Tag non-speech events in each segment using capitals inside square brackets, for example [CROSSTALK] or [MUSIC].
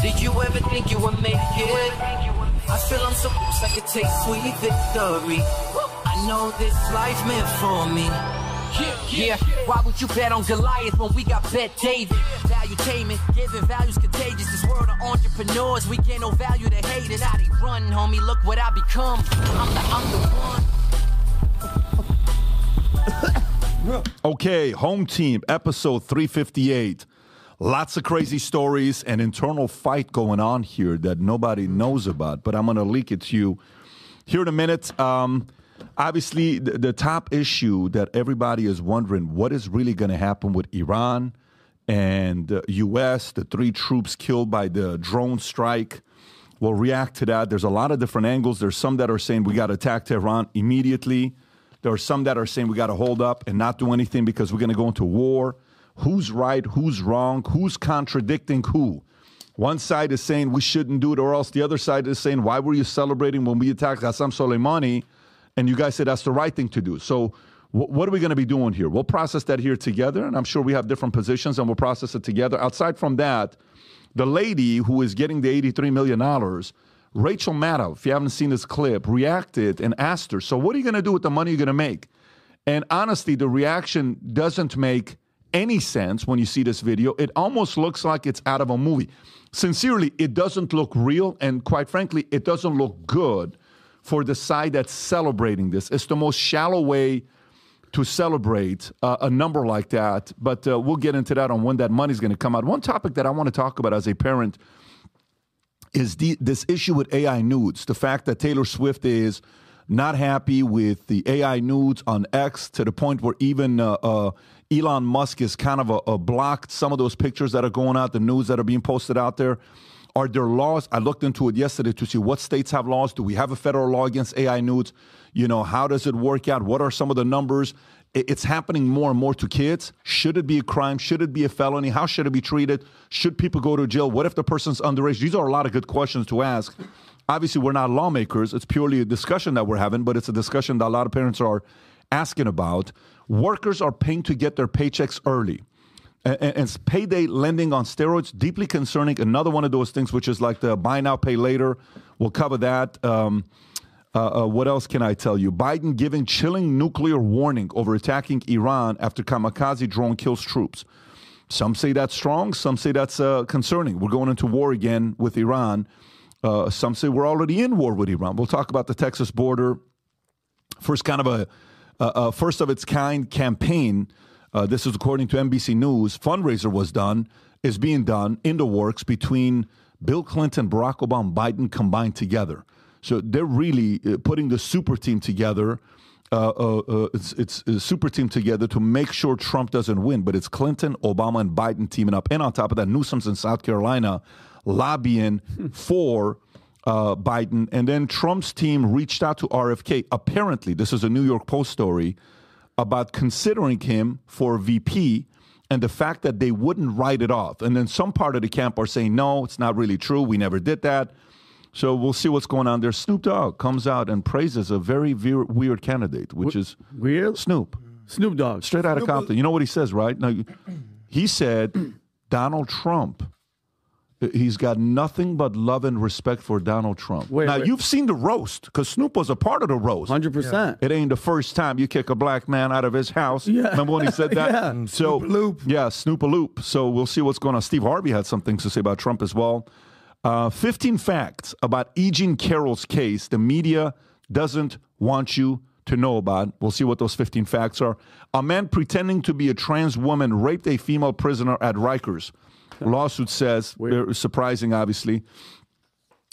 Did you ever think you would make it? I feel I'm so close I could taste sweet victory. I know this life meant for me. Yeah, why would you bet on Goliath when we got Bet David? Valuetainment, giving values contagious. This world of entrepreneurs, we get no value to haters. How they run, homie, look what I become. I'm the, I'm the one. [LAUGHS] Okay, home team, episode 358. Lots of crazy stories and internal fight going on here that nobody knows about, but I'm going to leak it to you here in a minute. Um, obviously, the, the top issue that everybody is wondering what is really going to happen with Iran and the U.S., the three troops killed by the drone strike. We'll react to that. There's a lot of different angles. There's some that are saying we got to attack Tehran immediately. There are some that are saying we got to hold up and not do anything because we're going to go into war. Who's right? Who's wrong? Who's contradicting who? One side is saying we shouldn't do it, or else the other side is saying, why were you celebrating when we attacked Hassan Soleimani? And you guys said that's the right thing to do. So, wh- what are we going to be doing here? We'll process that here together, and I'm sure we have different positions and we'll process it together. Outside from that, the lady who is getting the $83 million, Rachel Maddow, if you haven't seen this clip, reacted and asked her, So, what are you going to do with the money you're going to make? And honestly, the reaction doesn't make any sense when you see this video. It almost looks like it's out of a movie. Sincerely, it doesn't look real. And quite frankly, it doesn't look good for the side that's celebrating this. It's the most shallow way to celebrate uh, a number like that. But uh, we'll get into that on when that money's going to come out. One topic that I want to talk about as a parent is the, this issue with AI nudes. The fact that Taylor Swift is not happy with the AI nudes on X to the point where even uh, uh, Elon Musk is kind of a, a blocked some of those pictures that are going out, the news that are being posted out there. Are there laws? I looked into it yesterday to see what states have laws. Do we have a federal law against AI nudes? You know, how does it work out? What are some of the numbers? It's happening more and more to kids. Should it be a crime? Should it be a felony? How should it be treated? Should people go to jail? What if the person's underage? These are a lot of good questions to ask. Obviously, we're not lawmakers. It's purely a discussion that we're having, but it's a discussion that a lot of parents are asking about. Workers are paying to get their paychecks early. And, and payday lending on steroids, deeply concerning. Another one of those things, which is like the buy now, pay later. We'll cover that. Um, uh, uh, what else can I tell you? Biden giving chilling nuclear warning over attacking Iran after kamikaze drone kills troops. Some say that's strong. Some say that's uh, concerning. We're going into war again with Iran. Uh, some say we're already in war with Iran. We'll talk about the Texas border. First, kind of a, a first of its kind campaign. Uh, this is according to NBC News. Fundraiser was done, is being done in the works between Bill Clinton, Barack Obama, Biden combined together. So they're really uh, putting the super team together. Uh, uh, uh, it's, it's a super team together to make sure Trump doesn't win. But it's Clinton, Obama, and Biden teaming up. And on top of that, Newsom's in South Carolina lobbying for uh, Biden. And then Trump's team reached out to RFK. Apparently, this is a New York Post story about considering him for VP and the fact that they wouldn't write it off. And then some part of the camp are saying, no, it's not really true. We never did that. So we'll see what's going on there. Snoop Dogg comes out and praises a very ve- weird candidate, which is Weird? Snoop, Snoop Dogg. straight out of Compton. You know what he says, right? Now, he said [CLEARS THROAT] Donald Trump. He's got nothing but love and respect for Donald Trump. Wait, now wait. you've seen the roast because Snoop was a part of the roast. 100%. It ain't the first time you kick a black man out of his house. Yeah. Remember when he said [LAUGHS] that? Yeah. So Snoop-a-loop. Yeah, Snoop a loop. So we'll see what's going on. Steve Harvey had some things to say about Trump as well. Uh, 15 facts about E. Jean Carroll's case the media doesn't want you to know about. We'll see what those 15 facts are. A man pretending to be a trans woman raped a female prisoner at Rikers. Lawsuit says, surprising, obviously.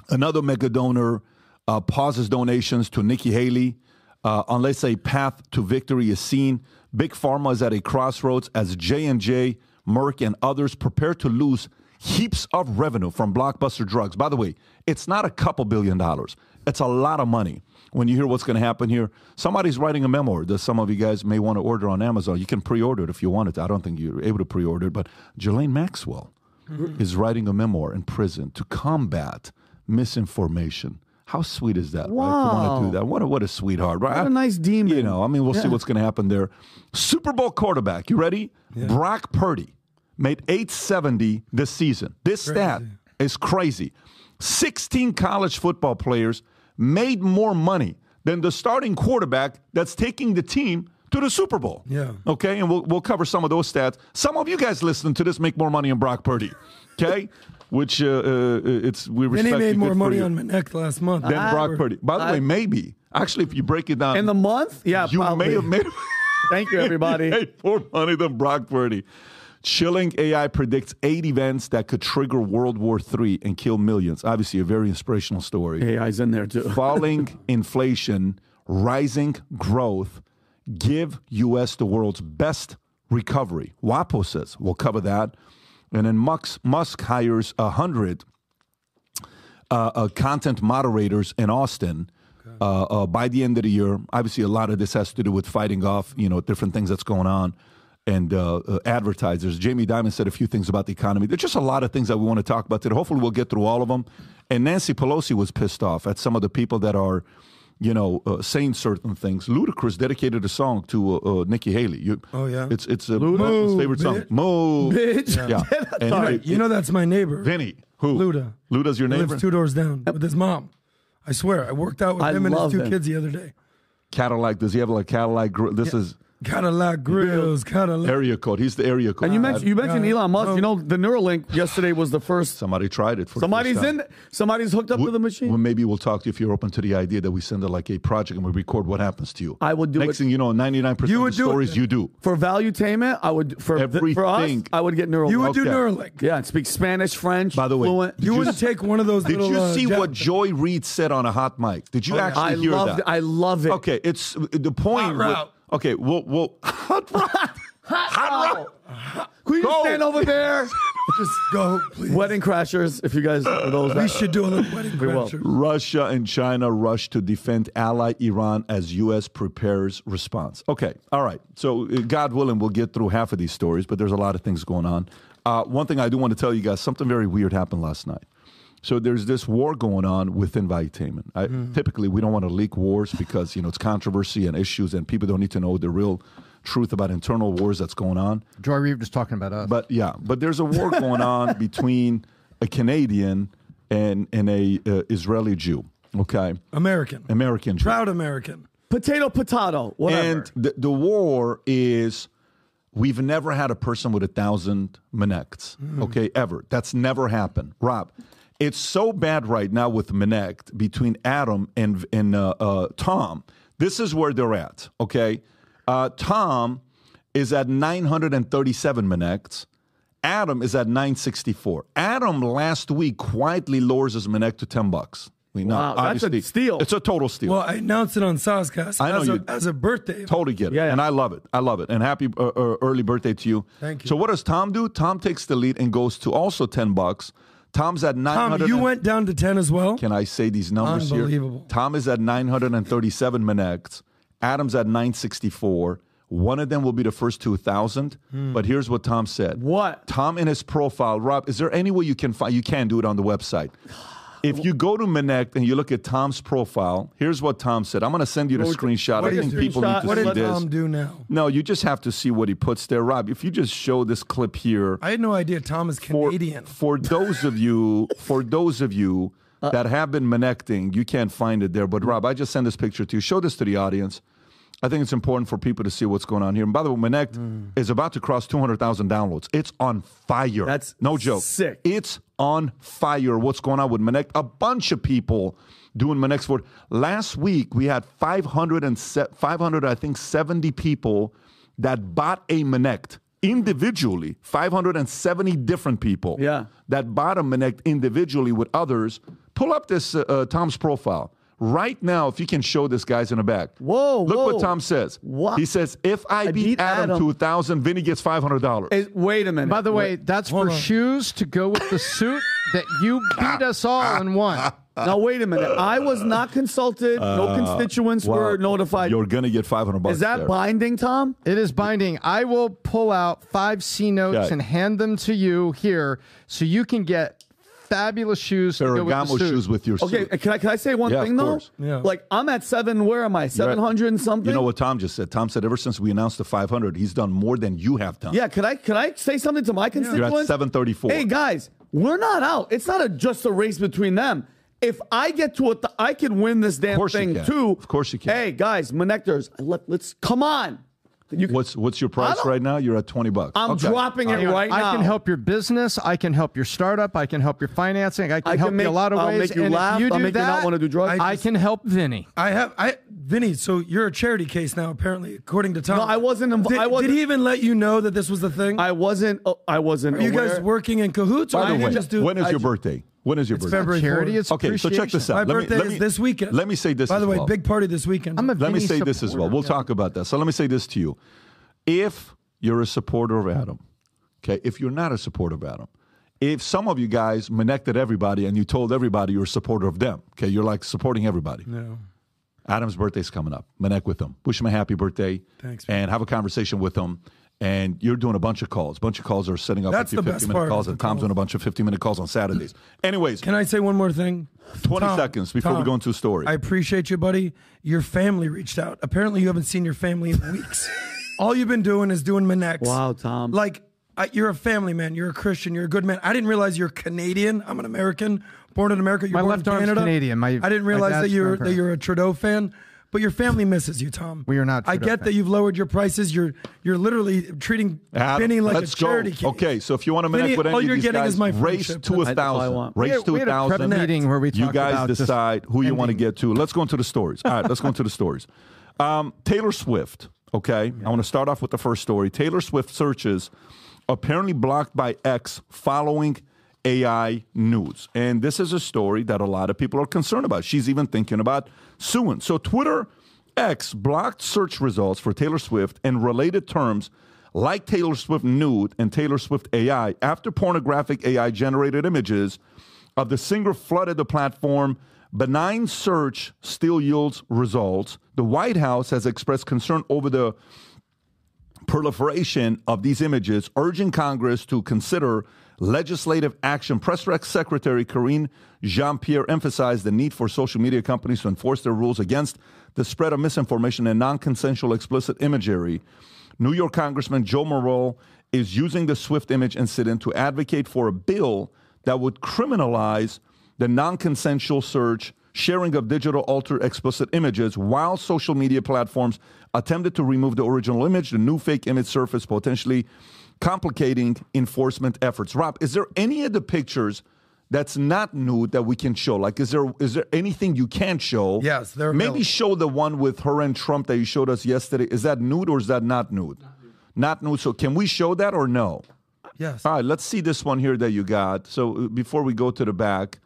Another mega donor uh, pauses donations to Nikki Haley uh, unless a path to victory is seen. Big Pharma is at a crossroads as J and J, Merck, and others prepare to lose heaps of revenue from blockbuster drugs. By the way, it's not a couple billion dollars; it's a lot of money. When you hear what's going to happen here, somebody's writing a memoir that some of you guys may want to order on Amazon. You can pre-order it if you want it. I don't think you're able to pre-order it, but Ghislaine Maxwell Mm-hmm. is writing a memoir in prison to combat misinformation. How sweet is that? Right? Want to Wow. do that. What a, what a sweetheart, right? What a nice demon. You know, I mean, we'll see what's going to happen there. Super Bowl quarterback. You ready? Brock Purdy. made 870 this season. This stat is crazy. 16 college football players made more money than the starting quarterback that's taking the team to the Super Bowl. Yeah. Okay, and we'll, we'll cover some of those stats. Some of you guys listening to this make more money than Brock Purdy. Okay? [LAUGHS] Which uh, uh, it's we And respect. he made more money you. on Minnect last month. than I- Brock Purdy. By the I- way, maybe actually, if you break it down In the month? Yeah, you probably. may have made. [LAUGHS] [LAUGHS] Thank you, everybody. made more money than Brock Purdy. Chilling AI predicts eight events that could trigger World War III and kill millions. Obviously, a very inspirational story. AI's in there too. Falling inflation, rising growth give U.S. the world's best recovery. WAPO says we'll cover that. And then Musk, Musk hires a hundred uh, uh, content moderators in Austin uh, uh, by the end of the year. Obviously, a lot of this has to do with fighting off, you know, different things that's going on. And uh, uh, advertisers. Jamie Dimon said a few things about the economy. There's just a lot of things that we want to talk about today. Hopefully, we'll get through all of them. And Nancy Pelosi was pissed off at some of the people that are, you know, uh, saying certain things. Ludacris dedicated a song to uh, uh, Nikki Haley. You, Oh, yeah? it's it's a Move, his favorite song. bitch. Move, Bitch. Yeah, [LAUGHS] and Sorry. it- You know that's my neighbor. Vinny, who? Luda. Luda's your He neighbor. lives two doors down with his mom. I swear, I worked out with I him and his two him. kids the other day. Cadillac. Does he have like Cadillac? gr- This is Cadillac grills, Cadillac. area code. He's the area code. And you mentioned you mentioned God. Elon Musk. You know, the Neuralink yesterday was the first. Somebody tried it for the Somebody's first time. in. Somebody's hooked up to the machine. Well, maybe we'll talk to you if you're open to the idea that we send it like a project and we record what happens to you. I would do Next it. thing you know, 99% You of would the do it stories then. you do. For valuetainment, I would for th- for us, I would get Neuralink. You would do Okay. Neuralink. yeah, and speak Spanish, French. By the way, fluent. You you would take one of those Did little. you uh, see jet- what Joy Reid said on a hot mic? Did you yeah. actually I hear love. that? I love it. Okay, it's the point. Hot with- route. okay, we'll, we'll [LAUGHS] hot route. hot route. Could you Go. stand over there? [LAUGHS] Just go, please. Wedding crashers. If you guys are those. We should do a little wedding We will. crasher. Russia and China rush to defend ally Iran as U.S. prepares response. Okay, all right. So, uh, God willing, we'll get through half of these stories, but there's a lot of things going on. Uh, one thing I do want to tell you guys something very weird happened last night. So, there's this war going on within Vitamin. I, Typically, we don't want to leak wars because, you know, it's controversy and issues, and people don't need to know the real truth about internal wars that's going on. Joy Reid just talking about us. But yeah, but there's a war going on [LAUGHS] between a Canadian and and a uh, Israeli Jew. Okay, American. American Jew. Proud American. Potato, potato, whatever. And the, the war is we've never had a person with a thousand Minnects, okay, ever. That's never happened. Rob, it's so bad right now with Minnect between Adam and, and uh, uh, Tom. This is where they're at, okay? Uh, Tom is at 937 Minnects. Adam is at 964. Adam last week quietly lowers his Minnect to 10 bucks. I mean, Wow, now, that's a steal. It's a total steal. Well, I announced it on Sazcast I know as, you- a, as a birthday. Totally get it. Yeah, yeah. And I love it. I love it. And happy uh, uh, early birthday to you. Thank you. So what does Tom do? Tom takes the lead and goes to also 10 bucks. Tom's at 900. Tom, you went down to 10 as well? Can I say these numbers here? Unbelievable. Tom is at 937 Minnects. Adam's at 964. One of them will be the first 2,000. Hmm. But here's what Tom said. What? Tom in his profile, Rob, is there any way you can find, you can do it on the website. If you go to Minnect and you look at Tom's profile, here's what Tom said. I'm going to send you the What- screenshot. I think people need to What see did this. Tom do now? No, you just have to see what he puts there, Rob. If you just show this clip here, I had no idea Tom is for, Canadian. for those of you, [LAUGHS] for those of you Uh, that have been minnecting, you can't find it there. But Rob, I just sent this picture to you. Show this to the audience. I think it's important for people to see what's going on here. And by the way, Minnect Hmm. is about to cross 200,000 downloads. It's on fire. That's no joke. sick. It's on fire. What's going on with Minnect? A bunch of people doing Minnect for last week. We had 500 and se- 500, I think, 70 people that bought a Minnect individually. 570 different people Yeah. that bought a Minnect individually with others. Pull up this uh, uh, Tom's profile. Right now, if you can show this guy's in the back. Whoa, Look whoa. what Tom says. What? He says, if I, beat, beat Adam, Adam. to a thousand, Vinny gets five hundred dollars. Wait a minute. By the way, Wait. that's for on. shoes to go with the suit that you beat us all in one. [LAUGHS] now wait a minute. I was not consulted. no uh, constituents were notified. You're gonna get five hundred bucks. Is that there. binding, Tom? It is binding. I will pull out five C notes Okay. and hand them to you here so you can get fabulous shoes. to go with the Ferragamo suit. shoes with your Okay, suit. can I can I say one Yeah, thing of though? Yeah. Like I'm at seven. Where am I? Seven hundred and something. You know what Tom just said? Tom said ever since we announced the 500, he's done more than you have done. Yeah, can I can I say something to my constituents? You're at 734. Hey guys, we're not out. It's not a just a race between them. If I get to it, I can win this damn thing too. Of course you can. Hey guys, Minnectors, let, let's come on. You, What's what's your price right now? You're at 20 bucks. I'm Okay. dropping it Hang on. right now. I can help your business. I can help your startup. I can help your financing. I can I can help make- you a lot of I'll ways. make you and laugh. If you I'll do make you not wanna do drugs. I, can help Vinny. I have I Vinny. So you're a charity case now, apparently, according to Tom. No, I wasn't invo- Did, I wasn't- did he even let you know that this was the thing? I wasn't. uh, I wasn't. Are you guys working in cahoots, or By the way, just do? when is I your birthday? When is your It's birthday? February Charity 4th. is Okay, so check this out. My Let me- birthday let is me- this weekend. Let me say this By the as way, well. big party this weekend. I'm a Let me Vinny say this as well. We'll talk about that. So let me say this to you. If you're a supporter of Adam, okay, if you're not a supporter of Adam, if some of you guys connected everybody and you told everybody you're a supporter of them, okay, you're like supporting everybody. no. Adam's birthday's coming up. Minnect with him. Wish him a happy birthday. Thanks, man. And have a conversation with him. And you're doing a bunch of calls. A bunch of calls are setting up That's with you the 50 best minute part, calls. And Tom's doing a bunch of 50 minute calls on Saturdays. Anyways, Can I say one more thing? 20 Tom, seconds before we go into a story. I appreciate you, buddy. Your family reached out. Apparently, you haven't seen your family in weeks. [LAUGHS] All you've been doing is doing Minnects. Wow, Tom. Like, I, you're a family man. You're a Christian. You're a good man. I didn't realize you're Canadian. I'm an American, born in America. You're My born left in arm's Canada. Canadian. My- I didn't realize that you're that you're a Trudeau fan. But your family misses you, Tom. We are not I get that you've lowered your prices. You're you're literally treating Adam, Vinny like let's a charity go. case. Okay, so if you want to Vinny, connect with any all you're these getting guys, is my race friendship. to a That's all I thousand. want. Race had- to a had a thousand. meeting where we you guys decide who you want to get to. Let's go into the stories. All right, let's go into the stories. [LAUGHS] Um, Taylor Swift. Okay, I want to start off with the first story. Taylor Swift searches apparently blocked by X following AI news, and this is a story that a lot of people are concerned about. She's even thinking about suing. So Twitter X blocked search results for Taylor Swift and related terms like Taylor Swift nude and Taylor Swift AI after pornographic AI generated images of the singer flooded the platform. Benign search still yields results. The White House has expressed concern over the proliferation of these images, urging Congress to consider legislative action. Press Secretary Karine Jean Pierre emphasized the need for social media companies to enforce their rules against the spread of misinformation and non consensual explicit imagery. New York Congressman Joe Morelle is using the Swift image incident to advocate for a bill that would criminalize the non consensual search, sharing of digital altered explicit images while social media platforms attempted to remove the original image. The new fake image surfaced, potentially complicating enforcement efforts. Rob, is there any of the pictures that's not nude that we can show? Like, is there is there anything you can't show? Yes, they're Maybe available. show the one with her and Trump that you showed us yesterday. Is that nude or is that not nude? Not nude. So can we show that or no? Yes. All right, let's see this one here that you got. So uh, before we go to the back,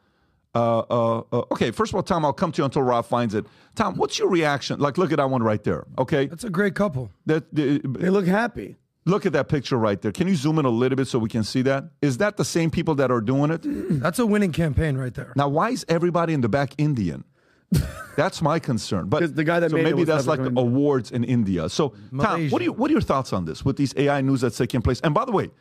uh, uh, uh, okay, first of all, Tom, I'll come to you until Rob finds it. Tom, what's your reaction? Like, look at that one right there. Okay, That's a great couple. that the, They look happy. Look at that picture right there. Can you zoom in a little bit so we can see that? Is that the same people that are doing it? That's a winning campaign right there. Now, why is everybody in the back Indian? [LAUGHS] That's my concern. But the guy that so made maybe was that's like African. awards in India. So, Tom, what are you, what are your thoughts on this with these AI news that's taking place? And by the way,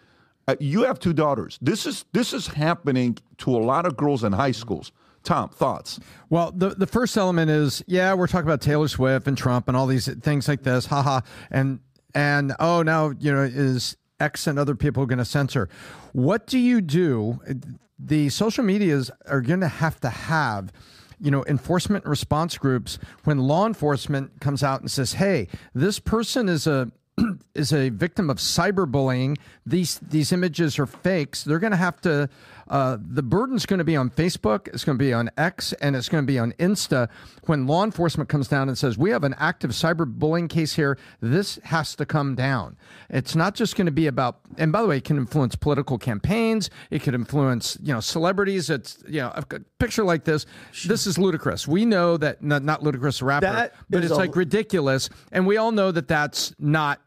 uh, you have two daughters. This is this is happening to a lot of girls in high schools. Tom, thoughts? Well, the the first element is yeah, we're talking about Taylor Swift and Trump and all these things like this, haha, and and oh now you know is X and other people going to censor? What do you do? The social medias are going to have to have you know enforcement response groups when law enforcement comes out and says, hey, this person is a [CLEARS THROAT] is a victim of cyberbullying. These these images are fakes. They're going to have to. Uh, the burden's going to be on Facebook. It's going to be on X, and it's going to be on Insta. When law enforcement comes down and says we have an active cyberbullying case here, this has to come down. It's not just going to be about. And by the way, it can influence political campaigns. It could influence you know celebrities. It's you know a picture like this. This is ludicrous. We know that not, not Ludacris rapper, That but it's a- like ridiculous, and we all know that that's not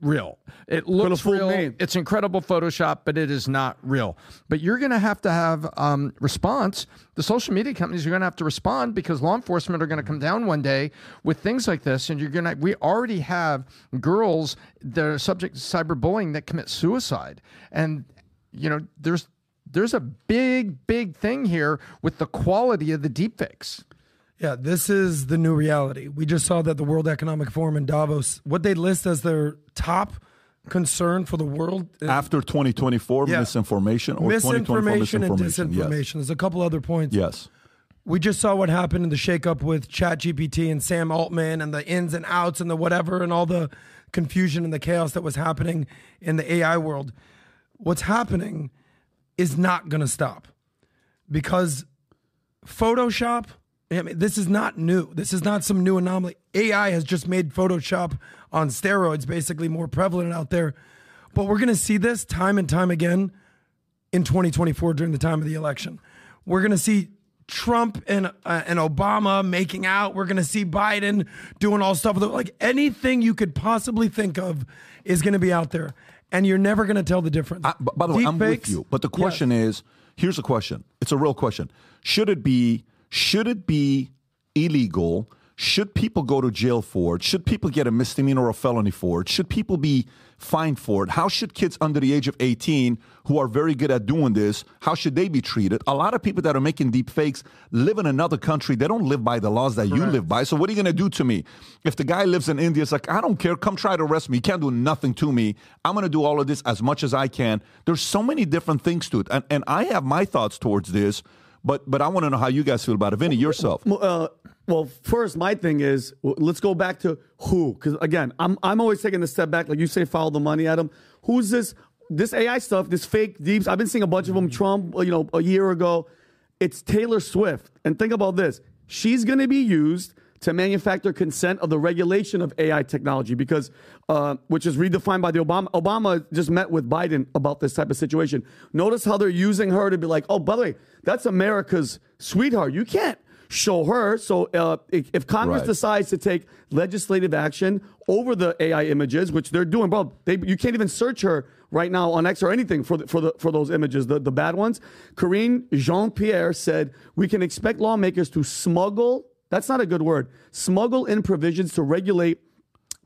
real. It looks real. me. It's incredible Photoshop, but it is not real. But you're going to have to have um, response. The social media companies are going to have to respond because law enforcement are going to come down one day with things like this, and you're going to. We already have girls that are subject to cyberbullying that commit suicide, and you know there's there's a big, big thing here with the quality of the deepfakes. Yeah, this is the new reality. We just saw that the World Economic Forum in Davos, what they list as their top concern for the world After 2024, Yeah. misinformation or 2024 misinformation and misinformation. disinformation. There's a couple other points. Yes. yes. We just saw what happened in the shakeup with ChatGPT and Sam Altman and the ins and outs and the whatever and all the confusion and the chaos that was happening in the AI world. What's happening is not going to stop because Photoshop, I mean, this is not new. This is not some new anomaly. AI has just made Photoshop on steroids basically more prevalent out there. But we're going to see this time and time again in 2024 during the time of the election. We're going to see Trump and uh, and Obama making out. We're going to see Biden doing all stuff. Like anything you could possibly think of is going to be out there, and you're never going to tell the difference. I, by the way, I'm with you. But the yes. question is, here's the question. It's a real question. Should it be should it be illegal? Should people go to jail for it? Should people get a misdemeanor or a felony for it? Should people be fined for it? How should kids under the age of 18 who are very good at doing this, how should they be treated? A lot of people that are making deep fakes live in another country. They don't live by the laws that you live by. So what are you going to do to me? If the guy lives in India, it's like, I don't care. Come try to arrest me. You can't do nothing to me. I'm going to do all of this as much as I can. There's so many different things to it. And, and I have my thoughts towards this, but but I want to know how you guys feel about it. Vinny, yourself. Uh, well, first, my thing is let's go back to who, because again, I'm I'm always taking a step back, like you say, follow the money, Adam. Who's this? This AI stuff, this fake deeps. I've been seeing a bunch of them. Trump, uh, you know, a year ago. It's Taylor Swift, and think about this: she's going to be used to manufacture consent of the regulation of AI technology, because uh, which is redefined by the Obama. Obama just met with Biden about this type of situation. Notice how they're using her to be like, oh, by the way, that's America's sweetheart. You can't show her. So uh, if, Congress Right. decides to take legislative action over the AI images, which they're doing, bro, they, you can't even search her right now on X or anything for the, for the for those images, the, the bad ones. Karine Jean Pierre said we can expect lawmakers to smuggle. That's not a good word. Smuggle in provisions to regulate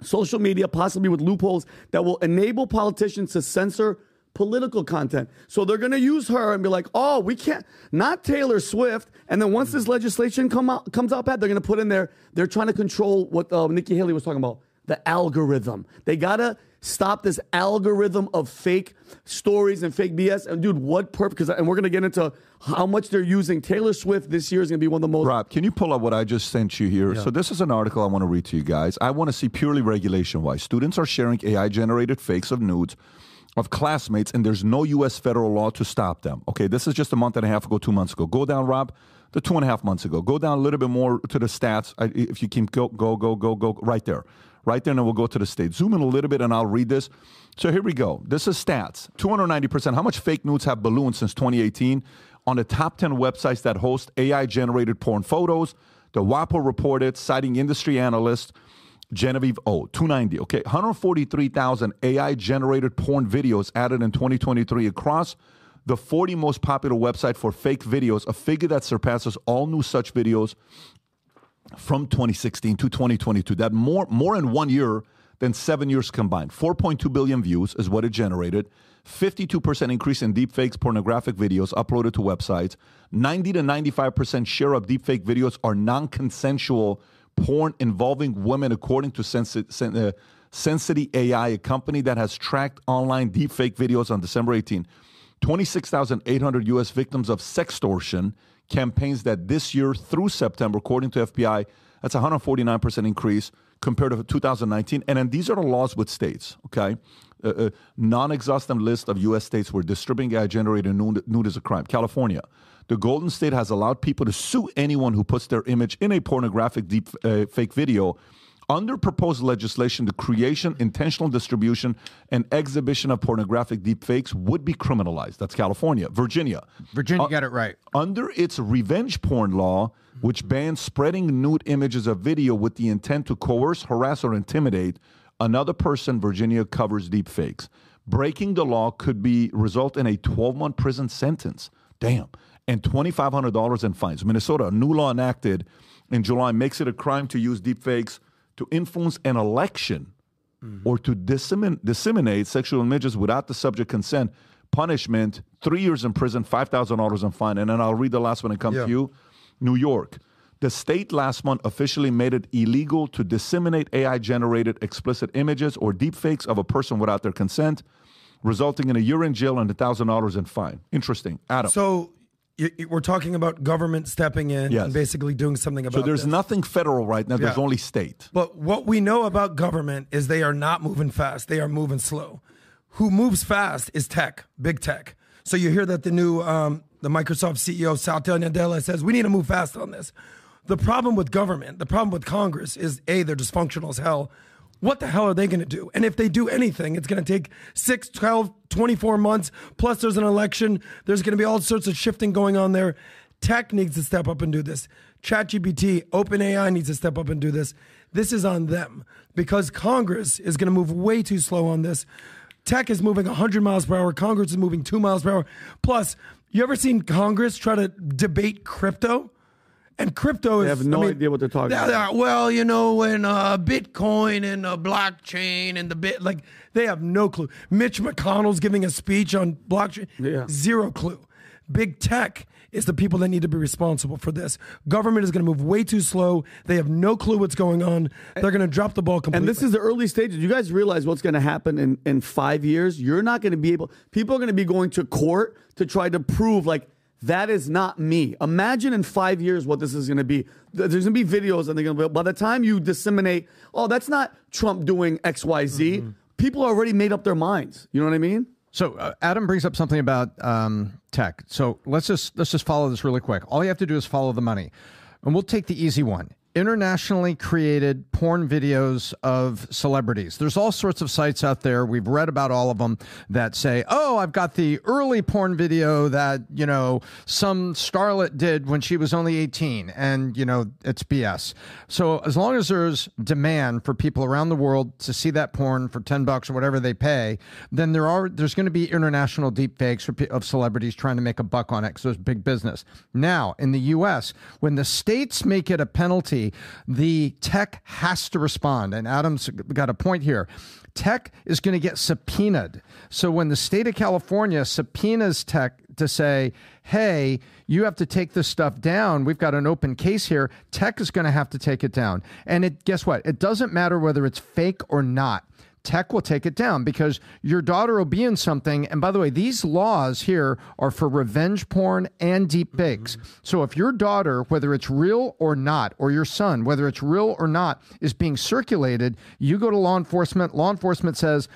social media, possibly with loopholes that will enable politicians to censor political content. So they're going to use her and be like, "Oh, we can't not Taylor Swift." And then once this legislation come out comes out, Pat, they're going to put in there. They're trying to control what uh, Nikki Haley was talking about, the algorithm. They gotta stop this algorithm of fake stories and fake BS. And dude, what purpose? Because and we're going to get into how much they're using Taylor Swift this year is going to be one of the most. Rob, can you pull up what I just sent you here? So this is an article I want to read to you guys. I want to see purely regulation wise. Students are sharing AI generated fakes of nudes of classmates, and there's no U.S. federal law to stop them. Okay, this is just a month and a half ago, two months ago. Go down, Rob, the two and a half months ago. Go down a little bit more to the stats. I, if you keep go, go, go, go, go, right there. Right there, and then we'll go to the state. Zoom in a little bit, and I'll read this. So here we go. This is stats 290%. How much fake nudes have ballooned since 2018? On the top 10 websites that host AI generated porn photos, the WAPO reported, citing industry analyst Genevieve O, 290. Okay, 143,000 AI generated porn videos added in 2023 across the 40 most popular website for fake videos, a figure that surpasses all new such videos from 2016 to 2022. That more more in one year than seven years combined. 4.2 billion views is what it generated. 52% increase in deepfakes pornographic videos uploaded to websites. 90 to 95% share of deepfake videos are non-consensual porn involving women, according to uh, Sensity AI, a company that has tracked online deepfake videos on December 18. 26,800 U.S. victims of sextortion campaigns that this year through September, according to FBI, that's 149% increase compared to 2019. And then these are the laws with states, okay? Uh, uh, non-exhaustive list of U.S. states where distributing AI-generated nude, nude is a crime. California, the Golden State has allowed people to sue anyone who puts their image in a pornographic deep uh, fake video. Under proposed legislation, the creation, intentional distribution, and exhibition of pornographic deepfakes would be criminalized. That's California. Virginia. Virginia uh, got it right. Under its revenge porn law, which bans spreading nude images of video with the intent to coerce, harass, or intimidate another person, Virginia covers deepfakes. Breaking the law could be result in a 12-month prison sentence. Damn. And $2,500 in fines. Minnesota, a new law enacted in July makes it a crime to use deepfakes to influence an election mm-hmm. or to dissemin- disseminate sexual images without the subject consent, punishment three years in prison, $5,000 in fine. And then I'll read the last one and come Yeah. to you. New York. The state last month officially made it illegal to disseminate AI generated explicit images or deepfakes of a person without their consent, resulting in a year in jail and $1,000 in fine. Interesting. Adam. So we're talking about government stepping in Yes. and basically doing something about it. So there's this. nothing federal right now, there's Yeah. only state. But what we know about government is they are not moving fast. They are moving slow. Who moves fast is tech, big tech. So you hear that the new um, the Microsoft CEO Satya Nadella says we need to move fast on this. The problem with government, the problem with Congress is a they're dysfunctional as hell. What the hell are they going to do? And if they do anything, it's going to take 6, 12, 24 months. Plus, there's an election. There's going to be all sorts of shifting going on there. Tech needs to step up and do this. ChatGPT, OpenAI needs to step up and do this. This is on them because Congress is going to move way too slow on this. Tech is moving 100 miles per hour. Congress is moving 2 miles per hour. Plus, you ever seen Congress try to debate crypto? And crypto is. They have no I mean, idea what they're talking yeah, about. yeah, well, you know, and uh, Bitcoin and uh, blockchain and the bit, like, they have no clue. Mitch McConnell's giving a speech on blockchain. Yeah. Zero clue. Big tech is the people that need to be responsible for this. Government is going to move way too slow. They have no clue what's going on. They're going to drop the ball completely. And this is the early stages. You guys realize what's going to happen in, in five years? You're not going to be able, people are going to be going to court to try to prove, like, that is not me. Imagine in five years what this is going to be. There's going to be videos, and they're going to be, by the time you disseminate, oh, that's not Trump doing XYZ, Mm-hmm. people already made up their minds. You know what I mean? So uh, Adam brings up something about um, tech. So let's just let's just follow this really quick. All you have to do is follow the money, and we'll take the easy one. Internationally created porn videos of celebrities. There's all sorts of sites out there. We've read about all of them that say, "Oh, I've got the early porn video that you know some starlet did when she was only 18," and you know it's BS. So as long as there's demand for people around the world to see that porn for 10 bucks or whatever they pay, then there are there's going to be international deep fakes of celebrities trying to make a buck on it because it's big business. Now, in the US, when the states make it a penalty, the tech has to respond. And Adam's got a point here. Tech is going to get subpoenaed. So when the state of California subpoenas tech to say, hey, you have to take this stuff down. We've got an open case here. Tech is going to have to take it down. And it guess what? It doesn't matter whether it's fake or not. Tech will take it down because your daughter will be in something. And by the way, these laws here are for revenge porn and deep fakes. Mm-hmm. So if your daughter, whether it's real or not, or your son, whether it's real or not, is being circulated, you go to law enforcement. Law enforcement says,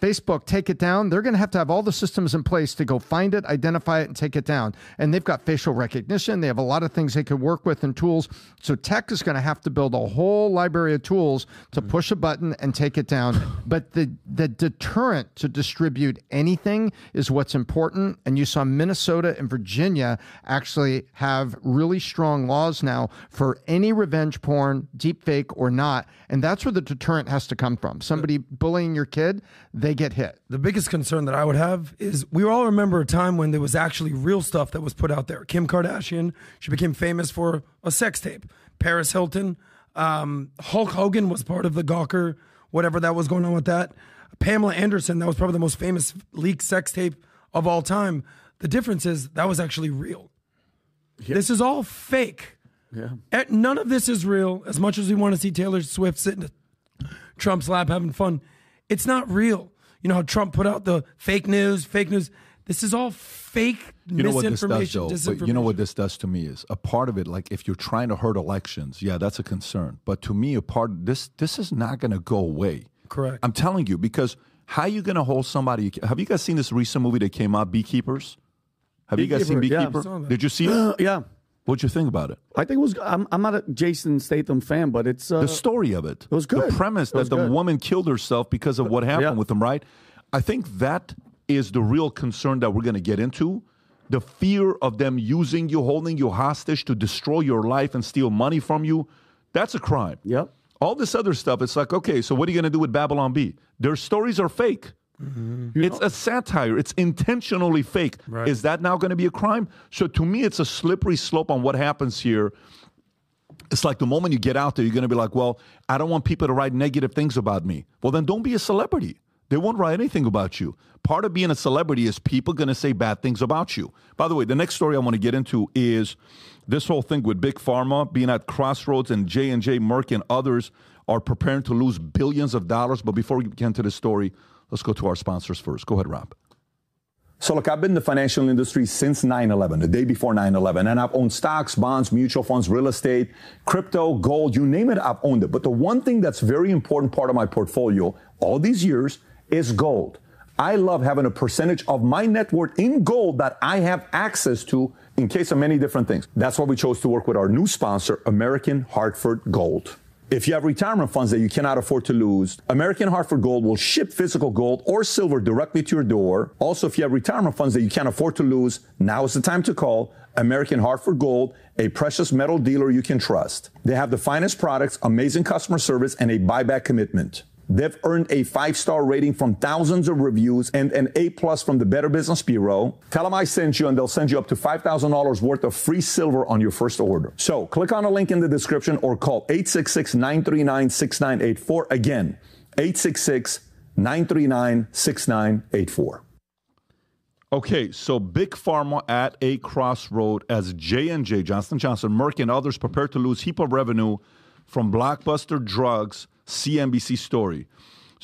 Facebook, take it down. They're going to have to have all the systems in place to go find it, identify it, and take it down. And they've got facial recognition. They have a lot of things they could work with and tools. So tech is going to have to build a whole library of tools to mm-hmm. push a button and take it down. But the the deterrent to distribute anything is what's important. And you saw Minnesota and Virginia actually have really strong laws now for any revenge porn, deep fake or not. And that's where the deterrent has to come from. Somebody bullying your kid, they get hit. the biggest concern that I would have is we all remember a time when there was actually real stuff that was put out there. Kim Kardashian, she became famous for a sex tape. Paris Hilton, um, Hulk Hogan was part of the Gawker, whatever that was going on with that. Pamela Anderson, that was probably the most famous leaked sex tape of all time. The difference is that was actually real. This is all fake. Yeah. Eh, None of this is real. As much as we want to see Taylor Swift sitting at Trump's lap having fun, it's not real. You know how Trump put out the fake news, fake news. This is all fake You know what this does, though. disinformation. But you know what this does to me is a part of it. Like if you're trying to hurt elections, yeah, that's a concern. But to me, a part this this is not going to go away. Correct. I'm telling you because how are you going to hold somebody? Have you guys seen this recent movie that came out, Beekeepers? Have you guys seen Beekeeper, yeah. Beekeeper? Did you see it? [CLEARS THROAT] yeah. What'd you think about it? I think it was, I'm, I'm not a Jason Statham fan, but it's. Uh, the story of it. it was good. The premise that the good. woman killed herself because of what happened Yeah. with him, right? I think that is the real concern that we're going to get into. The fear of them using you, holding you hostage to destroy your life and steal money from you. That's a crime. Yep. All this other stuff, it's like, okay, so what are you going to do with Babylon Bee? Their stories are fake. Mm-hmm. It's a satire. It's intentionally fake. Is that now going to be a crime? So to me, it's a slippery slope on what happens here. It's like the moment you get out there, you're going to be like, well, I don't want people to write negative things about me. Well, then don't be a celebrity. They won't write anything about you. Part of being a celebrity is people going to say bad things about you. By the way, the next story I want to get into is this whole thing with big pharma being at crossroads and J&J, Merck and others are preparing to lose billions of dollars. But before we get into the story, let's go to our sponsors first. Go ahead, Rob. So, look, I've been in the financial industry since 9 11, the day before 9 11, and I've owned stocks, bonds, mutual funds, real estate, crypto, gold, you name it, I've owned it. But the one thing that's very important part of my portfolio all these years is gold. I love having a percentage of my net worth in gold that I have access to in case of many different things. That's why we chose to work with our new sponsor, American Hartford Gold. If you have retirement funds that you cannot afford to lose, American Hartford Gold will ship physical gold or silver directly to your door. Also, if you have retirement funds that you can't afford to lose, now is the time to call American Hartford Gold, a precious metal dealer you can trust. They have the finest products, amazing customer service, and a buyback commitment. They've earned a five star rating from thousands of reviews and an A plus from the Better Business Bureau. Tell them I sent you and they'll send you up to $5,000 worth of free silver on your first order. So click on the link in the description or call 866 939 6984. Again, 866 939 6984. Okay, so big pharma at a crossroad as J&J, Johnson Johnson, Merck, and others prepare to lose heap of revenue from blockbuster drugs CNBC story.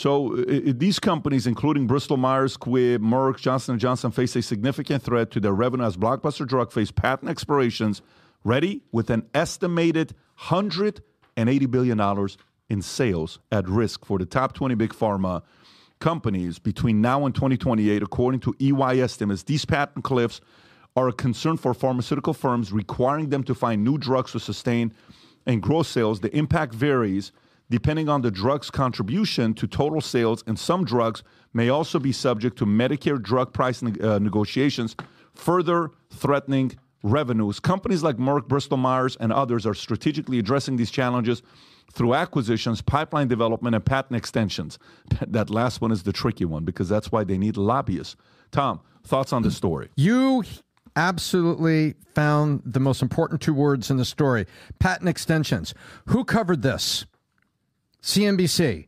So uh, these companies, including Bristol Myers Squibb, Merck, Johnson & Johnson, face a significant threat to their revenue as blockbuster drug face patent expirations, ready with an estimated $180 billion in sales at risk for the top 20 big pharma companies between now and 2028, according to EY estimates. These patent cliffs are a concern for pharmaceutical firms, requiring them to find new drugs to sustain and grow sales. The impact varies – depending on the drug's contribution to total sales, and some drugs may also be subject to Medicare drug price ne- uh, negotiations, further threatening revenues. Companies like Merck, Bristol Myers, and others are strategically addressing these challenges through acquisitions, pipeline development, and patent extensions. [LAUGHS] that last one is the tricky one because that's why they need lobbyists. Tom, thoughts on the story? You absolutely found the most important two words in the story patent extensions. Who covered this? CNBC.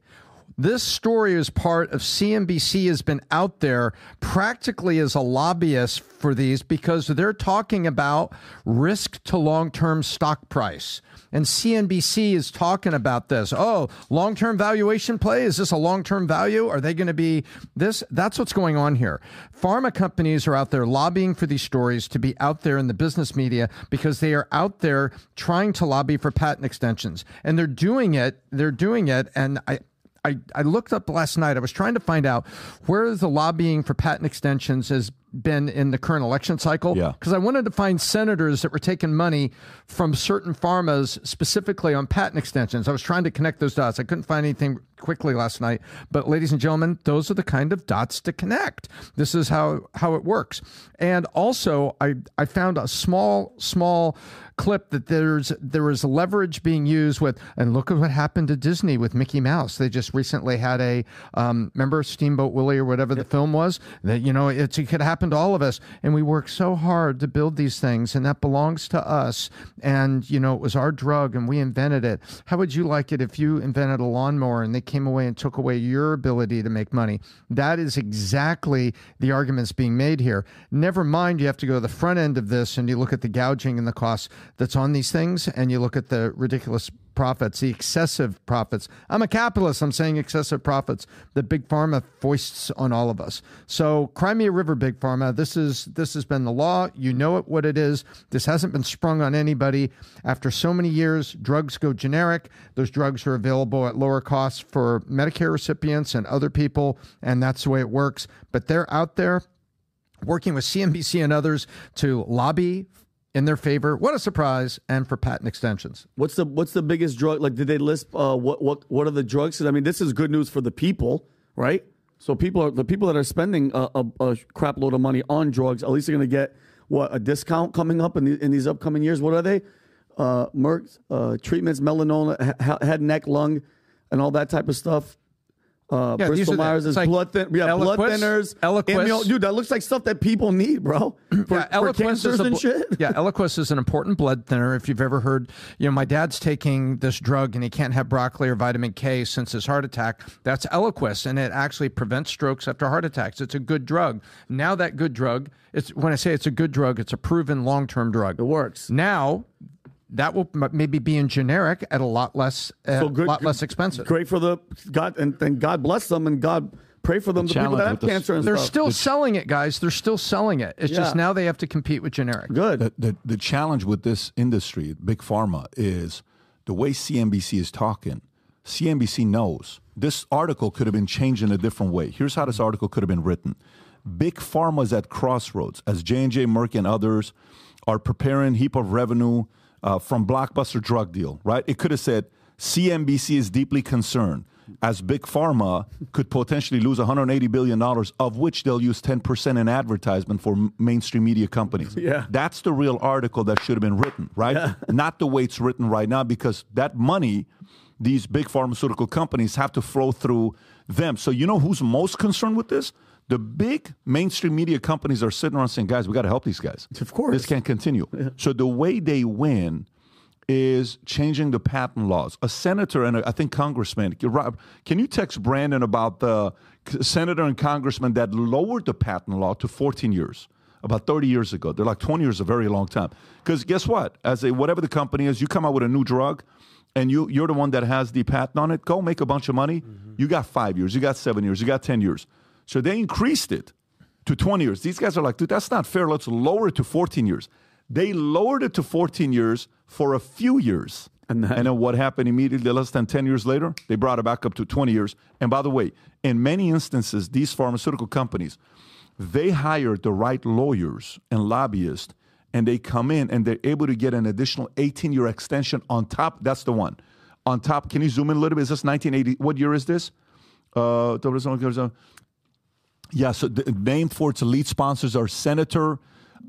This story is part of CNBC has been out there practically as a lobbyist for these because they're talking about risk to long term stock price. And CNBC is talking about this. Oh, long term valuation play? Is this a long term value? Are they going to be this? That's what's going on here. Pharma companies are out there lobbying for these stories to be out there in the business media because they are out there trying to lobby for patent extensions. And they're doing it. They're doing it. And I, I, I looked up last night. I was trying to find out where the lobbying for patent extensions has been in the current election cycle. Yeah. Because I wanted to find senators that were taking money from certain pharmas specifically on patent extensions. I was trying to connect those dots. I couldn't find anything quickly last night. But ladies and gentlemen, those are the kind of dots to connect. This is how how it works. And also I I found a small, small clip that there's there was leverage being used with and look at what happened to Disney with Mickey Mouse. They just recently had a um, remember Steamboat Willie or whatever the film was that you know it's, it could happen to all of us and we work so hard to build these things and that belongs to us and you know it was our drug and we invented it. How would you like it if you invented a lawnmower and they came away and took away your ability to make money? That is exactly the arguments being made here. Never mind you have to go to the front end of this and you look at the gouging and the costs that's on these things and you look at the ridiculous profits, the excessive profits. I'm a capitalist. I'm saying excessive profits that big pharma foists on all of us. So Crimea River Big Pharma, this is this has been the law. You know it what it is. This hasn't been sprung on anybody. After so many years, drugs go generic. Those drugs are available at lower costs for Medicare recipients and other people, and that's the way it works. But they're out there working with CNBC and others to lobby in their favor. What a surprise! And for patent extensions. What's the what's the biggest drug? Like, did they list uh, what what what are the drugs? I mean, this is good news for the people, right? So people are the people that are spending a, a, a crap load of money on drugs. At least they're going to get what a discount coming up in, the, in these upcoming years. What are they? Uh, Merck uh, treatments, melanoma, ha- head, neck, lung, and all that type of stuff. Uh, Yeah, Bristol Myers is like blood thin, yeah, blood thinners. Eliquis. amnio- dude, that looks like stuff that people need, bro. [CLEARS THROAT] For, yeah, cancers is a, and shit. [LAUGHS] yeah, Eliquis is an important blood thinner. If you've ever heard, you know, my dad's taking this drug and he can't have broccoli or vitamin K since his heart attack. That's Eliquis, and it actually prevents strokes after heart attacks. It's a good drug. Now that good drug, it's when I say it's a good drug, it's a proven long-term drug. It works. Now. That will maybe be in generic at a lot less, uh, So good- lot less expensive. Great for the God, and, and God bless them, and God pray for them. The, people that have with cancer and They're stuff. still selling it, guys. They're still selling it. It's just now they have to compete with generic. good. The, the, the challenge with this industry, big pharma, is the way CNBC is talking. CNBC knows this article could have been changed in a different way. Here's how this article could have been written: Big pharma is at crossroads as J and J, Merck, and others are preparing heap of revenue uh, from blockbuster drug deal. Right? It could have said CNBC is deeply concerned as big pharma could potentially lose 180 billion dollars, of which they'll use 10 percent in advertisement for m- mainstream media companies. Yeah. That's the real article that should have been written, right? [LAUGHS] Not the way it's written right now, because that money, these big pharmaceutical companies have to flow through them. So, you know who's most concerned with this? The big mainstream media companies are sitting around saying, guys, we got to help these guys. Of course. This can't continue. So, the way they win is changing the patent laws. A senator and a, I think congressman, Rob, can you text Brandon about the senator and congressman that lowered the patent law to 14 years? About 30 years ago. They're like 20 years, a very long time. Because guess what? As a whatever the company is, you come out with a new drug and you, you're the one that has the patent on it, go make a bunch of money. Mm-hmm. You got five years, you got seven years, you got 10 years. So they increased it to 20 years. These guys are like, dude, that's not fair. Let's lower it to 14 years. They lowered it to 14 years for a few years. And then, what happened immediately less than 10 years later? They brought it back up to 20 years. And by the way, in many instances, these pharmaceutical companies, they hire the right lawyers and lobbyists, and they come in and they're able to get an additional 18 year extension on top. That's the one. On top, can you zoom in a little bit? Is this 1980? What year is this? Uh, yeah, so the name for its lead sponsors are Senator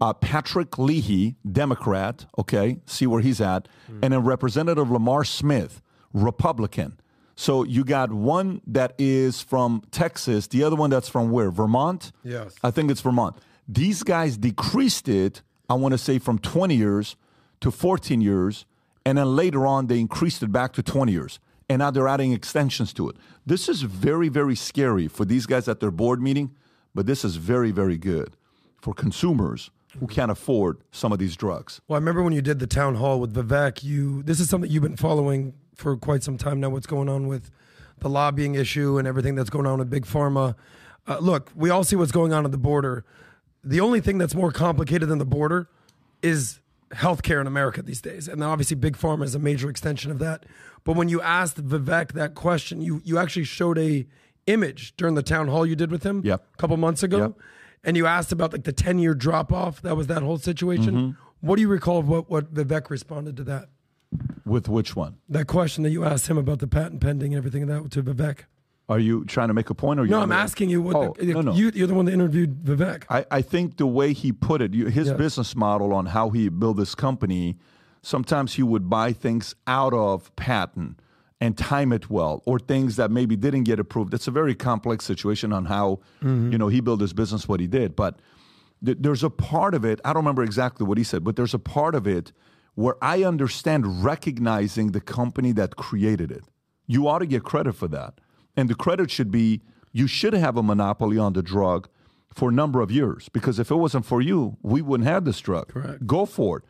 uh, Patrick Leahy, Democrat, okay, see where he's at, and then Representative Lamar Smith, Republican. So you got one that is from Texas, the other one that's from where? Vermont? Yes. I think it's Vermont. These guys decreased it, I want to say, from 20 years to 14 years, and then later on they increased it back to 20 years. And now they're adding extensions to it. This is very, very scary for these guys at their board meeting, but this is very, very good for consumers who can't afford some of these drugs. Well, I remember when you did the town hall with Vivek. You this is something you've been following for quite some time now. What's going on with the lobbying issue and everything that's going on with big pharma? Uh, look, we all see what's going on at the border. The only thing that's more complicated than the border is healthcare in America these days, and obviously big pharma is a major extension of that. But when you asked Vivek that question, you you actually showed a image during the town hall you did with him Yep. a couple months ago Yep. and you asked about like the 10 year drop off that was that whole situation Mm-hmm. what do you recall of what, what vivek responded to that With which one? that question that you asked him about the patent pending and everything that to vivek Are you trying to make a point? Or you no i'm asking you what Oh, the, no, no. You, you're the one that interviewed vivek I, I think the way he put it, you, his Yeah. business model on how he built this company, sometimes he would buy things out of patent and time it well, or things that maybe didn't get approved. It's a very complex situation on how mm-hmm. you know he built his business, what he did. But th- there's a part of it. I don't remember exactly what he said, but there's a part of it where I understand recognizing the company that created it. You ought to get credit for that, and the credit should be you should have a monopoly on the drug for a number of years because if it wasn't for you, we wouldn't have this drug. Correct. Go for it.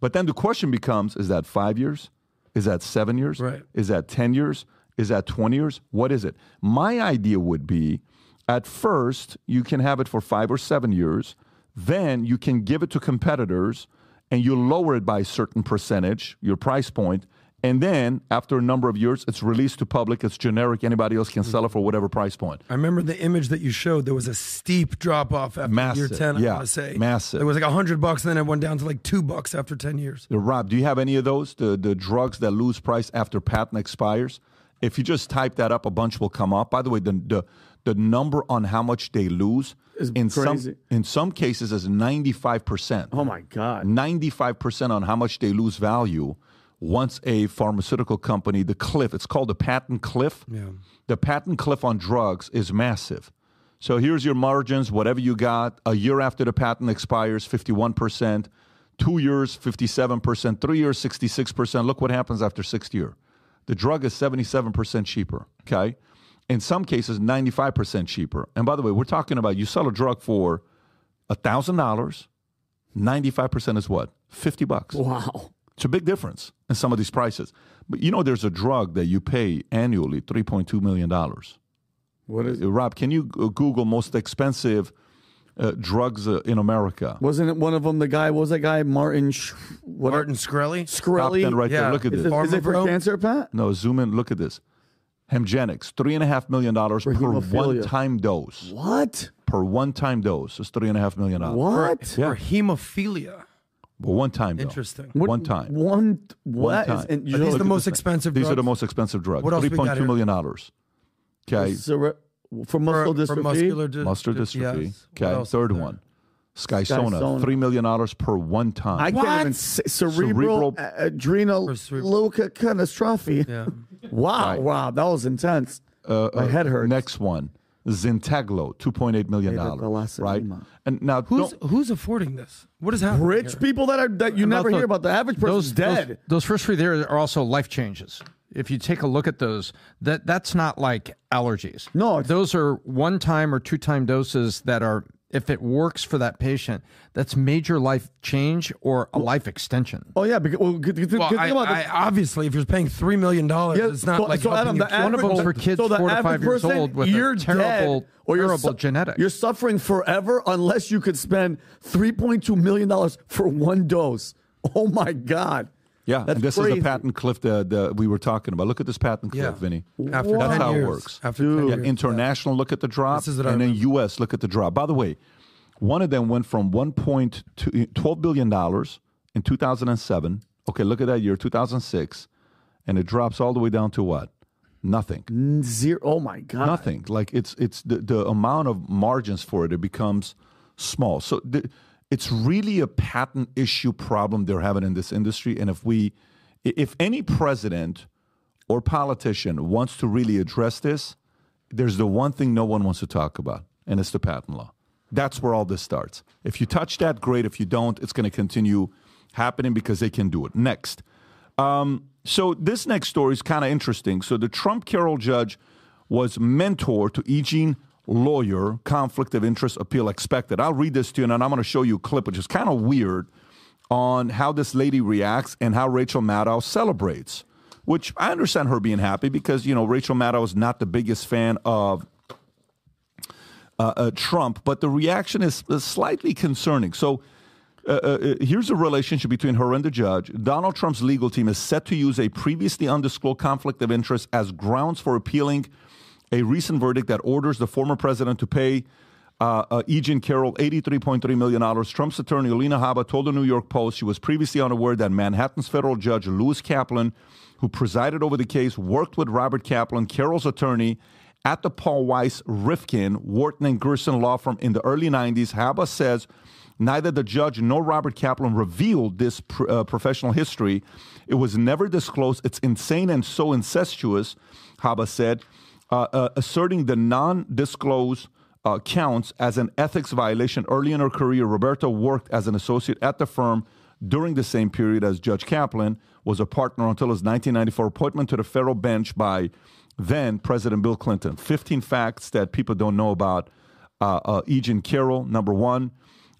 But then the question becomes is that five years? Is that seven years? Right. Is that 10 years? Is that 20 years? What is it? My idea would be at first, you can have it for five or seven years. Then you can give it to competitors and you lower it by a certain percentage, your price point. And then after a number of years, it's released to public. It's generic. Anybody else can sell it for whatever price point. I remember the image that you showed. There was a steep drop off after year Massive, ten. I yeah, want to say massive. It was like a hundred bucks, and then it went down to like two bucks after ten years. Uh, Rob, do you have any of those? The the drugs that lose price after patent expires? If you just type that up, a bunch will come up. By the way, the the, the number on how much they lose Is in crazy. some in some cases is ninety five percent. Oh my God. Ninety five percent on how much they lose value once a pharmaceutical company, the cliff, it's called the patent cliff. Yeah. The patent cliff on drugs is massive. So here's your margins, whatever you got. A year after the patent expires, 51%. Two years, 57%. Three years, 66%. Look what happens after sixth year. The drug is 77% cheaper, okay? In some cases, 95% cheaper. And by the way, we're talking about you sell a drug for $1,000, 95% is what? 50 bucks. Wow. It's a big difference in some of these prices. But you know, there's a drug that you pay annually $3.2 million. What is? Uh, Rob, can you Google most expensive uh, drugs uh, in America? Wasn't it one of them? The guy what was that guy Martin? Sh- what Martin Shkreli. Top Shkreli. right Yeah. there. Look at Is this. it, is it for Pharma Bro? cancer, Pat? No, zoom in. Look at this. Hemgenix, three and a half million dollars per one-time dose. What? Per one-time dose is three and a half million dollars. What? For hemophilia. But one time. Though. Interesting. What- One time. One. What? time. Is- and you Are know, these the most this expensive These drugs? are the most expensive drugs. What else we Three got point two here? million dollars. Okay, Cere- for muscle for, dystrophy. for muscular dy- muscular dystrophy. yes. Okay, third one. Skysona, Skysona. three million dollars per one time. I What? can't even say cerebral, Cerebral- adrenal For cerebral- leukodystrophy. Yeah. [LAUGHS] Wow, Right. wow, that was intense. Uh, My uh, head hurts. Next one, Zynteglo, two point eight million dollars. Right, and now Who's who's affording this? What is happening? Rich here? people that are that you never About hear about. The average person's those, dead. Those, those first three there are also life changes. If you take a look at those, that that's not like allergies. No, those are one time or two time doses that are if it works for that patient, that's major life change or a life extension. oh yeah, because well, good, good, Well, good I, about I, obviously, if you're paying three million dollars, Yeah, it's not so- like so Adam, the cure One of them's average- for kids so the four to average five years old with you're a terrible, dead, or you're terrible su- genetic. You're suffering forever unless you could spend three point two million dollars for one dose. Oh my God! Yeah, That's and this crazy. is the patent cliff that, that we were talking about. Look at this patent cliff, Yeah. Vinny. After That's 10 how it works. After Yeah, years. international, look at the drop, This is what I and then remember. U.S. look at the drop. By the way, one of them went from one point to twelve billion dollars in two thousand and seven. Okay, look at that year, two thousand six, and it drops all the way down to what? Nothing. Zero. Oh my God! Nothing. Like it's it's the, the amount of margins for it. It becomes small. So the, it's really a patent issue problem they're having in this industry. And if we, if any president or politician wants to really address this, there's the one thing no one wants to talk about, and it's the patent law. That's where all this starts. If you touch that, great. If you don't, it's going to continue happening because they can do it. Next. Um, so this next story is kind of interesting. So the Trump Carroll judge was mentor to E. Lawyer, conflict of interest appeal expected. I'll read this to you, and then I'm going to show you a clip, which is kind of weird, on how this lady reacts and how Rachel Maddow celebrates. Which I understand her being happy because you know Rachel Maddow is not the biggest fan of uh, uh, Trump, but the reaction is, is slightly concerning. So uh, uh, here's a relationship between her and the judge. Donald Trump's legal team is set to use a previously undisclosed conflict of interest as grounds for appealing a recent verdict that orders the former president to pay uh, uh, E. Jean Carroll $83.3 million. Trump's attorney, Alina Habba, told the New York Post she was previously unaware that Manhattan's federal judge, Lewis Kaplan, who presided over the case, worked with Robert Kaplan, Carroll's attorney, at the Paul Weiss, Rifkind, Wharton, and Garrison law firm in the early 90s. Habba says neither the judge nor Robert Kaplan revealed this pr- uh, professional history. It was never disclosed. It's insane and so incestuous, Habba said, uh, uh, asserting the non disclosed uh, counts as an ethics violation. Early in her career, Roberta worked as an associate at the firm during the same period as Judge Kaplan was a partner until his 1994 appointment to the federal bench by then President Bill Clinton. 15 facts that people don't know about uh, uh, Carroll. Number one,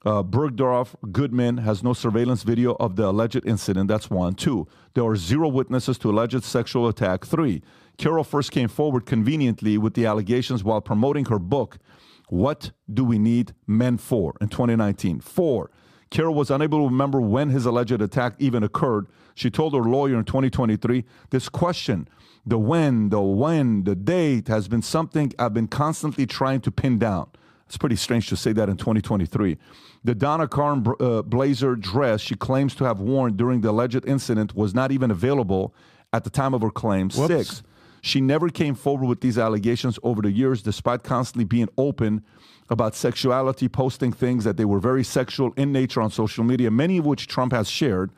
uh, Bergdorf Goodman has no surveillance video of the alleged incident. That's one. Two, there are zero witnesses to alleged sexual attack. Three, Carroll first came forward conveniently with the allegations while promoting her book, What Do We Need Men For, in 2019. Four, Carroll was unable to remember when his alleged attack even occurred. She told her lawyer in 2023 this question, the when, the when, the date, has been something I've been constantly trying to pin down. It's pretty strange to say that in 2023. The Donna Karan uh, blazer dress she claims to have worn during the alleged incident was not even available at the time of her claim. Six, she never came forward with these allegations over the years, despite constantly being open about sexuality, posting things that they were very sexual in nature on social media, many of which Trump has shared.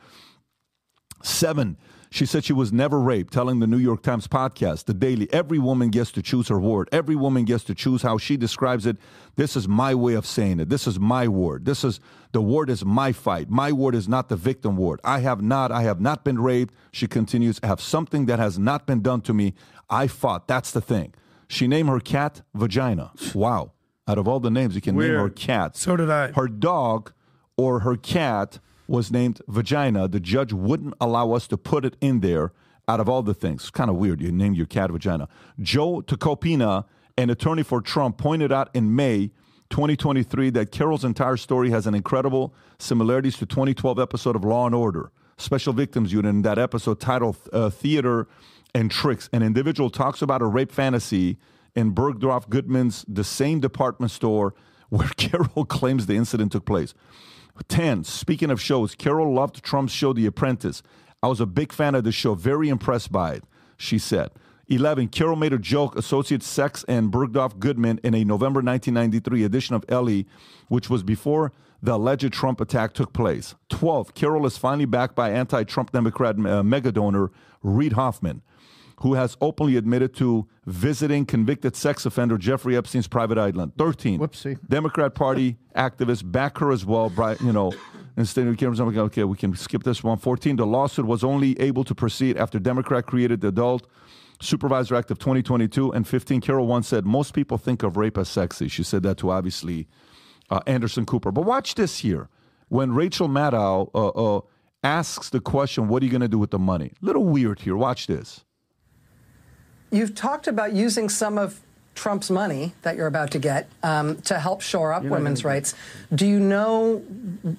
Seven, She said she was never raped, telling the New York Times podcast, The Daily, every woman gets to choose her word. Every woman gets to choose how she describes it. This is my way of saying it. This is my word. This is the word is my fight. My word is not the victim word. I have not, I have not been raped. She continues, I have something that has not been done to me. I fought. That's the thing. She named her cat Vagina. Wow. Out of all the names you can name her cat. So did I. Her dog or her cat was named Vagina. The judge wouldn't allow us to put it in there out of all the things. It's kind of weird. You name your cat Vagina. Joe Tacopina, an attorney for Trump, pointed out in May 2023 that Carroll's entire story has an incredible similarities to 2012 episode of Law and Order. Special Victims Unit in that episode titled uh, Theater and Tricks. An individual talks about a rape fantasy in Bergdorf Goodman's the same department store where [LAUGHS] Carroll claims the incident took place. 10. Speaking of shows, Carroll loved Trump's show, The Apprentice. I was a big fan of the show, very impressed by it, she said. 11. Carroll made a joke, Associate Sex and Bergdorf Goodman, in a November 1993 edition of Ellie, which was before the alleged Trump attack took place. 12. Carroll is finally backed by anti Trump Democrat uh, mega donor Reid Hoffman who has openly admitted to visiting convicted sex offender Jeffrey Epstein's private island. 13. Whoopsie. Democrat Party activists back her as well. You know, instead of cameras, I'm okay, we can skip this one. 14. The lawsuit was only able to proceed after Democrat created the Adult Supervisor Act of 2022. And 15. Carroll once said, most people think of rape as sexy. She said that to obviously uh, Anderson Cooper. But watch this here. When Rachel Maddow uh, uh, asks the question, what are you going to do with the money? Little weird here. Watch this. You've talked about using some of Trump's money that you're about to get um, to help shore up women's rights. Do you know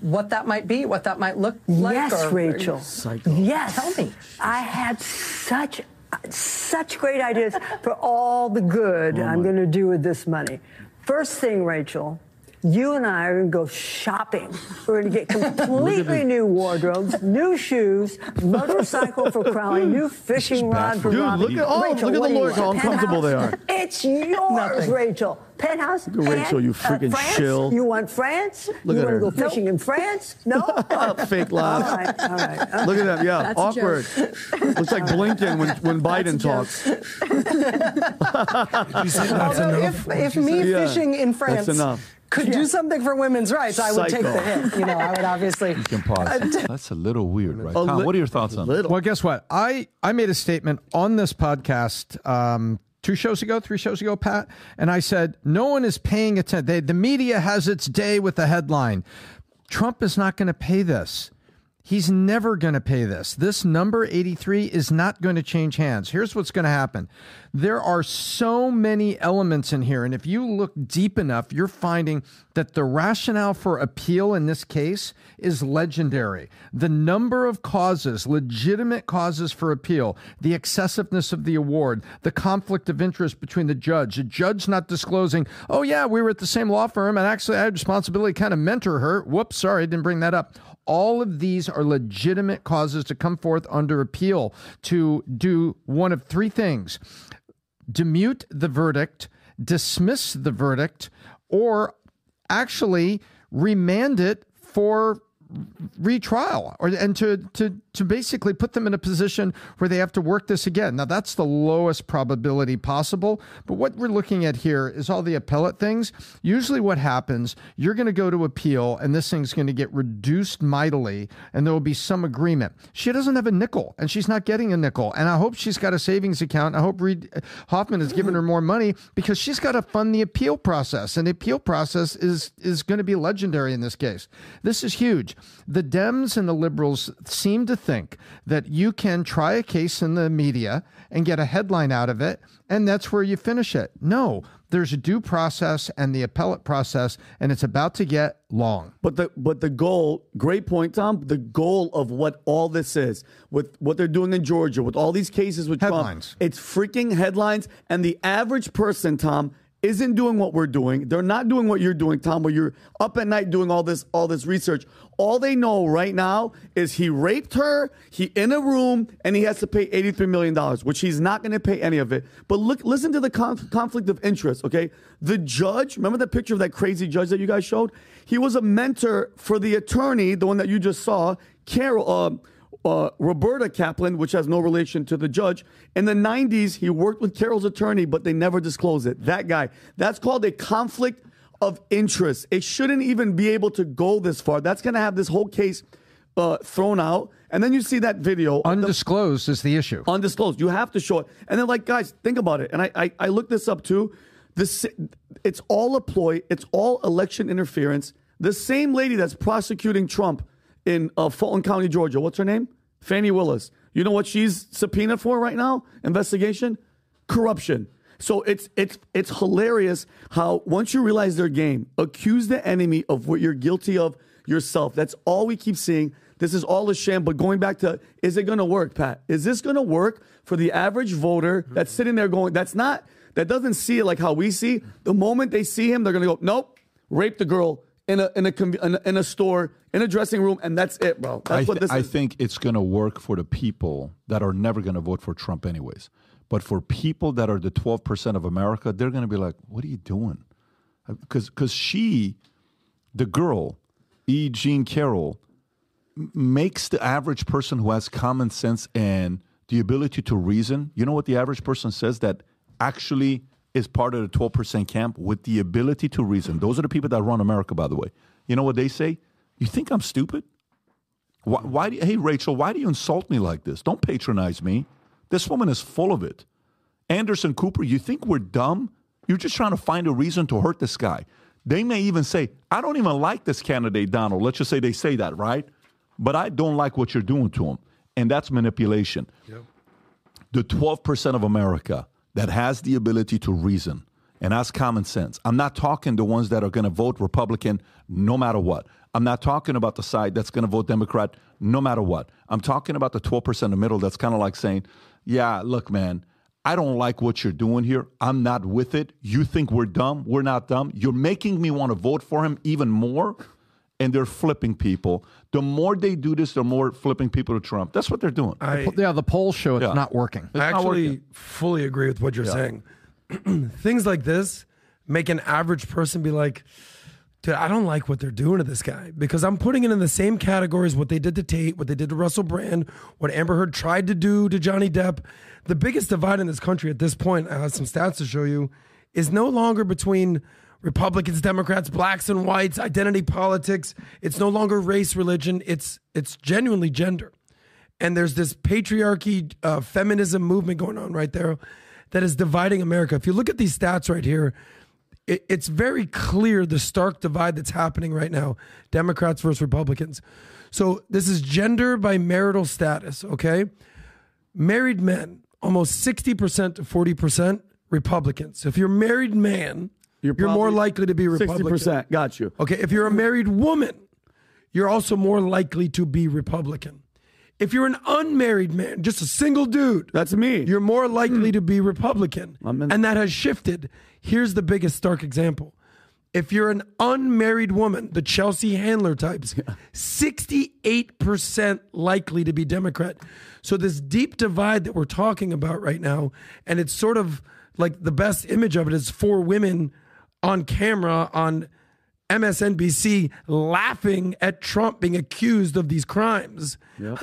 what that might be? What that might look like? yes, or- Rachel. Psycho. Yes. Tell me. I had such such great ideas for all the good I'm going to do with this money. First thing, Rachel, you and I are going to go shopping. We're going to get [LAUGHS] completely new wardrobes, new shoes, motorcycle for Crowley, new fishing rod for Dude, Robbie. look at- oh, Rachel, look at the do lawyers, how want? uncomfortable they are. It's yours, Nothing. Rachel. Penthouse. at Rachel, and, you freaking uh, France? shill. You want France? Look you at want her. to go fishing in France? No? [LAUGHS] Fake all laugh. right, all right. Look at that. Yeah, That's awkward. Looks like Blinken when, when Biden talks. [LAUGHS] That's Although enough. if, if me Yeah, fishing in France that's enough. could do something for women's rights, I would take the hit. You know, I would obviously. You can pause. That's a little weird, right? Tom, li- what are your thoughts on that? Well, guess what? I, I made a statement on this podcast um, two shows ago, three shows ago, Pat, and I said, no one is paying attention. They, the media has its day with the headline. Trump is not going to pay this. He's never going to pay this. This number 83 is not going to change hands. Here's what's going to happen. There are so many elements in here. And if you look deep enough, you're finding that the rationale for appeal in this case is legendary. The number of causes, legitimate causes for appeal, the excessiveness of the award, the conflict of interest between the judge, the judge not disclosing, oh, yeah, we were at the same law firm and actually I had responsibility to kind of mentor her. Whoops, sorry, I didn't bring that up. All of these are legitimate causes to come forth under appeal to do one of three things. Demute the verdict, dismiss the verdict, or actually remand it for retrial or and to to to basically put them in a position where they have to work this again. Now that's the lowest probability possible, but what we're looking at here is all the appellate things. Usually what happens, you're going to go to appeal and this thing's going to get reduced mightily and there will be some agreement. She doesn't have a nickel and she's not getting a nickel and I hope she's got a savings account. I hope Reid uh, Hoffman has given her more money because she's got to fund the appeal process and the appeal process is is going to be legendary in this case. This is huge. The Dems and the liberals seem to think that you can try a case in the media and get a headline out of it, and that's where you finish it. No, there's a due process and the appellate process, and it's about to get long. But the but the goal, great point, Tom. The goal of what all this is, with what they're doing in Georgia, with all these cases with Headlines. Trump, it's freaking headlines. And the average person, Tom, isn't doing what we're doing. They're not doing what you're doing, Tom. Where you're up at night doing all this all this research. All they know right now is he raped her. He in a room and he has to pay eighty three million dollars, which he's not going to pay any of it. But look, listen to the conf- conflict of interest. Okay, the judge. Remember the picture of that crazy judge that you guys showed? He was a mentor for the attorney, the one that you just saw, Carroll. Uh, uh, Roberta Kaplan, which has no relation to the judge. In the 90s, he worked with Carroll's attorney, but they never disclosed it. That guy. That's called a conflict of interest. It shouldn't even be able to go this far. That's going to have this whole case uh, thrown out. And then you see that video. of the- Undisclosed is the issue. undisclosed. You have to show it. And then, like, guys, think about it. And I, I, I looked this up too. This, it's all a ploy. It's all election interference. The same lady that's prosecuting Trump in uh, Fulton County, Georgia. What's her name? Fani Willis. You know what she's subpoenaed for right now? Investigation, corruption. So it's it's it's hilarious how once you realize their game, accuse the enemy of what you're guilty of yourself. That's all we keep seeing. This is all a sham. But going back to, is it going to work, Pat? Is this going to work for the average voter that's sitting there going, that's not, that doesn't see it like how we see? The moment they see him, they're going to go, nope, rape the girl in a in a in a, in a store in a dressing room, and that's it, bro. That's I, what this I is. think it's going to work for the people that are never going to vote for Trump, anyways. But for people that are the 12% of America, they're going to be like, what are you doing? Uh, because because she, the girl, E. Jean Carroll, makes the average person who has common sense and the ability to reason. You know what the average person says that actually is part of the 12% camp with the ability to reason. Those are the people that run America, by the way. You know what they say? You think I'm stupid? Why, why do, hey, Rachel, why do you insult me like this? Don't patronize me. This woman is full of it. Anderson Cooper, you think we're dumb? You're just trying to find a reason to hurt this guy. They may even say, I don't even like this candidate, Donald. Let's just say they say that, right? But I don't like what you're doing to him. And that's manipulation. The 12% of America that has the ability to reason and has common sense. I'm not talking the ones that are going to vote Republican no matter what. I'm not talking about the side that's going to vote Democrat no matter what. I'm talking about the 12% in the middle that's kind of like saying, yeah, look, man, I don't like what you're doing here. I'm not with it. You think we're dumb. We're not dumb. You're making me want to vote for him even more. And they're flipping people. The more they do this, the more flipping people to Trump. That's what they're doing. I, Yeah, the polls show it's Yeah. not working. It's I actually working. fully agree with what you're saying. [CLEARS THROAT] Things like this make an average person be like, dude, I don't like what they're doing to this guy because I'm putting it in the same category as what they did to Tate, what they did to Russell Brand, what Amber Heard tried to do to Johnny Depp. The biggest divide in this country at this point, I have some stats to show you, is no longer between Republicans, Democrats, blacks and whites, identity politics. It's no longer race, religion. It's it's genuinely gender. And there's this patriarchy uh, feminism movement going on right there that is dividing america. If you look at these stats right here it, it's very clear the stark divide that's happening right now democrats versus republicans. So this is gender by marital status okay? Married men almost 60% to 40% republicans. If you're a married man you're, more likely to be republican 60%. Got you. Okay, if you're a married woman, you're also more likely to be Republican. If you're an unmarried man, just a single dude, That's me. you're more likely to be Republican. In- and that has shifted. Here's the biggest stark example. If you're an unmarried woman, the Chelsea Handler types, 68% likely to be Democrat. So, this deep divide that we're talking about right now, and it's sort of like the best image of it is four women on camera on MSNBC laughing at Trump being accused of these crimes. [LAUGHS] We're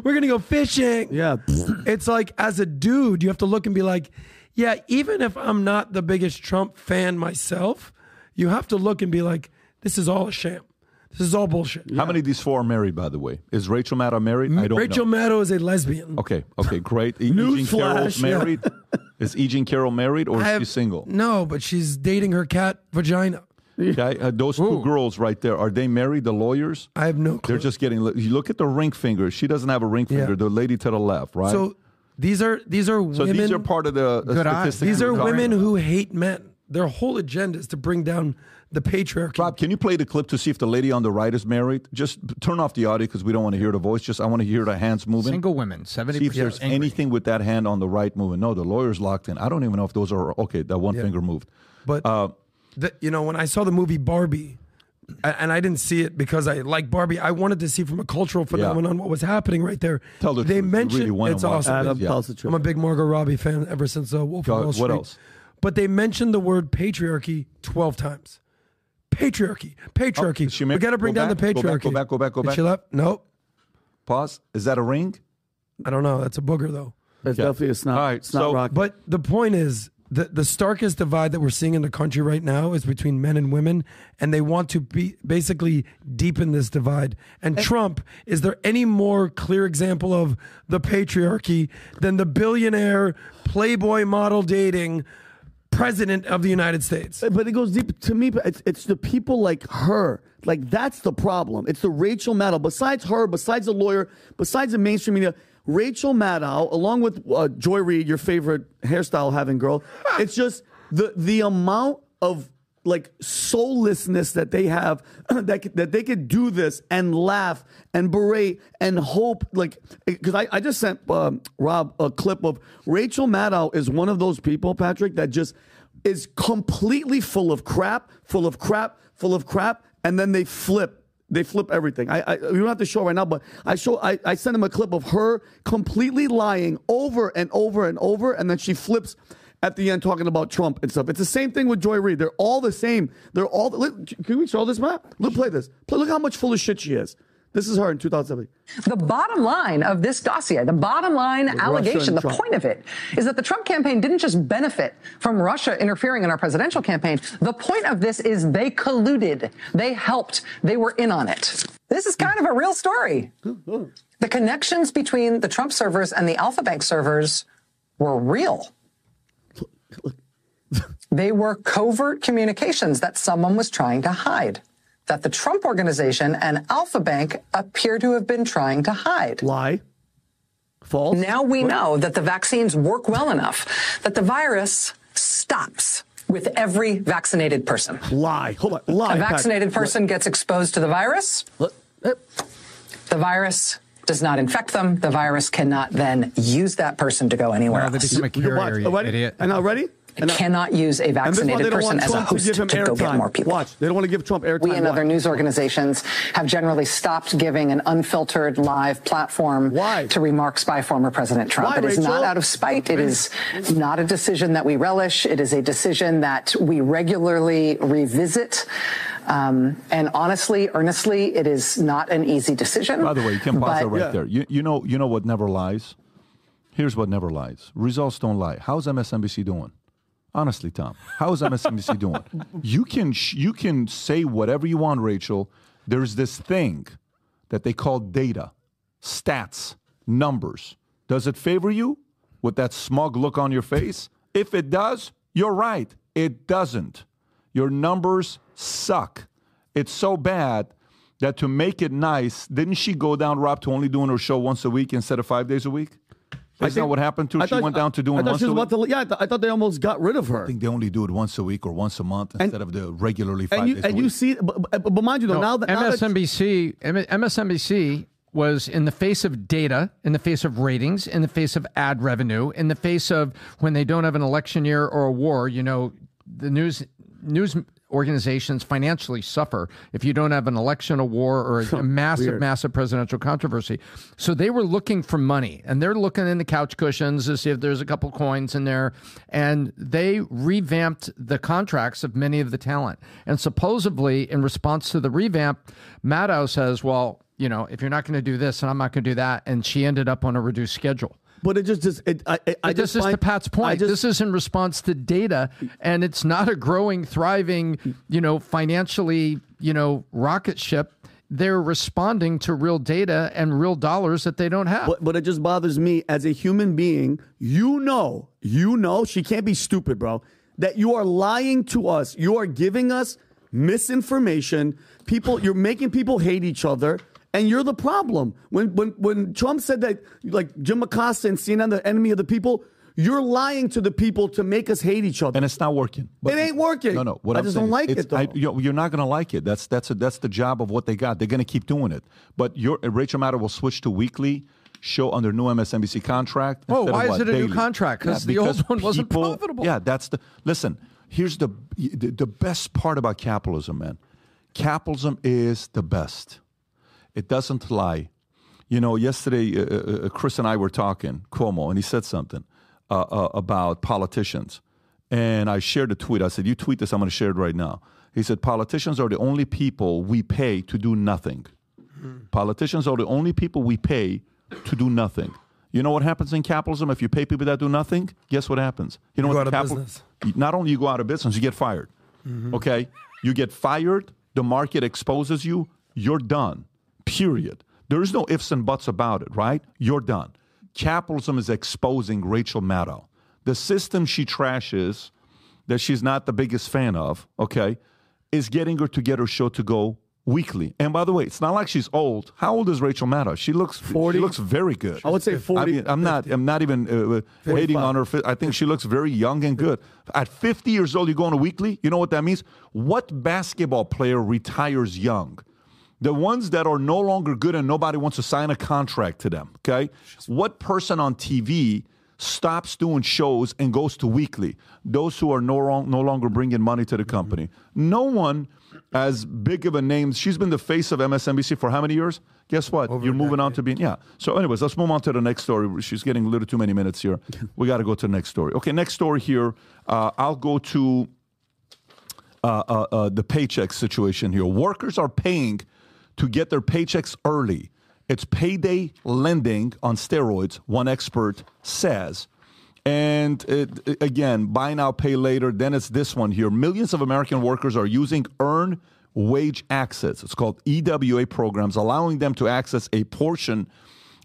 going to go fishing. Yeah. [SNIFFS] It's like, as a dude, you have to look and be like, yeah, even if I'm not the biggest Trump fan myself, you have to look and be like, this is all a sham. This is all bullshit. How many of these four are married, by the way? Is Rachel Maddow married? I don't know. Rachel know. Maddow is a lesbian. Okay, okay, great. [LAUGHS] Eugene Carroll's Newsflash, yeah. [LAUGHS] married. Is Eugene Carroll married or I is have- she single? No, but she's dating her cat vagina. Okay, uh, those two girls right there are they married? The lawyers? I have no clue. They're just getting. You look at the ring finger. She doesn't have a ring finger. Yeah. The lady to the left, right? So these are these are women So women. these are part of the uh, statistics. These we're women who hate men. Their whole agenda is to bring down the patriarchy. Rob, can you play the clip to see if the lady on the right is married? Just turn off the audio because we don't want to hear the voice. Just I want to hear the hands moving. Single women, seventy See if there's percent. anything with that hand on the right moving. No, the lawyer's locked in. I don't even know if those are okay. That one finger moved. But Uh, the, you know, when I saw the movie Barbie, and I didn't see it because I like Barbie. I wanted to see from a cultural phenomenon what was happening right there. Tell the they truth. You mentioned really it's awesome. it. Adam Yeah. tells the truth. I'm a big Margot Robbie fan ever since uh, Wolf of Wall what else? But they mentioned the word patriarchy 12 times. Patriarchy, patriarchy. Oh, is she we got to bring Go down back, the go back, patriarchy. go back, go back, go back. she left? Nope. Pause. Is that a ring? I don't know. That's a booger though. It's Yeah. definitely a snot. All right, snot so- rock. But the point is, the, the starkest divide that we're seeing in the country right now is between men and women, and they want to be basically deepen this divide. And eh. Trump, is there any more clear example of the patriarchy than the billionaire Playboy model dating president of the United States? But it goes deep to me. It's, it's the people like her. Like that's the problem. It's the Rachel Maddow. Besides her, besides the lawyer, besides the mainstream media, Rachel Maddow, along with uh, Joy Reid, your favorite hairstyle having girl. It's just the the amount of like soullessness that they have [CLEARS THROAT] that that they could do this and laugh and berate and hope like because I, I just sent um, Rob a clip of Rachel Maddow is one of those people Patrick that just is completely full of crap full of crap full of crap and then they flip they flip everything. I, I we don't have to show right now, but I show I, I sent him a clip of her completely lying over and over and over, and then she flips at the end talking about Trump and stuff. It's the same thing with Joy Reid. They're all the same. They're all. Look, can we show this map? Look, play this. Play, look how much full of shit she is. This is her in 2007. The bottom line of this dossier, the bottom line Russia allegation, the Trump. point of it is that the Trump campaign didn't just benefit from Russia interfering in our presidential campaign. The point of this is they colluded, they helped, they were in on it. This is kind of a real story. The connections between the Trump servers and the Alfa Bank servers were real. They were covert communications that someone was trying to hide, that the Trump organization and Alfa Bank appear to have been trying to hide. Lie. False. Now we know that the vaccines work well enough that the virus stops with every vaccinated person. Lie. Hold on. Lie. A Pat. vaccinated person gets exposed to the virus. Look, eh, The virus does not infect them. The virus cannot then use that person to go anywhere Well, they else. become a you carrier, watch. you ready? idiot. And now ready? It And now- cannot use a and this is why vaccinated person as a host to give him to go get more people. Watch. They don't want to give Trump airtime. We and Why? other news organizations have generally stopped giving an unfiltered live platform Why? to remarks by former President Trump. Why, it is Rachel? not out of spite. It is not a decision that we relish. It is a decision that we regularly revisit. Um, and honestly, earnestly, it is not an easy decision. By the way, you can pause but- it right Yeah. there. You, you know, you know what never lies. Here's what never lies. Results don't lie. How's MSNBC doing? Honestly, Tom, how is MSNBC [LAUGHS] doing? You can sh- you can say whatever you want, Rachel. There's this thing that they call data, stats, numbers. Does it favor you with that smug look on your face? If it does, you're right. It doesn't. Your numbers suck. It's so bad that to make it nice, didn't she go down, Rob, to only doing her show once a week instead of five days a week? Isn't that what happened to her? I She thought- went down to doing I thought once she a was week. about to. Yeah, I, th- I thought they almost got rid of her. I think they only do it once a week or once a month instead of the regularly five and you days a and you see, but, but, but mind you, though, No, now that now that- MSNBC, MSNBC was in the face of data, in the face of ratings, in the face of ad revenue, in the face of when they don't have an election year or a war. You know, the news news organizations financially suffer if you don't have an election, a war, or a, [LAUGHS] a massive, Weird. massive presidential controversy. So they were looking for money, and they're looking in the couch cushions to see if there's a couple coins in there, and they revamped the contracts of many of the talent. And supposedly, in response to the revamp, Maddow says, "Well, you know, if you're not going to do this, and I'm not going to do that," and she ended up on a reduced schedule. But it just, just it, I, I, I But just this is find, to Pat's point. Just, this is in response to data, and it's not a growing, thriving, you know, financially, you know, rocket ship. They're responding to real data and real dollars that they don't have. But, but it just bothers me as a human being. You know, you know, she can't be stupid, bro. That you are lying to us. You are giving us misinformation. People, you're making people hate each other. And you're the problem. When when when Trump said that, like Jim Acosta and CNN, the enemy of the people, you're lying to the people to make us hate each other. and it's not working. It ain't working. No, no. What I I'm just don't like it, though. I, you're not going to like it. That's that's a, that's the job of what they got. They're going to keep doing it. But your Rachel Maddow will switch to weekly show under new MSNBC contract. Oh, why is it a new daily. contract? 'Cause the old one wasn't profitable. Yeah, that's the listen. Here's the, the the best part about capitalism, man. Capitalism is the best. It doesn't lie. You know, yesterday uh, uh, uh, Chris and I were talking Cuomo, and he said something uh, uh, about politicians, and I shared a tweet. I said, "You tweet this, I'm going to share it right now." He said, "Politicians are the only people we pay to do nothing." Politicians are the only people we pay to do nothing. You know what happens in capitalism? If you pay people that do nothing, guess what happens? You know You what go the out of capital-. Not only you go out of business, you get fired. Okay, you get fired. The market exposes you. You're done. Period. There is no ifs and buts about it. Right? You're done. Capitalism is exposing Rachel Maddow. The system she trashes, that she's not the biggest fan of. Okay, is getting her to get her show to go weekly. And by the way, it's not like she's old. How old is Rachel Maddow? She looks 40? She looks very good. I would say 40. I mean, I'm not. I'm not even uh, hating on her. I think she looks very young and good. At 50 years old, you go on a weekly. You know what that means? What basketball player retires young? The ones that are no longer good and nobody wants to sign a contract to them. Okay. What person on TV stops doing shows and goes to weekly? Those who are no, wrong, no longer bringing money to the company. No one as big of a name. She's been the face of MSNBC for how many years? Guess what? You're moving on to being yeah. So, anyways, let's move on to the next story. She's getting a little too many minutes here. [LAUGHS] We got to go to the next story. Okay, next story here. Uh, I'll go to uh, uh, uh, the paycheck situation here. Workers are paying to get their paychecks early. It's payday lending on steroids, one expert says. And it, again, buy now, pay later. Then it's this one here. Millions of American workers are using earn wage access. It's called EWA programs, allowing them to access a portion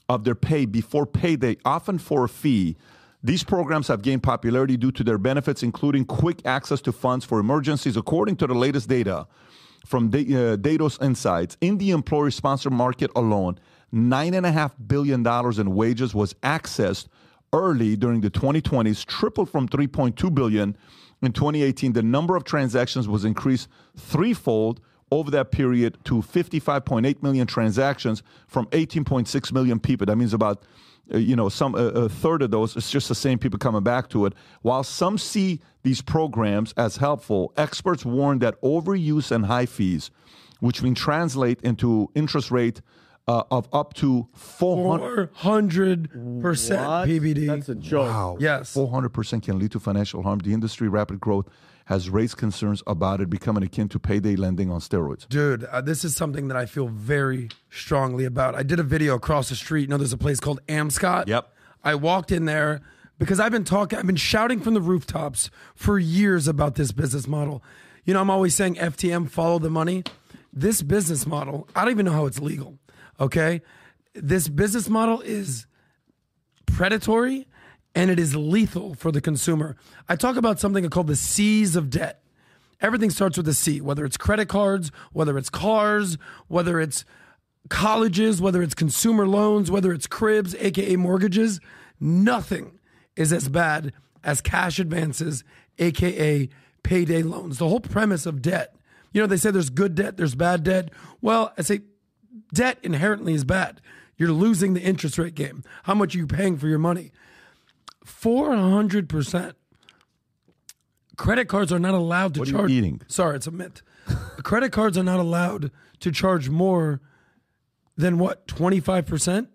of their pay before payday, often for a fee. These programs have gained popularity due to their benefits, including quick access to funds for emergencies. According to the latest data from Da- uh, Datos Insights, in the employer sponsored market alone, $9.5 billion in wages was accessed early during the 2020s, tripled from 3.2 billion in 2018. The number of transactions was increased threefold over that period to 55.8 million transactions from 18.6 million people. That means about you know some a, a third of those it's just the same people coming back to it. While some see these programs as helpful, experts warn that overuse and high fees, which can translate into interest rate uh, of up to 400 percent PBD. That's a joke. Wow. Yes. 400% can lead to financial harm. The industry rapid growth has raised concerns about it becoming akin to payday lending on steroids. Dude, uh, this is something that I feel very strongly about. I did a video across the street. You know, there's a place called Amscott. Yep. I walked in there because I've been talking, I've been shouting from the rooftops for years about this business model. You know, I'm always saying FTM, follow the money. This business model, I don't even know how it's legal. Okay. This business model is predatory and it is lethal for the consumer. I talk about something called the C's of debt. Everything starts with a C, whether it's credit cards, whether it's cars, whether it's colleges, whether it's consumer loans, whether it's cribs, aka mortgages. Nothing is as bad as cash advances, aka payday loans. The whole premise of debt. You know, they say there's good debt, there's bad debt. Well, I say debt inherently is bad. You're losing the interest rate game. How much are you paying for your money? 400%. Credit cards are not allowed to What are you charge. eating? Sorry, it's a mint. Credit cards are not allowed to charge more than what, 25%?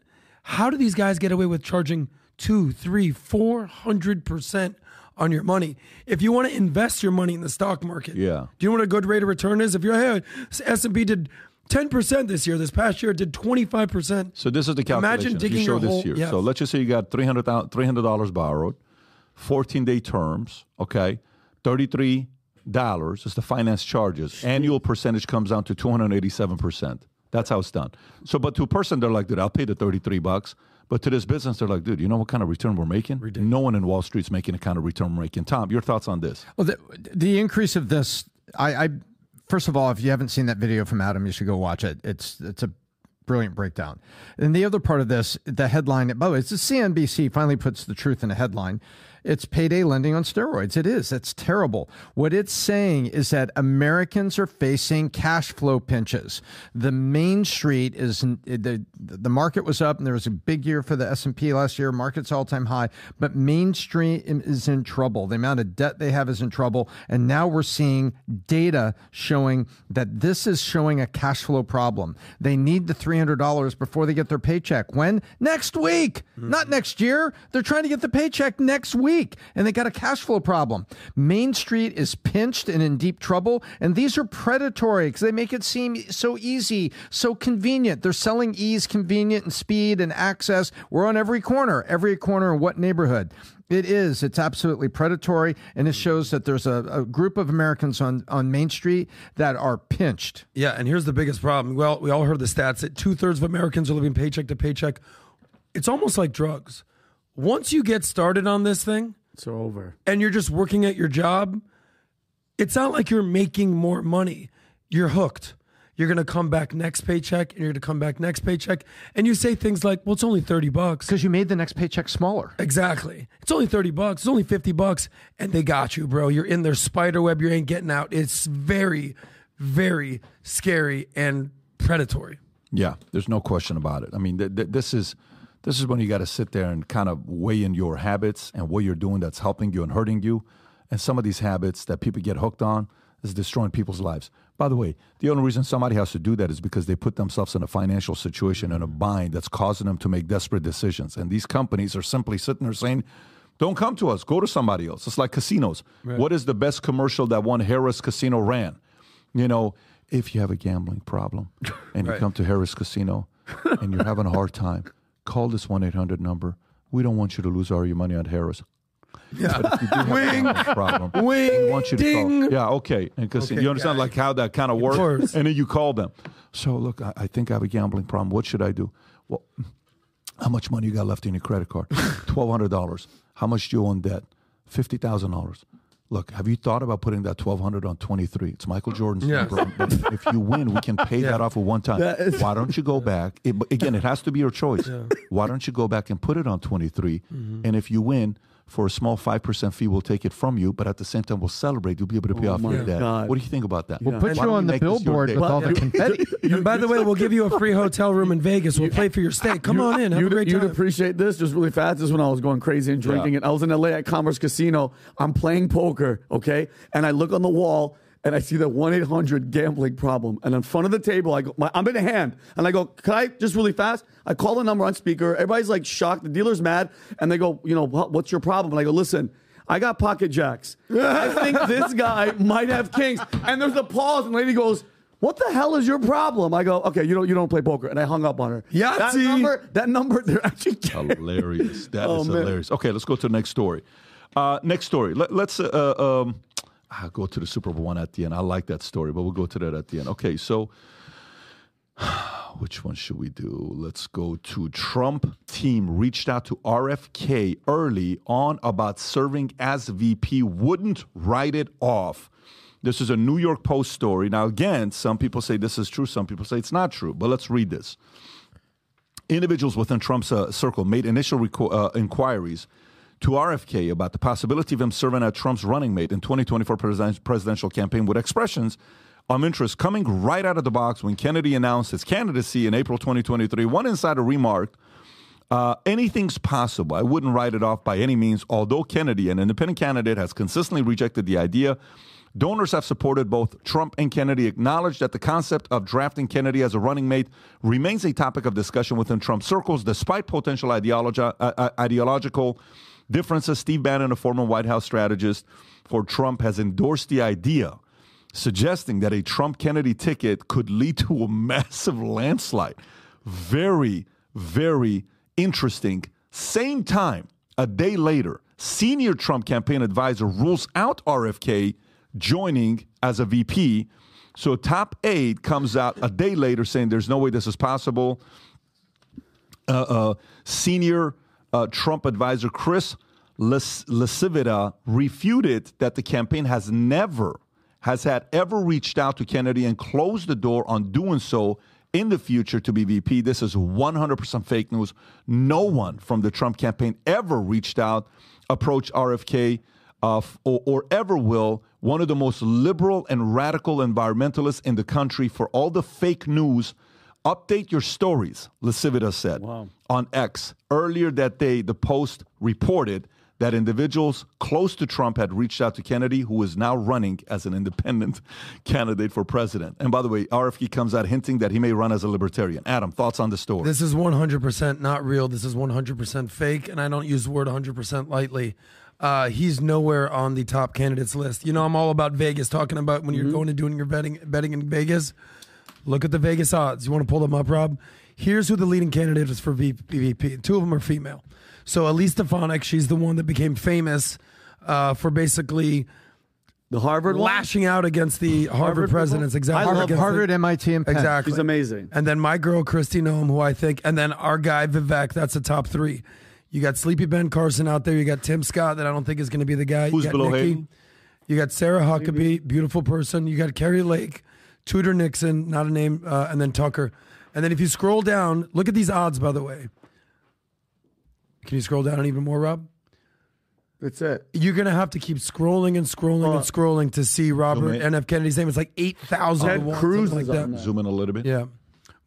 How do these guys get away with charging two, three, four hundred percent on your money? If you want to invest your money in the stock market, Yeah. Do you know what a good rate of return is? If you're hey, S and P did ten percent this year, this past year it did twenty five percent. So this is the calculation. Imagine digging you show your this hole- here. yes. So let's just say you got $300, $300 borrowed, 14 day terms, okay? $33 is the finance charges. Annual percentage comes down to 287%. That's how it's done. So, but to a person, they're like, dude, I'll pay the 33 bucks. But to this business, they're like, dude, you know what kind of return we're making? No one in Wall Street's making the kind of return we're making. Tom, your thoughts on this? Well, the, the increase of this, I, I first of all, if you haven't seen that video from Adam, you should go watch it. It's it's a brilliant breakdown. And the other part of this, the headline, by the way, it's the CNBC finally puts the truth in a headline. It's payday lending on steroids. It is. It's terrible. What it's saying is that Americans are facing cash flow pinches. The Main Street is the the market was up, and there was a big year for the S and P last year. Market's all time high, but Main Street is in trouble. The amount of debt they have is in trouble, and now we're seeing data showing that this is showing a cash flow problem. They need the three hundred dollars before they get their paycheck. When next week, mm-hmm. not next year. They're trying to get the paycheck next week. Week and they got a cash flow problem. Main Street is pinched and in deep trouble. And these are predatory because they make it seem so easy, so convenient. They're selling ease, convenient, and speed and access. We're on every corner. Every corner in what neighborhood? It is. It's absolutely predatory, and it shows that there's a, a, group of Americans on, on Main Street that are pinched. Yeah, and here's the biggest problem. Well, we all heard the stats that two thirds of Americans are living paycheck to paycheck. It's almost like drugs. Once you get started on this thing, it's over, and you're just working at your job. It's not like you're making more money. You're hooked you're going to come back next paycheck and you're going to come back next paycheck. And you say things like, well, it's only 30 bucks. Because you made the next paycheck smaller. Exactly. It's only 30 bucks. It's only 50 bucks. And they got you, bro. You're in their spider web. You ain't getting out. It's very, very scary and predatory. Yeah, there's no question about it. I mean, th- th- this is this is when you got to sit there and kind of weigh in your habits and what you're doing that's helping you and hurting you. And some of these habits that people get hooked on is destroying people's lives. By the way, the only reason somebody has to do that is because they put themselves in a financial situation and a bind that's causing them to make desperate decisions. And these companies are simply sitting there saying, don't come to us, go to somebody else. It's like casinos. Right. What is the best commercial that one Harrah's Casino ran? You know, if you have a gambling problem and right. you come to Harrah's Casino and you're having a hard time, call this 1 800 number. We don't want you to lose all your money on Harrah's. Yeah. But if you do have [LAUGHS] Wing. a problem, Wing. want you to Ding. call. Yeah, okay. And because okay, you understand like how that kind of works. And then you call them. So look, I, I think I have a gambling problem. What should I do? Well, [LAUGHS] how much money you got left in your credit card? [LAUGHS] Twelve hundred dollars. How much do you owe in debt? Fifty thousand dollars. Look, have you thought about putting that twelve hundred on twenty three? It's Michael Jordan's number. If you win, we can pay [LAUGHS] yeah. that off at one time. Is, Why don't you go back? It, again, it has to be your choice. Yeah. Why don't you go back and put it on twenty three? mm mm-hmm. And if you win, for a small 5% fee, we'll take it from you, but at the same time, we'll celebrate. You'll be able to pay oh off your debt. God. What do you think about that? We'll put you on the billboard with all the [LAUGHS] confetti. [LAUGHS] and by the way, we'll give you a free hotel room in Vegas. We'll pay for your stay. Come on in. Have you'd, a great you'd appreciate this just really fast. This is when I was going crazy and drinking. Yeah. And I was in LA at Commerce Casino. I'm playing poker, okay? And I look on the wall and I see the 1 800 gambling problem. And in front of the table, I go, my, I'm in a hand. And I go, Can I just really fast? I call the number on speaker. Everybody's like shocked. The dealer's mad. And they go, You know, what's your problem? And I go, Listen, I got pocket jacks. I think [LAUGHS] this guy might have kings. And there's a pause, and the lady goes, what the hell is your problem? I go, okay, you don't you don't play poker, and I hung up on her. Yeah, that number, that number, they're actually hilarious. That oh, is hilarious. Okay, let's go to the next story. Uh, next story. Let, us uh, um, I'll go to the Super Bowl one at the end. I like that story, but we'll go to that at the end. Okay, so [SIGHS] which one should we do? Let's go to Trump team reached out to RFK early on about serving as VP, wouldn't write it off. This is a New York Post story. Now, again, some people say this is true, some people say it's not true, but let's read this. Individuals within Trump's uh, circle made initial reco- uh, inquiries to RFK about the possibility of him serving as Trump's running mate in 2024 pres- presidential campaign with expressions of interest coming right out of the box when Kennedy announced his candidacy in April 2023. One insider remarked, uh, anything's possible. I wouldn't write it off by any means, although Kennedy, an independent candidate, has consistently rejected the idea. Donors have supported both Trump and Kennedy, acknowledged that the concept of drafting Kennedy as a running mate remains a topic of discussion within Trump circles, despite potential uh, uh ideological differences. Steve Bannon, a former White House strategist for Trump, has endorsed the idea, suggesting that a Trump Kennedy ticket could lead to a massive landslide. Very, very interesting. Same time, a day later, senior Trump campaign advisor rules out RFK joining as a VP. So top aide comes out a day later saying there's no way this is possible. Uh, uh, senior uh, Trump advisor Chris LaCivita refuted that the campaign has never, has had ever reached out to Kennedy and closed the door on doing so in the future to be VP. This is 100% fake news. No one from the Trump campaign ever reached out, approached RFK, uh, or, or ever will. One of the most liberal and radical environmentalists in the country for all the fake news Update your stories, LaCivita said wow. on X. Earlier that day, the Post reported that individuals close to Trump had reached out to Kennedy, who is now running as an independent [LAUGHS] candidate for president. And by the way, RFK comes out hinting that he may run as a libertarian. Adam, thoughts on the story? This is 100% not real. This is 100% fake, and I don't use the word 100% lightly. uh, he's nowhere on the top candidates list. You know, I'm all about Vegas, talking about when you're going and doing your betting betting in Vegas. Look at the Vegas odds. You want to pull them up, Rob? Here's who the leading candidate is for VP. Two of them are female. So Elise Stefanik, she's the one that became famous uh, for basically The Harvard one? lashing out against the Harvard, Harvard presidents. people? Exactly. I love Harvard, the- MIT, and Penn. Exactly. She's amazing. And then my girl, Kristi Noem, who I think, and then our guy, Vivek, that's the top three. You got Sleepy Ben Carson out there. You got Tim Scott, that I don't think is going to be the guy. Who's you got below Nikki. Hayden? You got Sarah Huckabee, beautiful person. You got Kari Lake, Tudor Dixon, not a name, uh, and then Tucker. And then if you scroll down, look at these odds, by the way. Can you scroll down even more, Rob? That's it. You're going to have to keep scrolling and scrolling and scrolling to see Robert in. N.F. Kennedy's name. It's like 8,000 Ted Cruz like that. Zoom in a little bit. Yeah.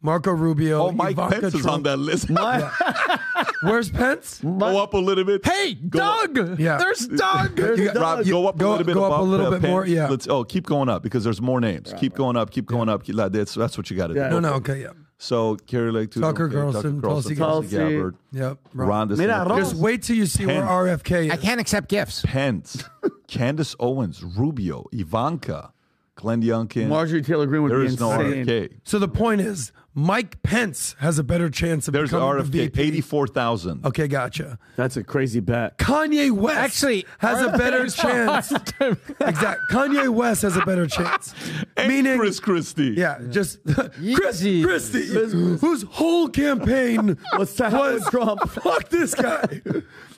Marco Rubio. Oh, Mike Ivanka Pence is on that list. [LAUGHS] Where's Pence? Go up a little bit. Hey, Go up. Doug! Yeah. There's Doug! You got- Rob, go up a little bit go up a little bit more, Pence. yeah. Let's, oh, keep going up because there's more names. keep going up. Keep going up. Keep, that's, that's what you got to Yeah. do. No, no, okay, yeah. So Kari Lake, Tudor, Tucker okay, Carlson, Tulsi Tulsi. Gabbard, Yep. Ron Mira, DeSantis, Just wait till you see where RFK is. I can't accept gifts. Pence, [LAUGHS] Candace Owens, Rubio, Ivanka, Glenn Youngkin. Marjorie Taylor Greene would there be is no insane. RFK. So the point is, Mike Pence has a better chance of There's becoming the RFK, VP. 84,000. Okay, gotcha. That's a crazy bet. Kanye West Actually, has a better [LAUGHS] chance. exactly. Kanye West has a better [LAUGHS] chance. And Meaning, Chris Christie. yeah, just [LAUGHS] Chris Easy. Christie, whose whole campaign What's that with Trump? fuck this guy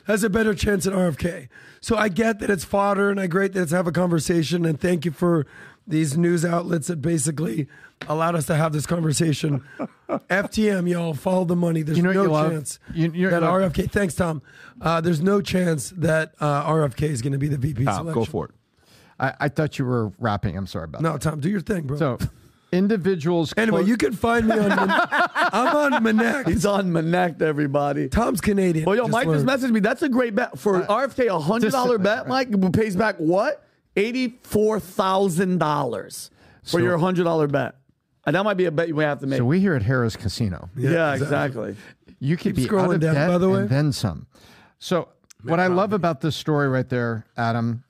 has a better chance at RFK. So I get that it's fodder, and I great that it's have a conversation. And thank you for these news outlets that basically allowed us to have this conversation. [LAUGHS] FTM, y'all, follow the money. There's You know no you chance You- you- that look- RFK. Thanks, Tom. Uh, there's no chance that uh, RFK is going to be the VP Tom, selection. go for it. I, I thought you were rapping. I'm sorry about that. No, Tom, do your thing, bro. So, individuals. [LAUGHS] anyway, clo- you can find me on. [LAUGHS] Mon- I'm on Minnect. He's on Minnect, everybody. Tom's Canadian. Well, yo, Just Mike just messaged me. That's a great bet for RFK. A hundred dollar Just- bet, Mike pays back what? Eighty four thousand dollars for So- your hundred dollar bet. And that might be a bet you may have to make. So we here at Harrah's Casino. yeah, exactly. You could Keep be out scrolling of down, debt by the way. and then some. So what I love about this story right there, Adam,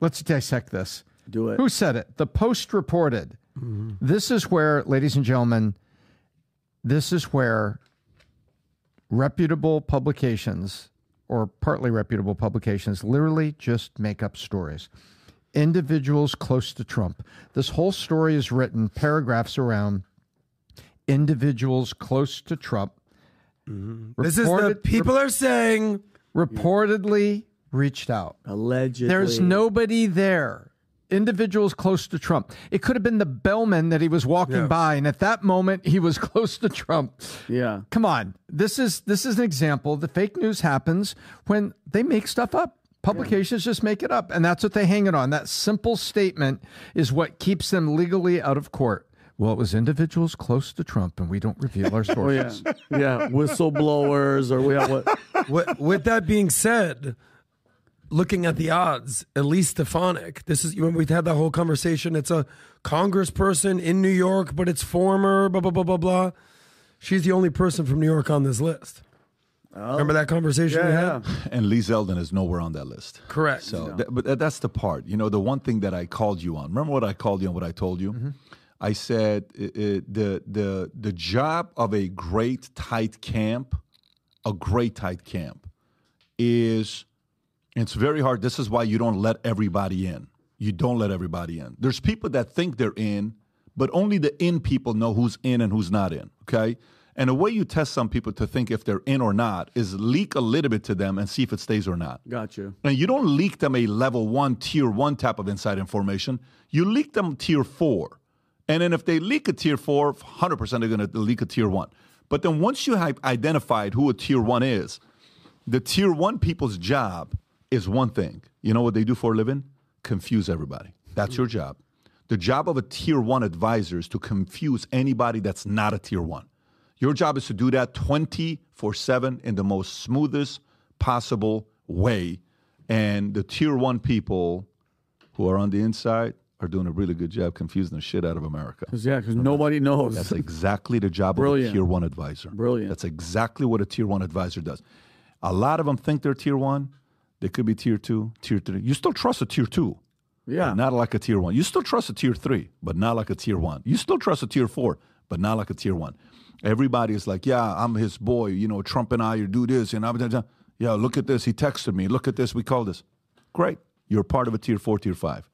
let's dissect this. Do it. Who said it? The Post reported. Mm-hmm. This is where, ladies and gentlemen, this is where reputable publications or partly reputable publications literally just make up stories. Individuals close to Trump. This whole story is written paragraphs around individuals close to Trump. Mm-hmm. This is the people are saying. reportedly reached out. Allegedly. There's nobody there. Individuals close to Trump. It could have been the bellman that he was walking Yeah. by, and at that moment he was [LAUGHS] close to Trump. Yeah. Come on, this is this is an example. The fake news happens when they make stuff up. Publications just make it up, and that's what they hang it on. That simple statement is what keeps them legally out of court. Well, it was individuals close to Trump, and we don't reveal our [LAUGHS] Oh, yeah. sources. yeah. Whistleblowers or we have what? [LAUGHS] with, with that being said, looking at the odds, Elise Stefanik, this is when we've had that whole conversation. It's a congressperson in New York, but it's former, blah, blah, blah, blah, blah. She's the only person from New York on this list. Remember that conversation we Yeah. had? And Lee Zeldin is nowhere on that list. Correct. So, that, but that- that's the part. You know, the one thing that I called you on. Remember what I called you on? what I told you? Mm-hmm. I said uh, uh, the the the job of a great tight camp, a great tight camp, is it's very hard. This is why you don't let everybody in. You don't let everybody in. There's people that think they're in, but only the in people know who's in and who's not in. Okay. And the way you test some people to think if they're in or not is leak a little bit to them and see if it stays or not. Got you. And you don't leak them a level one, tier one type of inside information. You leak them tier four. And then if they leak a tier four, 100% they're going to leak a tier one. But then once you have identified who a tier one is, the tier one people's job is one thing. You know what they do for a living? Confuse everybody. That's your job. The job of a tier one advisor is to confuse anybody that's not a tier one. Your job is to do that 24 7 in the most smoothest possible way. And the tier one people who are on the inside are doing a really good job confusing the shit out of America. Cause, yeah, because nobody knows. That's exactly the job Brilliant. of a tier one advisor. Brilliant. That's exactly what a tier one advisor does. A lot of them think they're tier one. They could be tier two, tier three. You still trust a tier two, Yeah. not like a tier one. You still trust a tier three, but not like a tier one. You still trust a tier four, but not like a tier one. Everybody is like, yeah, I'm his boy. You know, Trump and I are do this, and I'm, yeah, look at this. He texted me. Look at this. We call this. Great. You're part of a tier four, tier five.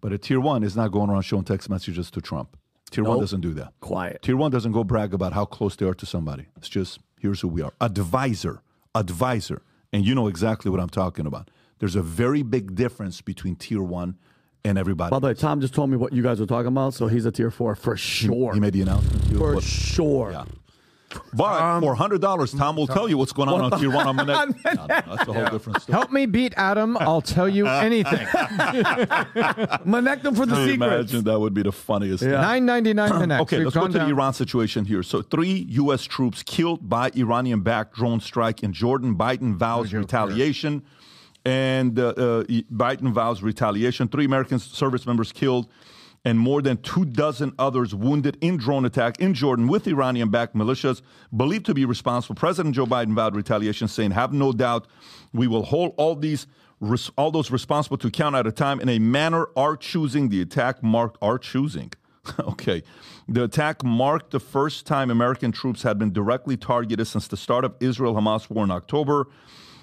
But a tier one is not going around showing text messages to Trump. Tier one doesn't do that. Quiet. Tier one doesn't go brag about how close they are to somebody. It's just here's who we are. Advisor, advisor, and you know exactly what I'm talking about. There's a very big difference between tier one and everybody. By the way, Tom just told me what you guys were talking about, so he's a tier four for sure. he made the announcement. for What- sure. Yeah. But for hundred dollars, Tom will tell you what's going on on tier one. I'm gonna, no, no, that's a whole different story. Help me beat Adam. I'll tell you [LAUGHS] anything. Manectum for the Can you secrets. Imagine that would be the funniest. thing. Nine ninety nine the next. Okay, We've let's go gone to down- the Iran situation here. So, three U.S. troops killed by Iranian-backed drone strike in Jordan. Biden vows retaliation, and uh, uh, Biden vows retaliation. Three American service members killed, and more than two dozen others wounded in drone attack in Jordan with Iranian-backed militias believed to be responsible. President Joe Biden vowed retaliation, saying, "Have no doubt, we will hold all these." All those responsible to count at a time in a manner our choosing. The attack marked our choosing. [LAUGHS] okay. The attack marked the first time American troops had been directly targeted since the start of Israel Hamas war in October.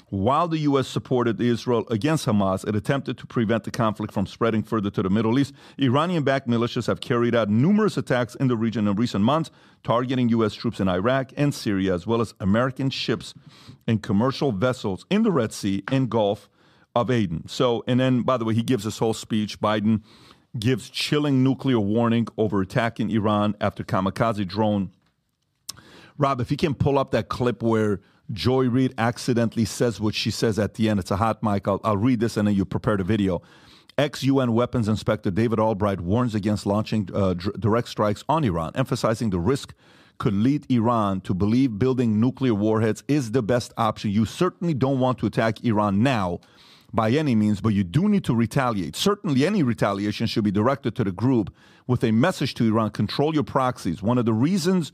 While the U.S. supported Israel against Hamas, it attempted to prevent the conflict from spreading further to the Middle East. Iranian backed militias have carried out numerous attacks in the region in recent months, targeting U.S. troops in Iraq and Syria, as well as American ships and commercial vessels in the Red Sea and Gulf of Aden. So, and then, by the way, he gives this whole speech. Biden gives chilling nuclear warning over attacking Iran after kamikaze drone. Rob, if you can pull up that clip where Joy Reid accidentally says what she says at the end, it's a hot mic. I'll, I'll read this and then you prepare the video. Ex UN weapons inspector David Albright warns against launching uh, direct strikes on Iran, emphasizing the risk could lead Iran to believe building nuclear warheads is the best option. You certainly don't want to attack Iran now by any means, but you do need to retaliate. Certainly, any retaliation should be directed to the group with a message to Iran control your proxies. One of the reasons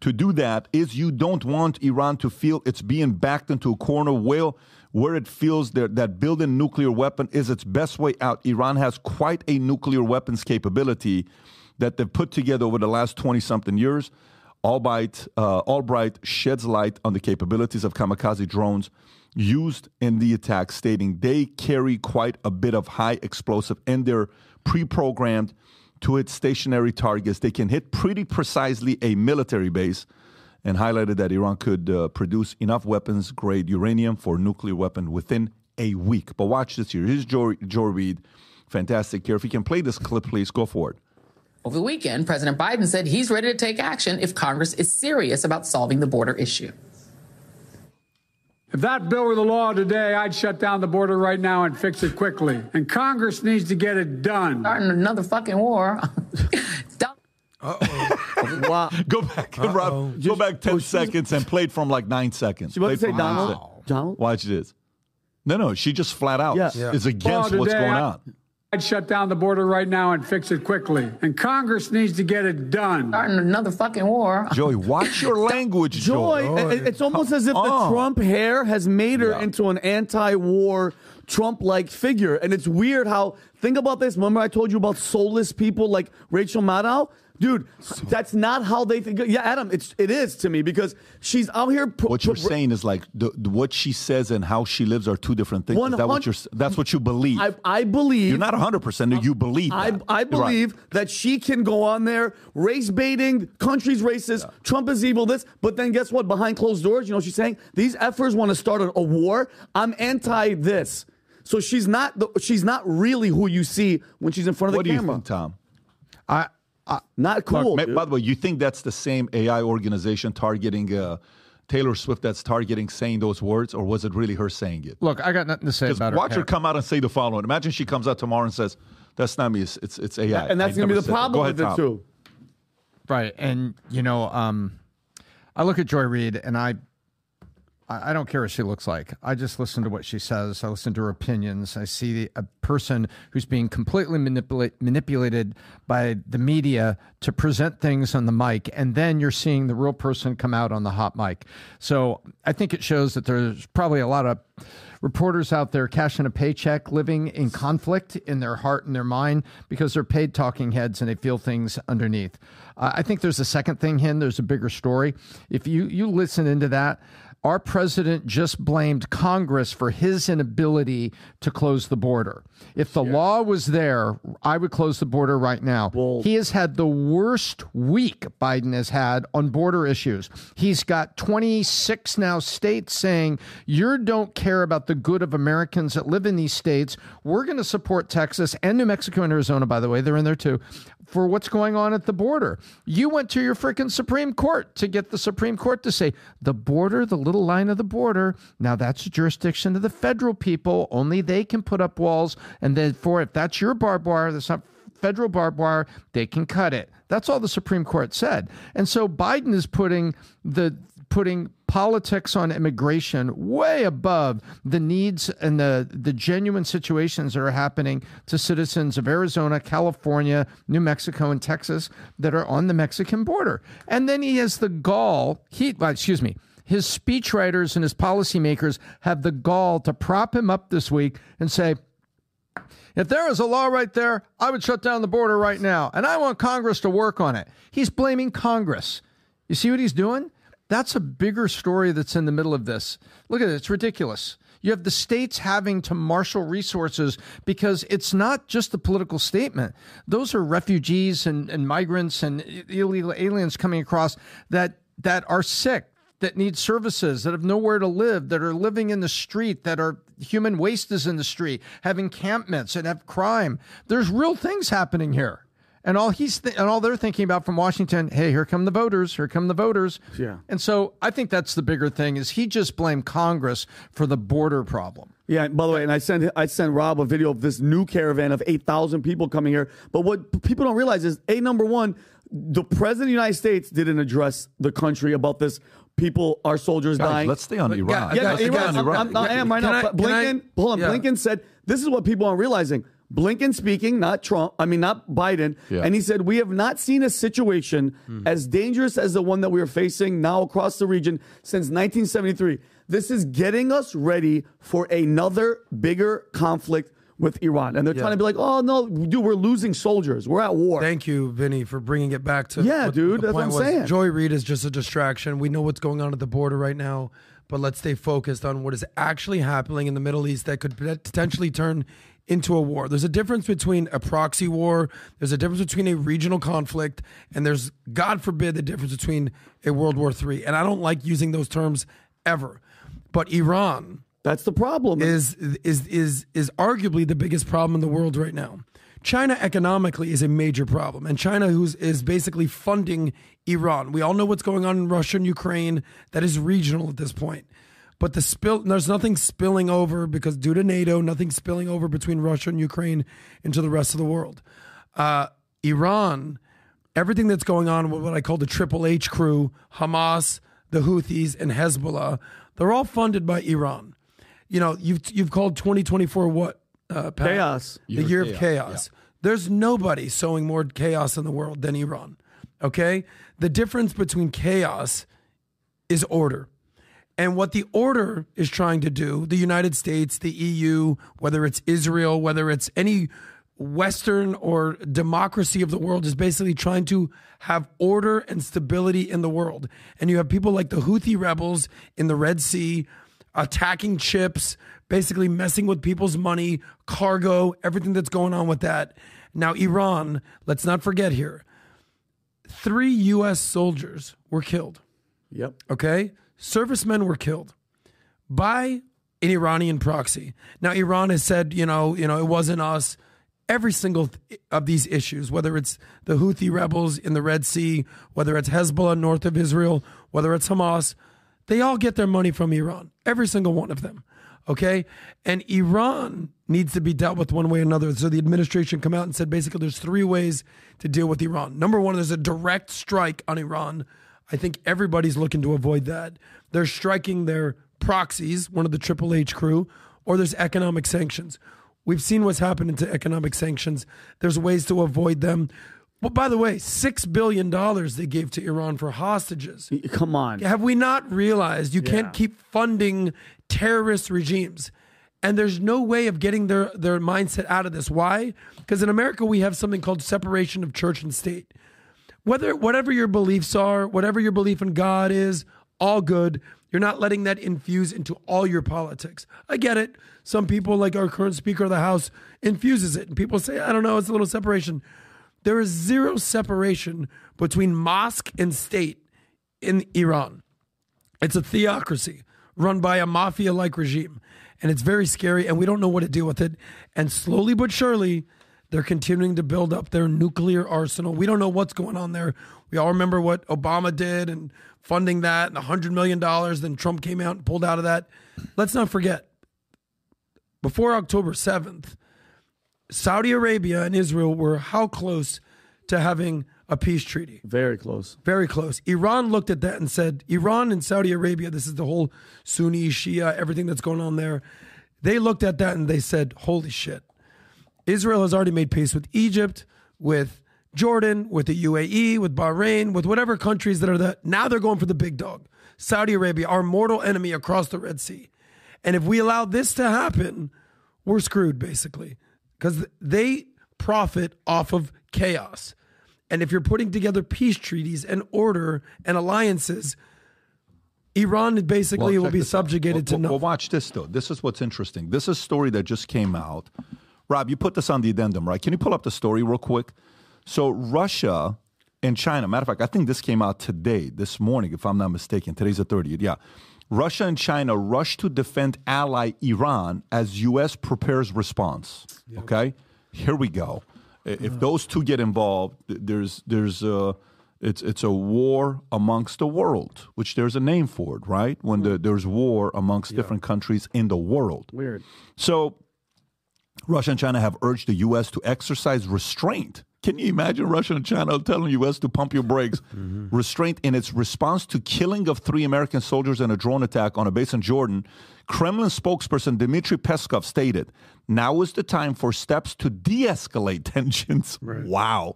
to do that is you don't want Iran to feel it's being backed into a corner where, where it feels that, that building nuclear weapon is its best way out. Iran has quite a nuclear weapons capability that they've put together over the last 20 something years. Albright, uh, Albright sheds light on the capabilities of kamikaze drones used in the attack, stating they carry quite a bit of high explosive and they're pre programmed to hit stationary targets. They can hit pretty precisely a military base and highlighted that Iran could uh, produce enough weapons grade uranium for a nuclear weapon within a week. But watch this here. Here's Joe, Joe Reid. Fantastic here. If you can play this clip, please go for it. Over the weekend, President Biden said he's ready to take action if Congress is serious about solving the border issue. If that bill were the law today, I'd shut down the border right now and fix it quickly. And Congress needs to get it done. Starting another fucking war. [LAUGHS] Stop. Wow. [LAUGHS] Go back, Rob. Go back 10 seconds and play it from like nine seconds. She about to say Donald? sec- Donald? Watch this. No, no, she just flat out Yeah. Yeah. is against Well, what's going I- on. I'd shut down the border right now and fix it quickly. And Congress needs to get it done. Starting another fucking war. Joey, watch your [LAUGHS] language, Joy, Joey. it- it's almost as if the Oh. Trump hair has made her Yeah. into an anti-war Trump-like figure, and it's weird how. Think about this. Remember, I told you about soulless people like Rachel Maddow. Dude, that's not how they think. Yeah, Adam, it's it is to me because she's out here. Pro- What you're pro- saying is like the, the- what she says and how she lives are two different things. Is that what you're? That's what you believe. I, I believe you're not 100. percent You believe. I, that. I Right. believe that she can go on there race baiting, country's racist, Trump is evil, this, but then guess what? Behind closed doors, you know, what she's saying these effers want to start a, a war. I'm anti this. So she's not the, she's not really who you see when she's in front of What the do you camera. think, Tom? I, Not cool. Ma- dude. By the way, you think that's the same AI organization targeting uh, Taylor Swift that's targeting saying those words, or was it really her saying it? look, I got nothing to say Just about watch her. her come out and say the following. Imagine she comes out tomorrow and says, "That's not me. It's it's, it's AI." and that's going to be the problem Go with ahead, it too. Right. And, you know, um, I look at Joy Reid and I, I don't care what she looks like. I just listen to what she says. I listen to her opinions. I see a person who's being completely manipulate, manipulated by the media to present things on the mic, and then you're seeing the real person come out on the hot mic. So I think it shows that there's probably a lot of reporters out there cashing a paycheck, living in conflict in their heart and their mind because they're paid talking heads and they feel things underneath. Uh, I think there's a second thing, Hen. There's a bigger story. If you you listen into that, our president just blamed Congress for his inability to close the border. If the law was there, I would close the border right now. he has had the worst week Biden has had on border issues. He's got 26 now states saying, You don't care about the good of Americans that live in these states. We're going to support Texas and New Mexico and Arizona, by the way. They're in there too for what's going on at the border. You went to your freaking Supreme Court to get the Supreme Court to say the border, the little line of the border, now that's a jurisdiction of the federal people. Only they can put up walls. And then for if that's your barbed wire, that's not federal barbed wire, they can cut it. That's all the Supreme Court said. And so Biden is putting the putting politics on immigration way above the needs and the, the genuine situations that are happening to citizens of Arizona, California, New Mexico, and Texas that are on the Mexican border. And then he has the gall, he, uh, excuse me, his speechwriters and his policymakers have the gall to prop him up this week and say, if there was a law right there, I would shut down the border right now. And I want Congress to work on it. He's blaming Congress. You see what he's doing? That's a bigger story that's in the middle of this. Look at it, it's ridiculous. You have the states having to marshal resources because it's not just a political statement. Those are refugees and, and migrants and illegal aliens coming across that that are sick, that need services, that have nowhere to live, that are living in the street, that are human waste is in the street, have encampments and have crime. There's real things happening here. And all he's th- and all they're thinking about from Washington, hey, here come the voters, here come the voters. Yeah. And so I think that's the bigger thing is he just blamed Congress for the border problem. Yeah. and By the way, and I sent I sent Rob a video of this new caravan of eight thousand people coming here. But what people don't realize is, a number one, the president of the United States didn't address the country about this. People, our soldiers Guys, dying. let's stay on Iran. Yeah, Yeah, Guys, Iran, guys, I'm, I'm, I am right Can now. I- but can I- Blinken, hold on. yeah. Blinken said this is what people aren't realizing. Blinken speaking, not Trump. I mean, not Biden. Yeah. And he said we have not seen a situation mm-hmm. as dangerous as the one that we are facing now across the region since 1973. This is getting us ready for another bigger conflict with Iran. And they're trying to be like, oh no, dude, we're losing soldiers. We're at war. Thank you, Vinny, for bringing it back to Yeah, what dude, the that's what I'm was. saying. Joy Reid is just a distraction. We know what's going on at the border right now, but let's stay focused on what is actually happening in the Middle East that could potentially turn into a war. There's a difference between a proxy war, there's a difference between a regional conflict, and there's, God forbid, the difference between a World War III. And I don't like using those terms ever. But Iran That's the problem. is is is is arguably the biggest problem in the world right now. China economically is a major problem, and China who's is basically funding Iran. We all know what's going on in Russia and Ukraine. That is regional at this point. But the spill, there's nothing spilling over because due to NATO, nothing spilling over between Russia and Ukraine into the rest of the world. Uh, Iran, everything that's going on with what I call the Triple H crew, Hamas, the Houthis, and Hezbollah, they're all funded by Iran. You know, you've you've called 2024 what? Uh, Pat? Chaos. The year of chaos. There's nobody sowing more chaos in the world than Iran. Okay? The difference between chaos is order. And what the order is trying to do, the United States, the EU, whether it's Israel, whether it's any Western or democracy of the world, is basically trying to have order and stability in the world. And you have people like the Houthi rebels in the Red Sea attacking ships, basically messing with people's money, cargo, everything that's going on with that. Now, Iran, let's not forget here, three U.S. soldiers were killed Yep. okay? Servicemen were killed by an Iranian proxy. Now, Iran has said, you know, you know, it wasn't us. Every single th- of these issues, whether it's the Houthi rebels in the Red Sea, whether it's Hezbollah north of Israel, whether it's Hamas, they all get their money from Iran. Every single one of them. Okay. And Iran needs to be dealt with one way or another. So the administration come out and said basically there's three ways to deal with Iran. Number one, there's a direct strike on Iran. I think everybody's looking to avoid that. They're striking their proxies, one of the Triple H crew, or there's economic sanctions. We've seen what's happening to economic sanctions. There's ways to avoid them. But by the way, six billion dollars they gave to Iran for hostages. Come on. Have we not realized you can't keep funding terrorist regimes? And there's no way of getting their, their mindset out of this. Why? Because in America we have something called separation of church and state. Whether whatever your beliefs are, whatever your belief in God is, all good. You're not letting that infuse into all your politics. I get it. Some people, like our current Speaker of the House, infuses it. And people say, I don't know, it's a little separation. There is zero separation between mosque and state in Iran. It's a theocracy run by a mafia like regime. And it's very scary, and we don't know what to do with it. And slowly but surely, they're continuing to build up their nuclear arsenal. We don't know what's going on there. We all remember what Obama did and funding that and $100 million. Then Trump came out and pulled out of that. Let's not forget, before October 7th, Saudi Arabia and Israel were how close to having a peace treaty? Very close. Very close. Iran looked at that and said, Iran and Saudi Arabia, this is the whole Sunni, Shia, everything that's going on there. They looked at that and they said, holy shit. Israel has already made peace with Egypt, with Jordan, with the UAE, with Bahrain, with whatever countries that are the. Now they're going for the big dog. Saudi Arabia, our mortal enemy across the Red Sea. And if we allow this to happen, we're screwed basically because they profit off of chaos. And if you're putting together peace treaties and order and alliances, Iran basically Well, will be subjugated to Well, no. well, watch this though. This is what's interesting. This is a story that just came out. Rob, you put this on the addendum, right? Can you pull up the story real quick? So Russia and China. Matter of fact, I think this came out today, this morning, if I'm not mistaken. Today's the 30th. Yeah. Russia and China rush to defend ally Iran as U.S. prepares response. Okay, here we go. If those two get involved, there's there's a it's it's a war amongst the world, which there's a name for it, right? When hmm. the, there's war amongst different countries in the world. Weird. So Russia and China have urged the U.S. to exercise restraint. Can you imagine Russia and China telling the U.S. to pump your brakes? Mm-hmm. Restraint in its response to killing of three American soldiers in a drone attack on a base in Jordan. Kremlin spokesperson Dmitry Peskov stated, "Now is the time for steps to de-escalate [LAUGHS] tensions." Wow.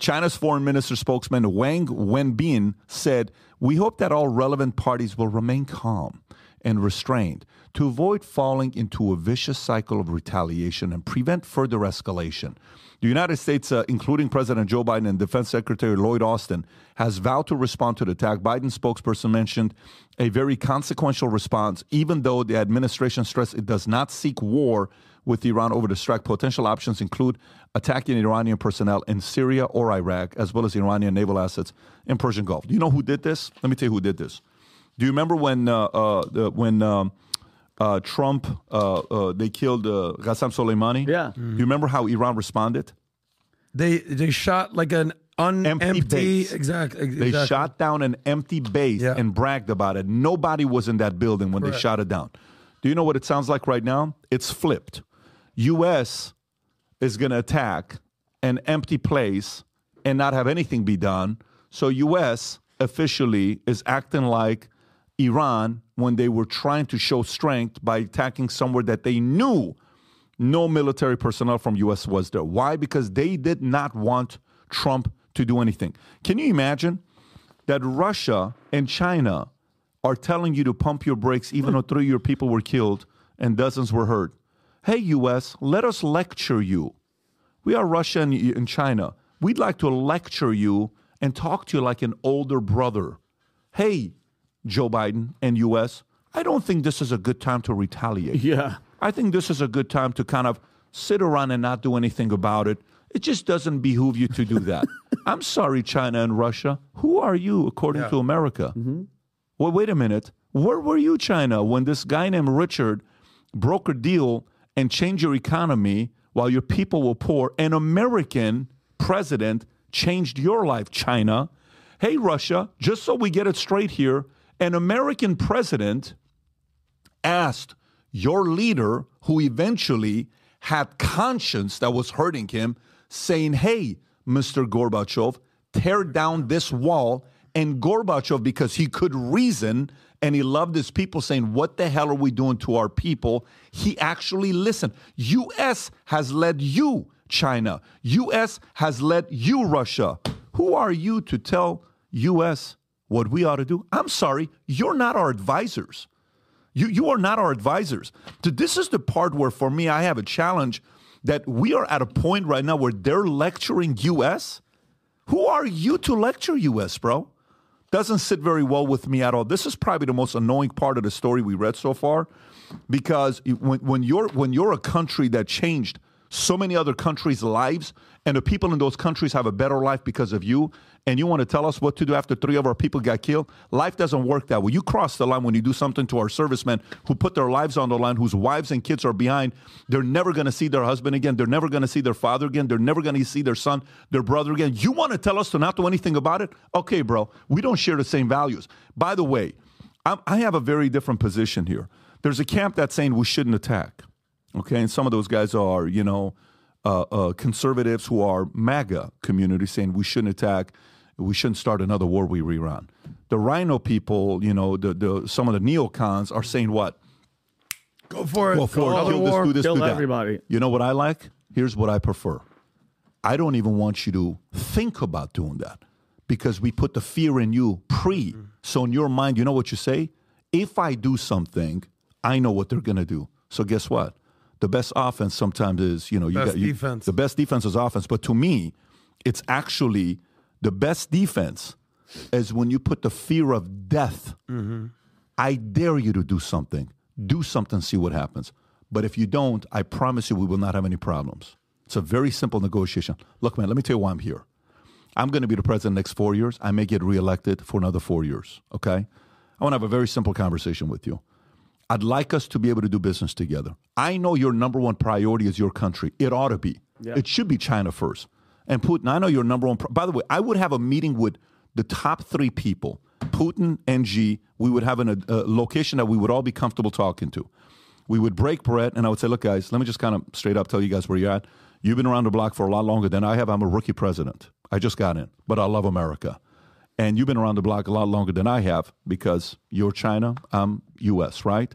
China's foreign minister spokesman Wang Wenbin said, "We hope that all relevant parties will remain calm." And restrained to avoid falling into a vicious cycle of retaliation and prevent further escalation. The United States, uh, including President Joe Biden and Defense Secretary Lloyd Austin, has vowed to respond to the attack. Biden's spokesperson mentioned a very consequential response, even though the administration stressed it does not seek war with Iran over the strike. Potential options include attacking Iranian personnel in Syria or Iraq, as well as Iranian naval assets in Persian Gulf. Do you know who did this? Let me tell you who did this. Do you remember when uh, uh, the, when um, uh, Trump uh, uh, they killed uh, Qassem Soleimani? Yeah. Do you remember how Iran responded? They they shot like an unempty Empty base. exactly. They shot down an empty base Yeah. and bragged about it. Nobody was in that building when they shot it down. Do you know what it sounds like right now? It's flipped. U.S. is going to attack an empty place and not have anything be done. So U.S. officially is acting like Iran when they were trying to show strength by attacking somewhere that they knew no military personnel from U.S. was there. Why? Because they did not want Trump to do anything. Can you imagine that Russia and China are telling you to pump your brakes, even though three of your people were killed and dozens were hurt? Hey, U.S., let us lecture you. We are Russia and, and China. We'd like to lecture you and talk to you like an older brother. Hey, Joe Biden and U.S., I don't think this is a good time to retaliate. Yeah. I think this is a good time to kind of sit around and not do anything about it. It just doesn't behoove you to do [LAUGHS] that. I'm sorry, China and Russia. Who are you according to America? Mm-hmm. Well, wait a minute. Where were you, China, when this guy named Richard broke a deal and changed your economy while your people were poor? An American president changed your life, China. Hey, Russia, just so we get it straight here, an American president asked your leader, who eventually had conscience that was hurting him, saying, Hey, Mr. Gorbachev, tear down this wall. And Gorbachev, because he could reason and he loved his people saying, What the hell are we doing to our people? He actually listened. US has led you, China. US has led you, Russia. Who are you to tell US what we ought to do? I'm sorry, you're not our advisors. You, you are not our advisors. So this is the part where, for me, I have a challenge that we are at a point right now where they're lecturing US. Who are you to lecture US, bro? Doesn't sit very well with me at all. This is probably the most annoying part of the story we read so far, because when, when you're when you're a country that changed so many other countries' lives, and the people in those countries have a better life because of you, and you want to tell us what to do after three of our people got killed? Life doesn't work that way. You cross the line when you do something to our servicemen who put their lives on the line, whose wives and kids are behind. They're never going to see their husband again. They're never going to see their father again. They're never going to see their son, their brother again. You want to tell us to not do anything about it? Okay, bro. We don't share the same values. By the way, I'm, I have a very different position here. There's a camp that's saying we shouldn't attack. Okay, and some of those guys are, you know, uh, uh, conservatives who are MAGA community saying we shouldn't attack, we shouldn't start another war with Iran. The RINO people, you know, the, the some of the neocons are saying what? Go for it. Go for it. Another Kill this, war. do this, Kill do that. everybody. You know what I like? Here's what I prefer. I don't even want you to think about doing that because we put the fear in you pre. So in your mind, you know what you say? If I do something, I know what they're going to do. So guess what? The best offense sometimes is, you know, you Best got you, defense. The best defense is offense, but to me, it's actually the best defense is when you put the fear of death. Mm-hmm. I dare you to do something. Do something, see what happens. But if you don't, I promise you we will not have any problems. It's a very simple negotiation. Look, man, let me tell you why I'm here. I'm going to be the president next four years. I may get reelected for another four years. Okay? I want to have a very simple conversation with you. I'd like us to be able to do business together. I know your number one priority is your country. It ought to be. It should be China first. And Putin, I know your number one. Pri- By the way, I would have a meeting with the top three people Putin, and NG. We would have an, a, a location that we would all be comfortable talking to. We would break bread, and I would say, look, guys, let me just kind of straight up tell you guys where you're at. You've been around the block for a lot longer than I have. I'm a rookie president. I just got in, but I love America. And you've been around the block a lot longer than I have because you're China, I'm US, right?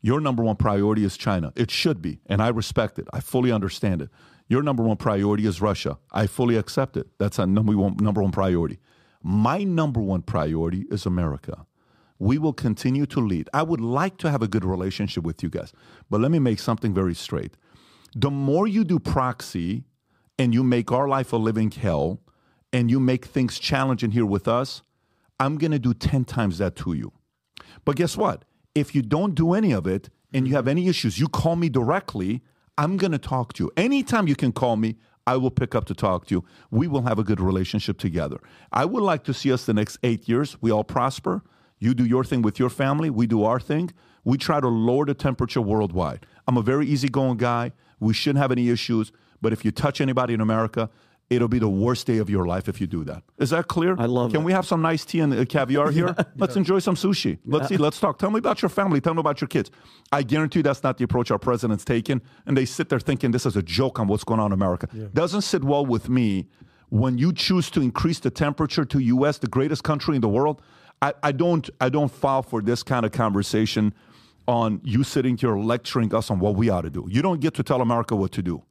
Your number one priority is China. It should be, and I respect it. I fully understand it. Your number one priority is Russia. I fully accept it. That's a number one, number one priority. My number one priority is America. We will continue to lead. I would like to have a good relationship with you guys, but let me make something very straight. The more you do proxy and you make our life a living hell and you make things challenging here with us, I'm going to do 10 times that to you. But guess what? If you don't do any of it and you have any issues, you call me directly. I'm going to talk to you. Anytime you can call me, I will pick up to talk to you. We will have a good relationship together. I would like to see us the next eight years. We all prosper. You do your thing with your family. We do our thing. We try to lower the temperature worldwide. I'm a very easygoing guy. We shouldn't have any issues. But if you touch anybody in America, it'll be the worst day of your life if you do that. Is that clear? I love Can that. we have some nice tea and caviar here? [LAUGHS] Let's enjoy some sushi. Let's see. Let's talk. Tell me about your family. Tell me about your kids. I guarantee you that's not the approach our president's taken. And they sit there thinking this is a joke on what's going on in America. Doesn't sit well with me when you choose to increase the temperature to U.S., the greatest country in the world. I, I don't. I don't file for this kind of conversation on you sitting here lecturing us on what we ought to do. You don't get to tell America what to do.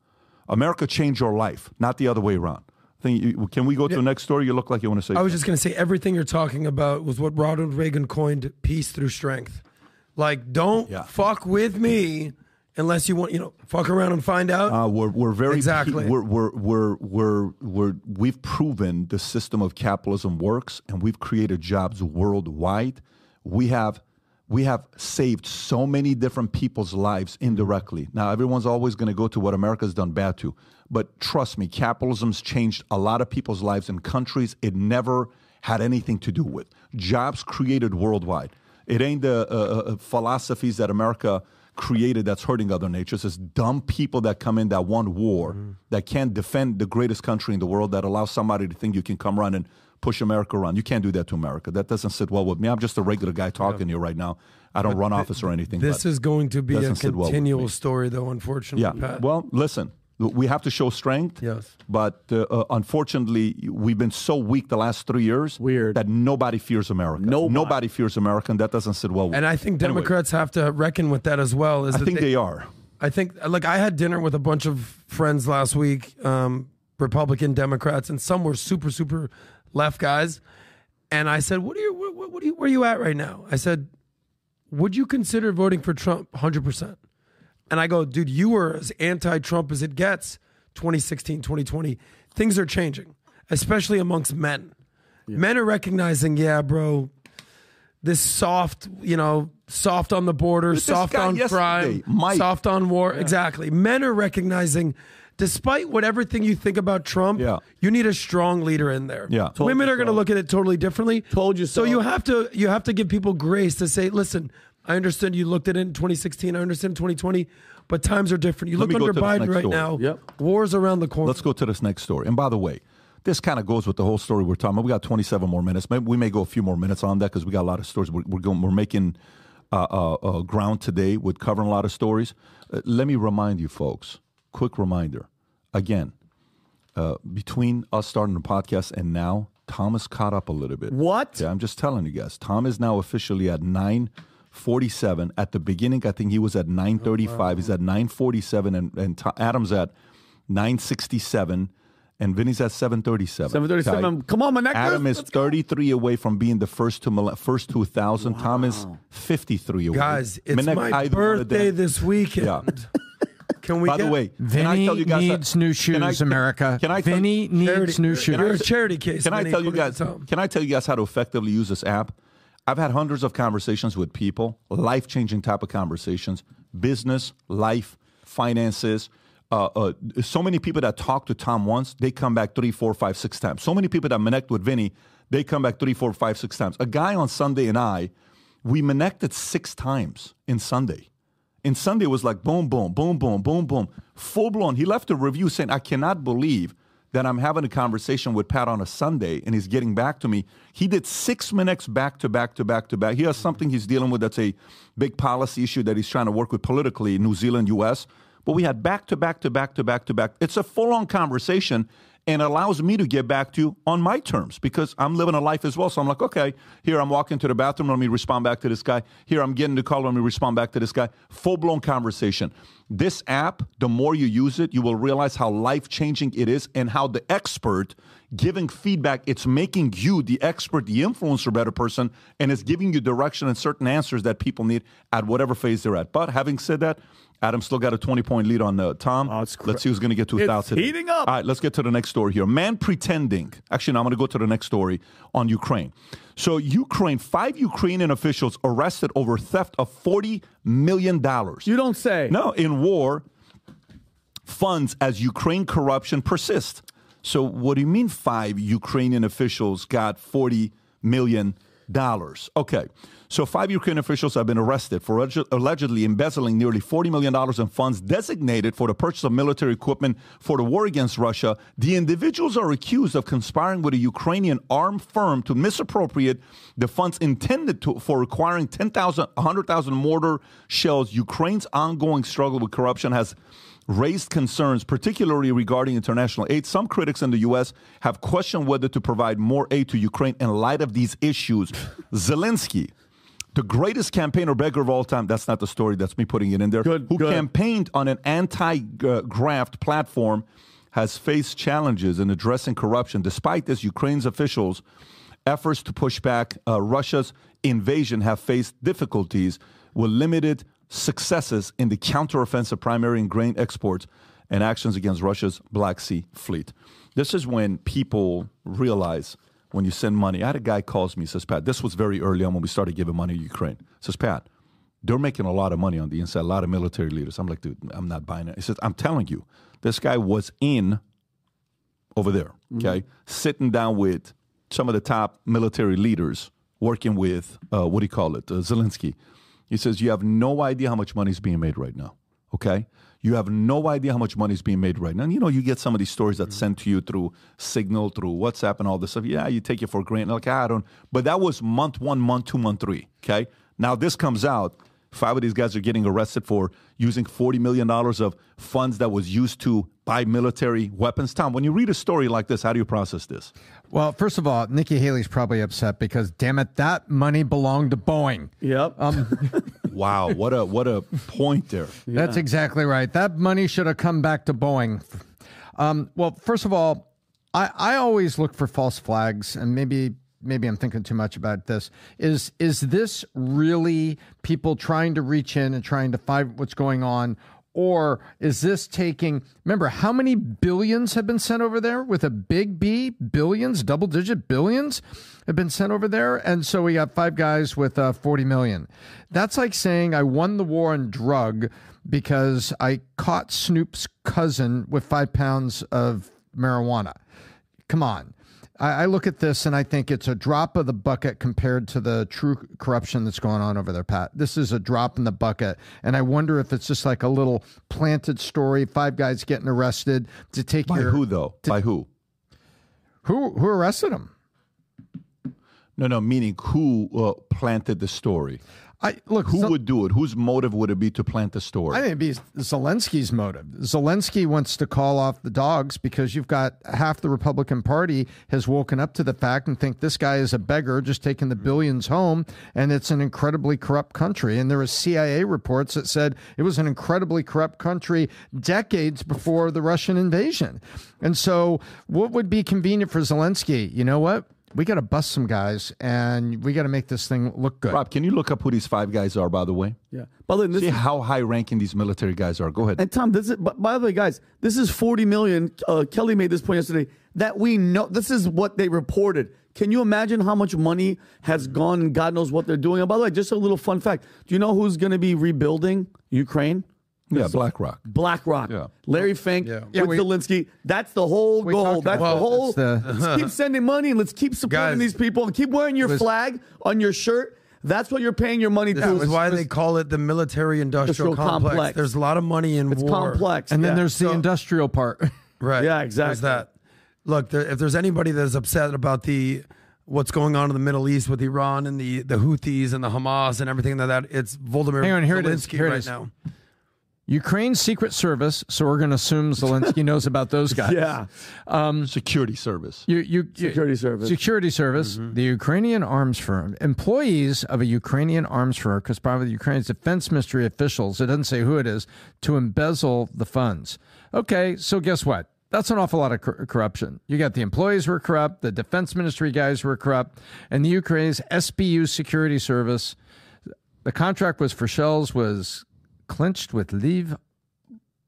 America changed your life, not the other way around. I think you, can we go to the next story? You look like you want to say. I was just going to say everything you're talking about was what Ronald Reagan coined peace through strength. Like, don't Yeah. fuck with me unless you want, you know, fuck around and find out. Uh, we're, we're very Exactly. We're, we're, we're, we're, we're, we've proven the system of capitalism works, and we've created jobs worldwide. We have we have saved so many different people's lives indirectly. Now, everyone's always going to go to what America's done bad to, but trust me, capitalism's changed a lot of people's lives in countries it never had anything to do with. Jobs created worldwide. It ain't the uh, uh, philosophies that America created that's hurting other natures. It's dumb people that come in that want war, that can't defend the greatest country in the world, that allow somebody to think you can come around and push America around. You can't do that to America. That doesn't sit well with me. I'm just a regular guy talking here right now. I don't run office or anything. this is going to be a doesn't well continual story, though, unfortunately. yeah. Pat. Well, listen. We have to show strength. Yes. But uh, uh, unfortunately, we've been so weak the last three years Weird. that nobody fears America. Nobody. fears America, and that doesn't sit well with And I think Anyway, Democrats have to reckon with that as well. Is I think they are. I think, like, I had dinner with a bunch of friends last week, um, Republican Democrats, and some were super, super left guys. And I said, "What are you? What, what are you? Where are you at right now?" I said, "Would you consider voting for Trump 100 percent?" And I go, "Dude, you were as anti-Trump as it gets. 2016, 2020. Things are changing, especially amongst men. Men are recognizing, yeah, bro." This soft, you know, soft on the border, soft on crime, Mike. soft on war. Exactly. Men are recognizing, despite what everything you think about Trump, Yeah. you need a strong leader in there. Yeah. Told Women you are going to look at it totally differently. Told you so. So you have to you have to give people grace to say, listen, I understand you looked at it in 2016. I understand in 2020, but times are different. You Let look under Biden right story. now. Yep. War's around the corner. Let's go to this next story. And by the way, this kind of goes with the whole story we're talking about. We got 27 more minutes. Maybe we may go a few more minutes on that because we got a lot of stories. We're, we're going. We're making uh, uh, uh, ground today with covering a lot of stories. Uh, let me remind you, folks. Quick reminder. Again, uh, between us starting the podcast and now, Tom is caught up a little bit. What? Yeah, I'm just telling you guys. Tom is now officially at 947. At the beginning, I think he was at 935. He's at 947, and, and To- Adam's at 967, and Vinny's at 737. 737. Come on, Minnect. Adam is Let's go. 33 away from being the first to mil- first 2,000. Tom is 53 away. Guys, it's Minnect, my birthday this weekend. Yeah. Can we By get the way, can I Vinny tell you guys needs that- new can I- shoes, can- America. Can I tell- Vinny needs charity, new shoes. You're a charity case. Can I tell you guys? Can I tell you guys how to effectively use this app? I've had hundreds of conversations with people, life changing type of conversations, business, life, finances. Uh, uh, so many people that talk to Tom once, they come back three, four, five, six times. So many people that connect with Vinny, they come back three, four, five, six times. A guy on Sunday and I, we connected six times in Sunday. In Sunday was like boom, boom, boom, boom, boom, boom, full blown. He left a review saying, "I cannot believe that I'm having a conversation with Pat on a Sunday and he's getting back to me." He did six minutes back to back to back to back. He has something he's dealing with that's a big policy issue that he's trying to work with politically in New Zealand, U.S. But we had back to back to back to back to back. It's a full on conversation and allows me to get back to you on my terms because I'm living a life as well. So I'm like, okay, here I'm walking to the bathroom, let me respond back to this guy. Here I'm getting the call, let me respond back to this guy. Full blown conversation. This app, the more you use it, you will realize how life changing it is and how the expert giving feedback, it's making you the expert, the influencer, better person, and it's giving you direction and certain answers that people need at whatever phase they're at. But having said that, Adam still got a 20 point lead on uh, Tom. Oh, cra- Let's see who's going to get to a It's thousand. heating up. All right, let's get to the next story here. Man pretending. Actually, no, I'm going to go to the next story on Ukraine. So, Ukraine, five Ukrainian officials arrested over theft of $40 million. You don't say. No, in war funds as Ukraine corruption persists. So, what do you mean five Ukrainian officials got $40 million? Okay. So, five Ukrainian officials have been arrested for allegedly embezzling nearly $40 million in funds designated for the purchase of military equipment for the war against Russia. The individuals are accused of conspiring with a Ukrainian armed firm to misappropriate the funds intended to, for acquiring 10,000, 100,000 mortar shells. Ukraine's ongoing struggle with corruption has raised concerns, particularly regarding international aid. Some critics in the U.S. have questioned whether to provide more aid to Ukraine in light of these issues. [LAUGHS] Zelensky, the greatest campaigner beggar of all time, that's not the story, that's me putting it in there, Good, who good. campaigned on an anti graft platform, has faced challenges in addressing corruption. Despite this, Ukraine's officials' efforts to push back uh, Russia's invasion have faced difficulties with limited successes in the counteroffensive primary and grain exports and actions against Russia's Black Sea fleet. This is when people realize when you send money. I had a guy calls me, says, Pat, this was very early on when we started giving money to Ukraine. Says, Pat, they're making a lot of money on the inside, a lot of military leaders. I'm like, dude, I'm not buying it. He says, I'm telling you, this guy was in over there, okay, sitting down with some of the top military leaders, working with, uh, what do you call it, uh, Zelensky. He says, You have no idea how much money is being made right now, okay? You have no idea how much money is being made right now. And you know, you get some of these stories that sent to you through Signal, through WhatsApp, and all this stuff. Yeah, you take it for granted. Like, I don't. But that was month one, month two, month three, okay? Now this comes out. Five of these guys are getting arrested for using $40 million of funds that was used to buy military weapons. Tom, when you read a story like this, how do you process this? Well, first of all, Nikki Haley's probably upset because, damn it, that money belonged to Boeing. Yep. Um, [LAUGHS] Wow, what a what a point there. [LAUGHS] That's exactly right. That money should have come back to Boeing. Um, well, first of all, I, I always look for false flags, and maybe maybe I'm thinking too much about this. Is is this really people trying to reach in and trying to find what's going on? Or is this taking, remember, how many billions have been sent over there with a big B? Billions, double digit billions have been sent over there. And so we got five guys with uh, 40 million. That's like saying I won the war on drug because I caught Snoop's cousin with five pounds of marijuana. Come on. I, I look at this and I think it's a drop of the bucket compared to the true corruption that's going on over there, Pat. This is a drop in the bucket. And I wonder if it's just like a little planted story, five guys getting arrested to take By your who though? By who? who who arrested him? No, no, meaning who uh, planted the story? I look Who so- would do it? Whose motive would it be to plant the story? I think it'd be Zelensky's motive. Zelensky wants to call off the dogs because you've got half the Republican Party has woken up to the fact and think this guy is a beggar just taking the billions home, and it's an incredibly corrupt country. And there was CIA reports that said it was an incredibly corrupt country decades before the Russian invasion. And so, what would be convenient for Zelensky? You know what? We got to bust some guys, and we got to make this thing look good. Rob, can you look up who these five guys are, by the way? Yeah. By the way, this See is, how high ranking these military guys are. Go ahead. and Tom, this is by by the way, guys, this is 40 million. Uh, Kelly made this point yesterday that we know this is what they reported. Can you imagine how much money has gone and God knows what they're doing? And by the way, just a little fun fact. Do you know who's going to be rebuilding Ukraine? Yeah, BlackRock. BlackRock. Yeah. Larry Fink Yeah. Yeah, with we- Zelensky. That's the whole goal. That's about the whole. That's the- let's keep sending money and let's keep supporting Guys, these people and keep wearing your was- flag on your shirt. That's what you're paying your money This to. is why they call it the military industrial Industrial complex. complex. There's a lot of money in It's war. complex. and then yeah. there's the So- industrial part. [LAUGHS] Right. Yeah, There's exactly. that. Look, there, if there's anybody that's upset about the what's going on in the Middle East with Iran and the, the Houthis and the Hamas and everything like that, it's Volodymyr Hang on, here it is. Zelensky Here right is. now. Ukraine's Secret Service, so we're going to assume Zelensky [LAUGHS] knows about those guys. yeah. Um, security service. You, you, Security service. Security service. Mm-hmm. The Ukrainian arms firm, employees of a Ukrainian arms firm, because probably the Ukraine's defense ministry officials, it doesn't say who it is, to embezzle the funds. Okay, so guess what? That's an awful lot of cor- corruption. You got the employees were corrupt, the defense ministry guys were corrupt, and the Ukraine's SBU security service. The contract was for shells was clinched with Lviv,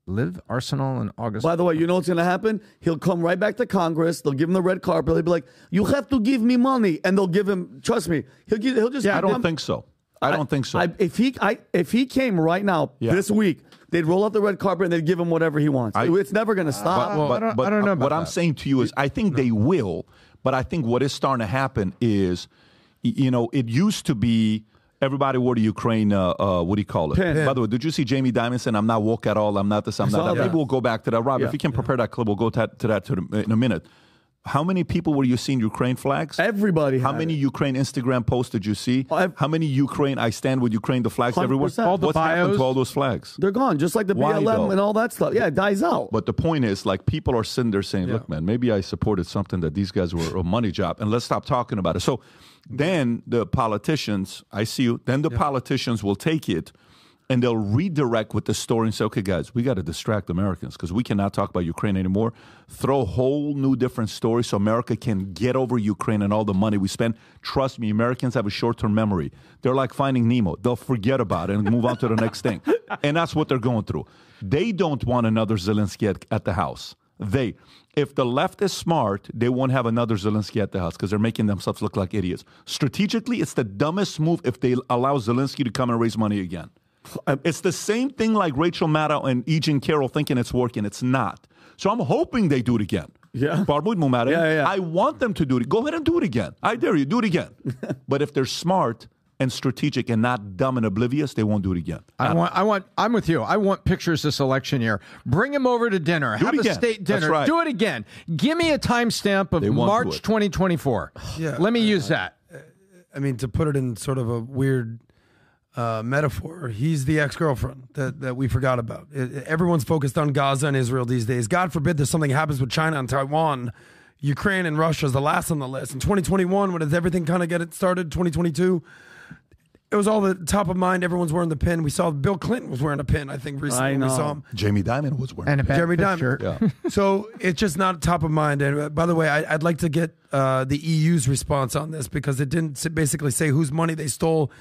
Lviv Arsenal in August. By the way, you know what's going to happen? He'll come right back to Congress. They'll give him the red carpet. They'll be like, "You have to give me money," and they'll give him. Trust me, he'll give, he'll just. I don't I'm- think so. I don't think so. I, if he I, if he came right now Yeah. this week, they'd roll out the red carpet and they'd give him whatever he wants. I- it's never going to stop. well, I don't- I don't know uh, about what I'm saying to you is, I think they will, but I think what is starting to happen is, you know, it used to be everybody wore the Ukraine. Uh, uh, what do you call it? Pin. By the way, did you see Jamie Dimon saying, "I'm not woke at all. I'm not this. I'm not that." that. Maybe we'll go back to that. Rob, Yeah. if you can prepare that clip, we'll go to, to that to the, in a minute. How many people were you seeing Ukraine flags? Everybody How had many it. Ukraine Instagram posts did you see? Oh, How many Ukraine I stand with Ukraine the flags everywhere? 100%. All the What's happened to all those flags? They're gone, just like the Why, BLM though? and all that stuff. Yeah, it dies out. But the point is, like, people are sitting there saying, look, man, maybe I supported something that these guys were a money job, and let's stop talking about it. So Mm-hmm. then the politicians, I see you, then the politicians will take it and they'll redirect with the story and say, okay, guys, we got to distract Americans because we cannot talk about Ukraine anymore. Throw a whole new different story so America can get over Ukraine and all the money we spend. Trust me, Americans have a short term memory. They're like finding Nemo. They'll forget about it and move on to the next thing. And that's what they're going through. They don't want another Zelensky at, at the house. They. If the left is smart, they won't have another Zelensky at the house because they're making themselves look like idiots. Strategically, it's the dumbest move if they allow Zelensky to come and raise money again. It's the same thing like Rachel Maddow and E. Jean Carroll thinking it's working. It's not. So I'm hoping they do it again. Yeah. Barbud Mumare. Yeah, yeah, yeah. I want them to do it. Go ahead and do it again. I dare you, do it again. [LAUGHS] but if they're smart and strategic and not dumb and oblivious, they won't do it again. I want, I want, I'm with you. I want pictures this election year. Bring him over to dinner. Do Have a again. state dinner. right. Do it again. Give me a timestamp of They won't do March 2024. [SIGHS] Yeah. Let me use that. I mean, to put it in sort of a weird uh, metaphor. He's the ex girlfriend that, that we forgot about. It- it- everyone's focused on Gaza and Israel these days. God forbid there's something happens with China and Taiwan. Ukraine and Russia is the last on the list. In 2021, when does everything kind of get it started? 2022, it was all the top of mind. Everyone's wearing the pin. We saw Bill Clinton was wearing a pin. I think recently I when we saw him. Jamie Dimon was wearing. And a it. bad Jeremy Diamond. shirt. Yeah. [LAUGHS] So it's just not top of mind. And uh, by the way, I, I'd like to get uh, the EU's response on this because it didn't basically say whose money they stole.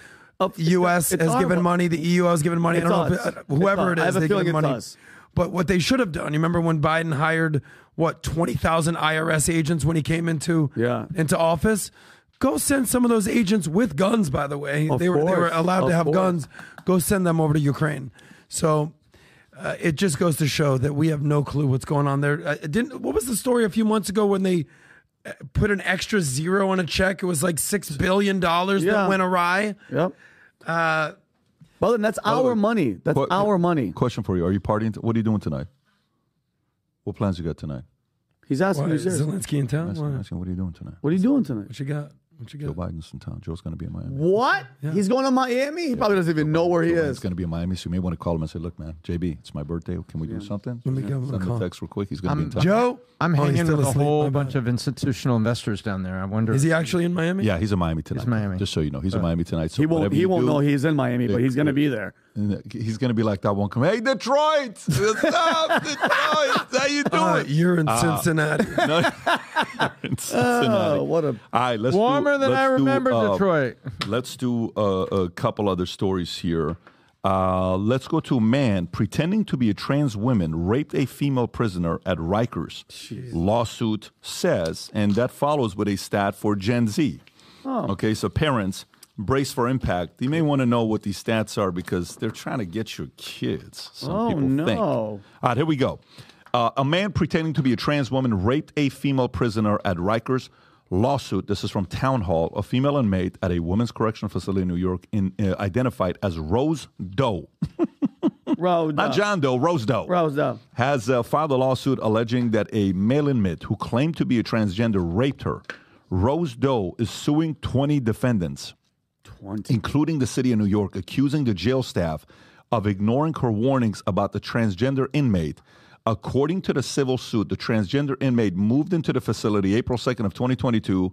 Oh, The U.S. it's has our given mo- money. The EU has given money. I don't know if uh, whoever It's it. I have a they feeling give it's money. us. But what they should have done, you remember when Biden hired what twenty thousand IRS agents when he came into Yeah. into office? Go send some of those agents with guns. By the way, Of they were they were allowed Of to have course. guns. Go send them over to Ukraine. So uh, it just goes to show that we have no clue what's going on there. Uh, didn't what was the story a few months ago when they uh, put an extra zero on a check? It was like six billion dollars Yeah. that went awry. Yep. Uh, Well, then that's our money. That's Qu- our money. Question for you: Are you partying? t- what are you doing tonight? What plans you got tonight? He's asking why, you is. Zelensky in town? Asking- Why? asking, what are you doing tonight? What are you doing tonight? What you got? What you Joe? Biden's in town. Joe's going to be in Miami. What? He's going to Miami? He probably doesn't even know where he Joe Biden's is. He's going to be in Miami, so you may want to call him and say, "Look, man, JB, it's my birthday. Can we do something?" Let me give him a Send him call. text real quick. He's going to be in town. Joe, I'm Oh, he's hanging still with a whole bunch of institutional investors down there. I wonder. Is he actually in Miami? Yeah, he's in Miami tonight. He's Miami. Just so you know, he's in uh, Miami tonight. So He won't. He won't do, know he's in Miami, but he's going to be there. He's going to be like that one. Come, hey Detroit, [LAUGHS] what's up, Detroit? How you doing? Uh, you're in Cincinnati. [LAUGHS] No, in Cincinnati. [LAUGHS] Oh, what a- All right, let's Warmer do, than let's I do, remember uh, Detroit. Let's do uh, a couple other stories here. Uh, let's go to a man pretending to be a trans woman raped a female prisoner at Rikers. Lawsuit says, and that follows with a stat for Gen Z. Okay, so parents, brace for impact. You may want to know what these stats are because they're trying to get your kids. Some Oh, people no. think. All right, here we go. Uh, a man pretending to be a trans woman raped a female prisoner at Rikers. Lawsuit. This is from Town Hall. A female inmate at a women's correctional facility in New York, in, uh, identified as Rose Doe, [LAUGHS] Rose. not John Doe, Rose Doe, Rose Doe. has uh, filed a lawsuit alleging that a male inmate who claimed to be a transgender raped her. Rose Doe is suing 20 defendants 20. including the city of New York, accusing the jail staff of ignoring her warnings about the transgender inmate. According to the civil suit, the transgender inmate moved into the facility April 2nd of 2022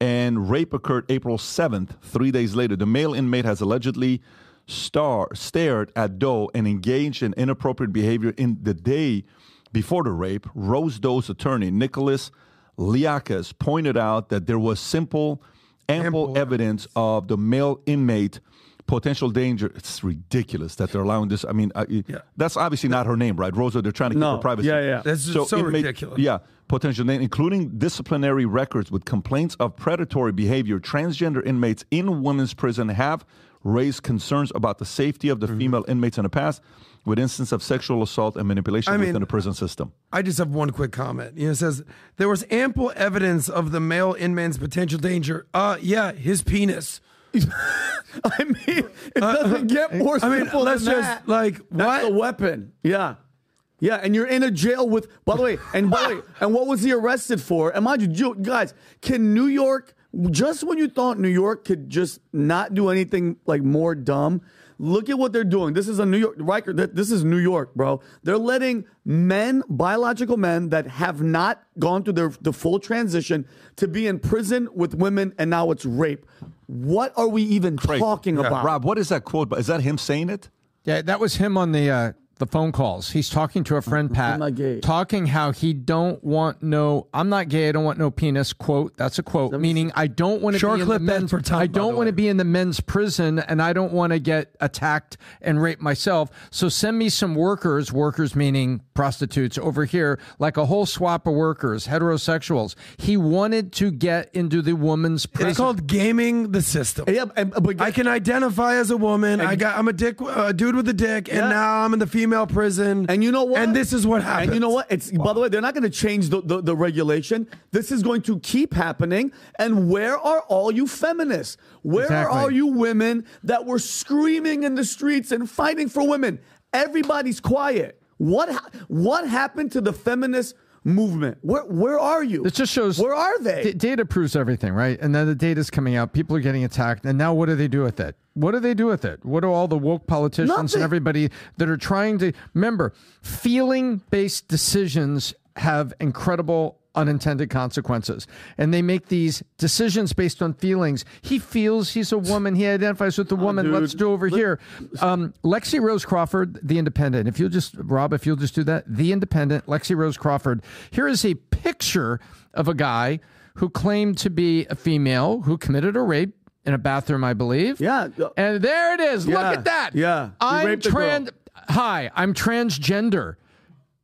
and rape occurred April 7th, 3 days later. The male inmate has allegedly star stared at Doe and engaged in inappropriate behavior in the day before the rape. Rose Doe's attorney, Nicholas Liakis, pointed out that there was simple ample, Ample evidence of the male inmate potential danger. It's ridiculous that they're allowing this. I mean, I, that's obviously not her name, right? Rosa, they're trying to keep No. her privacy. Yeah, yeah. That's just so ridiculous. Yeah, potential name, including disciplinary records with complaints of predatory behavior. Transgender inmates in women's prison have raised concerns about the safety of the Mm-hmm. female inmates in the past with instances of sexual assault and manipulation I mean- within the prison system. I just have one quick comment. You know, it says there was ample evidence of the male inmate's potential danger. Uh, yeah, his penis. [LAUGHS] I mean, it doesn't get more I mean, simple let's than just that. like That's a weapon. Yeah. Yeah, and you're in a jail with. By the way, and by the way, [LAUGHS] and what was he arrested for? And mind you, guys, can New York just when you thought New York could just not do anything like more dumb? Look at what they're doing. This is a New York Riker. This is New York, bro. They're letting men, biological men that have not gone through their the full transition, to be in prison with women, and now it's rape. What are we even talking about? Rob, what is that quote? Is that him saying it? Yeah, that was him on the uh, the phone calls. He's talking to a friend, Pat, not gay. talking how he don't want no. I'm not gay. I don't want no penis. Quote. That's a quote. Meaning, I don't want to Short be in clip the then men's. for Tom, I don't want to be in the men's prison, and I don't want to get attacked and raped myself. So send me some workers. Workers meaning prostitutes over here, like a whole swap of workers, heterosexuals. He wanted to get into the woman's prison. It's called gaming the system. Yeah, and- uh, but I can identify as a woman. I got. I'm a dick, a dude with a dick, and now I'm in the female prison. And you know what? And this is what happens. And you know what? It's by the way, they're not going to change the, the, the regulation. This is going to keep happening. And where are all you feminists? Where Exactly. are all you women that were screaming in the streets and fighting for women? Everybody's quiet. What what happened to the feminist movement. Where where are you? It just shows where are they? D- data proves everything, right? And then the data's coming out. People are getting attacked, and now what do they do with it? What do they do with it? What do all the woke politicians Nothing. and everybody that are trying to remember? Feeling-based decisions have incredible unintended consequences, and they make these decisions based on feelings. He feels he's a woman. He identifies with a woman. dude. Let's do over here. Um, Lexi Rose Crawford, The Independent. If you'll just Rob, if you'll just do that, The Independent. Lexi Rose Crawford. Here is a picture of a guy who claimed to be a female who committed a rape in a bathroom, I believe. Yeah. And there it is. Yeah. Look at that. Yeah. I'm raped a girl. trans. Hi, I'm transgender.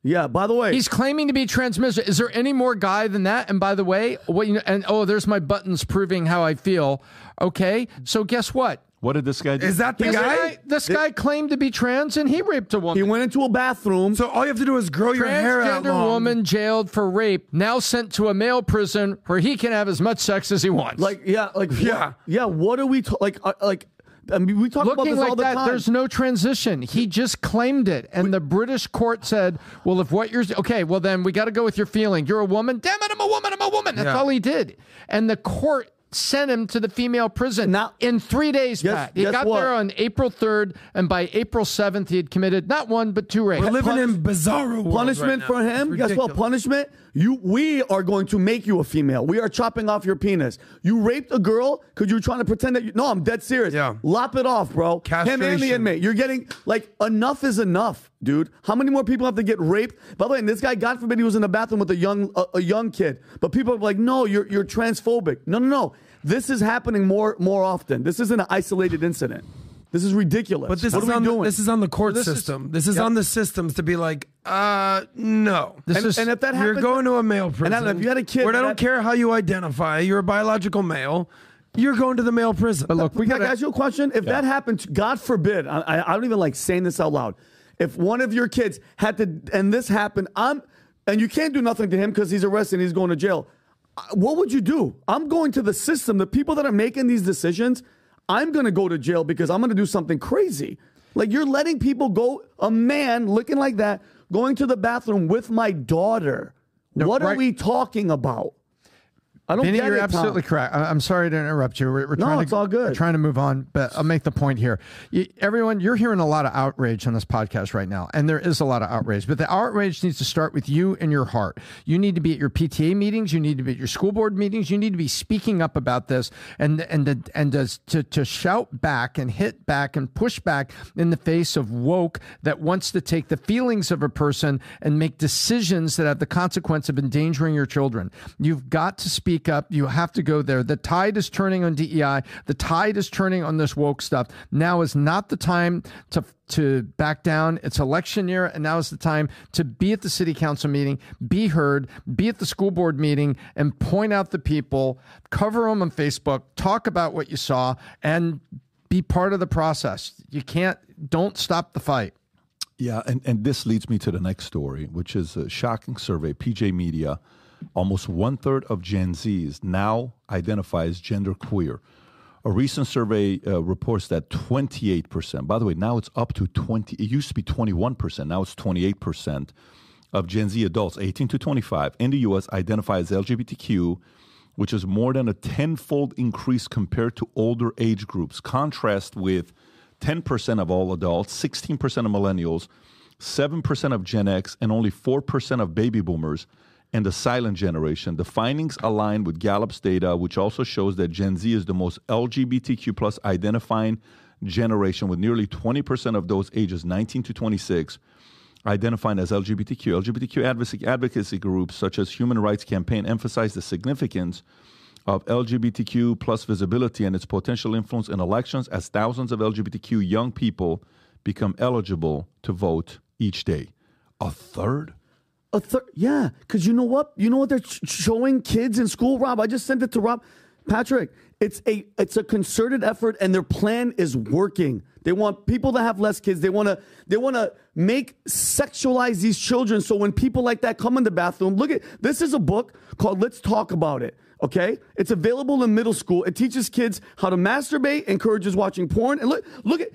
Yeah. By the way, He's claiming to be transmissive. Is there any more guy than that? And by the way, what you know, and oh, there's my buttons proving how I feel. Okay, so guess what? What did this guy do? Is that the This guy? guy, this guy claimed to be trans and he raped a woman. he went into a bathroom. So all you have to do is grow your hair out Transgender long. woman jailed for rape, now sent to a male prison where he can have as much sex as he wants. Like yeah, like what- Yeah. yeah. What are we ta- like? Uh, like I mean, we talk about Looking this all like the that, time. there's no transition. He just claimed it, and the British court said, "Well, if what you're okay, well then we got to go with your feeling. You're a woman. Damn it, I'm a woman. I'm a woman." That's Yeah. all he did, and the court sent him to the female prison Now- in three days. Guess- Pat, he guess got what? there on April 3rd, and by April 7th, he had committed not one but two rapes. We're living in bizarro world punishment right for him. Guess what? Punishment. You, we are going to make you a female. We are chopping off your penis. You raped a girl because you were trying to pretend that. you No, I'm dead serious. Yeah. Lop it off, bro. Him and the Castration. inmate. You're getting like enough is enough, dude. How many more people have to get raped? By the way, and this guy, God forbid, he was in the bathroom with a young a, a young kid. But people are like, no, you're you're transphobic. No, no, no. This is happening more more often. This isn't an isolated incident. This is ridiculous. But this what is are we on doing? the, this is on the court This is- system. this is Yeah. on the systems to be like, uh, no. This and, is and if that happens, You're going to a male prison. And I don't know, if you had a kid where I don't that- care how you identify, you're a biological male. You're going to the male prison. But look, we got to ask you a question? If that happened, God forbid, I, I- I don't even like saying this out loud. If one of your kids had to, and this happened, I'm, and you can't do nothing to him because he's arrested and he's going to jail. uh, What would you do? I'm going to the system. The people that are making these decisions, I'm going to go to jail because I'm going to do something crazy. Like you're letting people go, a man looking like that, going to the bathroom with my daughter. what are we talking about? I don't Vinny, get you're it, Tom. absolutely correct. I- I'm sorry to interrupt you. We're, we're No, trying it's to, all good. We're trying to move on, but I'll make the point here. You, everyone, you're hearing a lot of outrage on this podcast right now, and there is a lot of outrage. But the outrage needs to start with you and your heart. You need to be at your PTA meetings. You need to be at your school board meetings. You need to be speaking up about this and and and to, to to shout back and hit back and push back in the face of woke that wants to take the feelings of a person and make decisions that have the consequence of endangering your children. You've got to speak up. You have to go there. The tide is turning on DEI. The tide is turning on this woke stuff. Now is not the time to to back down. It's election year, and now is the time to be at the city council meeting, be heard, be at the school board meeting, and point out the people, cover them on Facebook, talk about what you saw, and be part of the process. You can't. Don't stop the fight. Yeah, and, and this leads me to the next story, which is a shocking survey. PJ Media, almost one third of Gen Zs now identify as genderqueer. A recent survey uh, reports that 28%, by the way, now it's up to 20, it used to be 21%, now it's 28% of Gen Z adults 18 to 25 in the US identify as LGBTQ, which is more than a tenfold increase compared to older age groups. Contrast with 10% of all adults, 16% of millennials, 7% of Gen X, and only 4% of baby boomers and the silent generation. The findings align with Gallup's data, which also shows that Gen Z is the most LGBTQ plus identifying generation, with nearly 20% of those ages 19 to 26 identifying as LGBTQ. LGBTQ advocacy, groups such as Human Rights Campaign emphasize the significance of LGBTQ plus visibility and its potential influence in elections as thousands of LGBTQ young people become eligible to vote each day. A third? A third, yeah, because you know what? You know what they're sh- showing kids in school, Rob. I just sent it to Rob, Patrick. It's a it's a concerted effort, and their plan is working. They want people to have less kids. They want to they want to make sexualize these children. So when people like that come in the bathroom, look at this is a book called Let's Talk About It. Okay, it's available in middle school. It teaches kids how to masturbate, encourages watching porn, and look look at.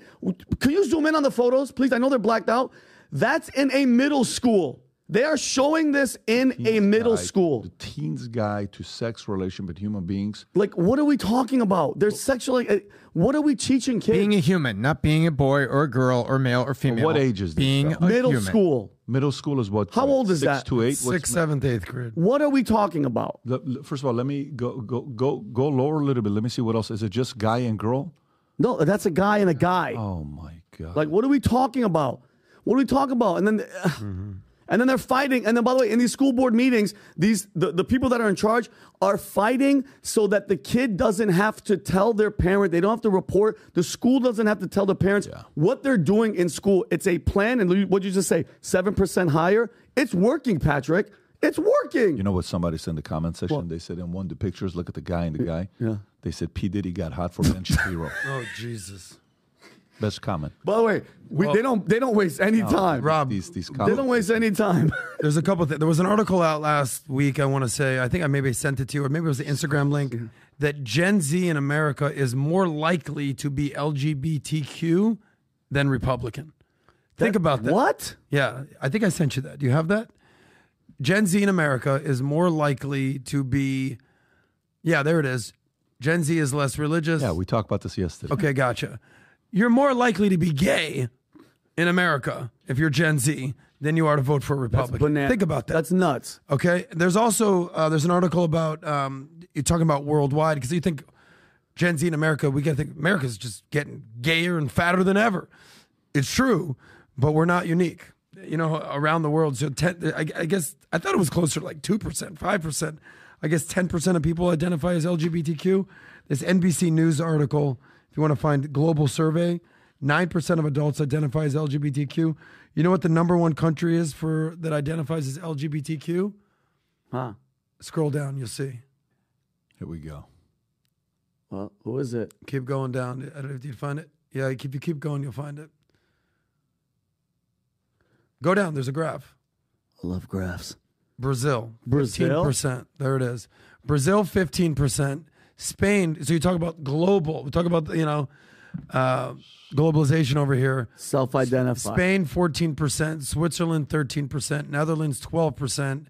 Can you zoom in on the photos, please? I know they're blacked out. That's in a middle school. They are showing this in a middle Guide- school. The Teens Guide to Sex Relation with Human Beings. Like, what are we talking about? There's sexually. uh, What are we teaching kids? Being a human, not being a boy or a girl or male or female. What age is this being stuff? a middle human. school. Middle school is what? How uh, old is six that? to eight. What's- Sixth, seventh, eighth grade. What are we talking about? Le- le- First of all, let me go go go go lower a little bit. Let me see what else. Is it just guy and girl? No, that's a guy and a guy. Oh my god! Like, what are we talking about? What are we talking about? And then, uh, and then they're fighting. And then, by the way, in these school board meetings, these the, the people that are in charge are fighting so that the kid doesn't have to tell their parent. They don't have to report. The school doesn't have to tell the parents what they're doing in school. It's a plan. And what did you just say, seven percent higher. It's working, Patrick. It's working. You know what somebody said in the comment section? They said in one of the pictures, look at the guy and the guy. Yeah. They said P Diddy got hot for Ben Shapiro. [LAUGHS] Oh Jesus. Best comment. by the way, we, they don't they don't waste any time. Rob, These these They don't waste any time. [LAUGHS] There's a couple. Th- there was an article out last week. I want to say. I think I maybe sent it to you, or maybe it was the Instagram link. That Gen Z in America is more likely to be LGBTQ than Republican. Think about that. what? Yeah, I think I sent you that. Do you have that? Gen Z in America is more likely to be. Yeah, there it is. Gen Z is less religious. Yeah, we talked about this yesterday. Okay, gotcha. You're more likely to be gay in America if you're Gen Z than you are to vote for a Republican. Think about that. That's nuts. Okay. There's also uh, there's an article about um, you're talking about worldwide because you think Gen Z in America, we got to think America's just getting gayer and fatter than ever. It's true, but we're not unique. You know, around the world, so 10, I, I guess I thought it was closer to like two percent, five percent. I guess ten percent of people identify as LGBTQ. This NBC News article, if you want to find global survey, nine percent of adults identify as LGBTQ. You know what the number one country is for that identifies as LGBTQ? Huh. Scroll down, you'll see. Here we go. Well, who is it? Keep going down. I don't know if you find it. Yeah, if you keep going, you'll find it. Go down. There's a graph. I love graphs. Brazil. Brazil? 15%. There it is. Brazil, 15%. Spain. So you talk about global. We talk about, you know, uh, globalization over here. Self-identified. Spain, 14%. Switzerland, 13%. Netherlands, 12%.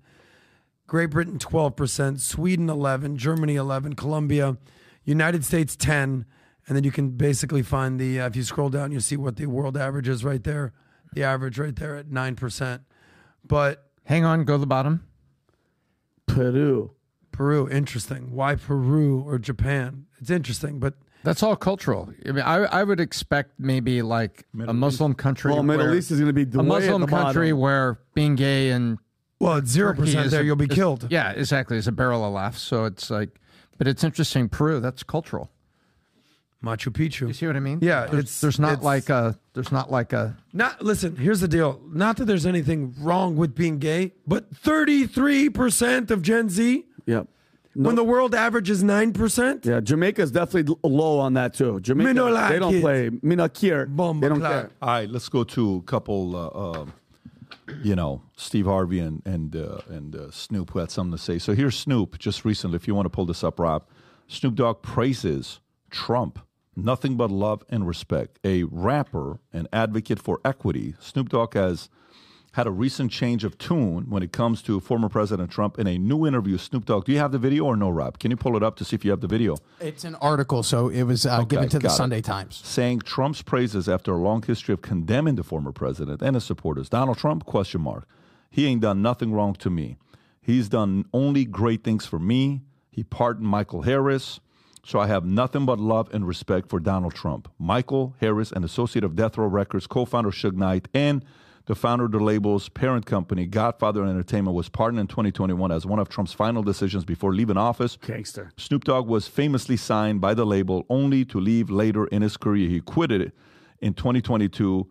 Great Britain, 12%. Sweden, 11. Germany, 11. Colombia. United States, 10. And then you can basically find the, uh, if you scroll down, you see what the world average is right there. The average right there at 9%. But Hang on, go to the bottom. Peru. Peru, interesting. Why Peru or Japan? It's interesting, but That's all cultural. I mean, I, I would expect maybe like a Muslim country. Well, Middle East is going to be a way Muslim at the country bottom. where being gay and well, it's zero percent there. a- You'll be is- killed. Yeah, exactly. It's a barrel of laughs. So it's like, but it's interesting. Peru, that's cultural. Machu Picchu. You see what I mean? Yeah, there's, it's there's not it's- like a there's not like a Not listen. Here's the deal. Not that there's anything wrong with being gay, but 33 percent of Gen Z, Yep. when the world average is nine percent. Yeah, Jamaica's definitely low on that too. Jamaica, Me no like they don't it. play. Me not care. Bomba They don't clap. care. All right, let's go to a couple. Uh, um you know, Steve Harvey and and uh, and uh, Snoop who had something to say. So here's Snoop just recently. If you want to pull this up, Rob, Snoop Dogg praises Trump. Nothing but love and respect. A rapper and advocate for equity, Snoop Dogg has had a recent change of tune when it comes to former President Trump. In a new interview, Snoop Dogg. Do you have the video or no, Rob? Can you pull it up to see if you have the video? It's an article, so it was uh, given to the it. Sunday Times. saying Trump's praises after a long history of condemning the former president and his supporters. Donald Trump? Question mark. He ain't done nothing wrong to me. He's done only great things for me. He pardoned Michael Harris. So I have nothing but love and respect for Donald Trump. Michael Harris, an associate of Death Row Records, co-founder Suge Knight, and the founder of the label's parent company, Godfather Entertainment, was pardoned in 2021 as one of Trump's final decisions before leaving office. Gangster. Snoop Dogg was famously signed by the label only to leave later in his career. He quitted it in 2022.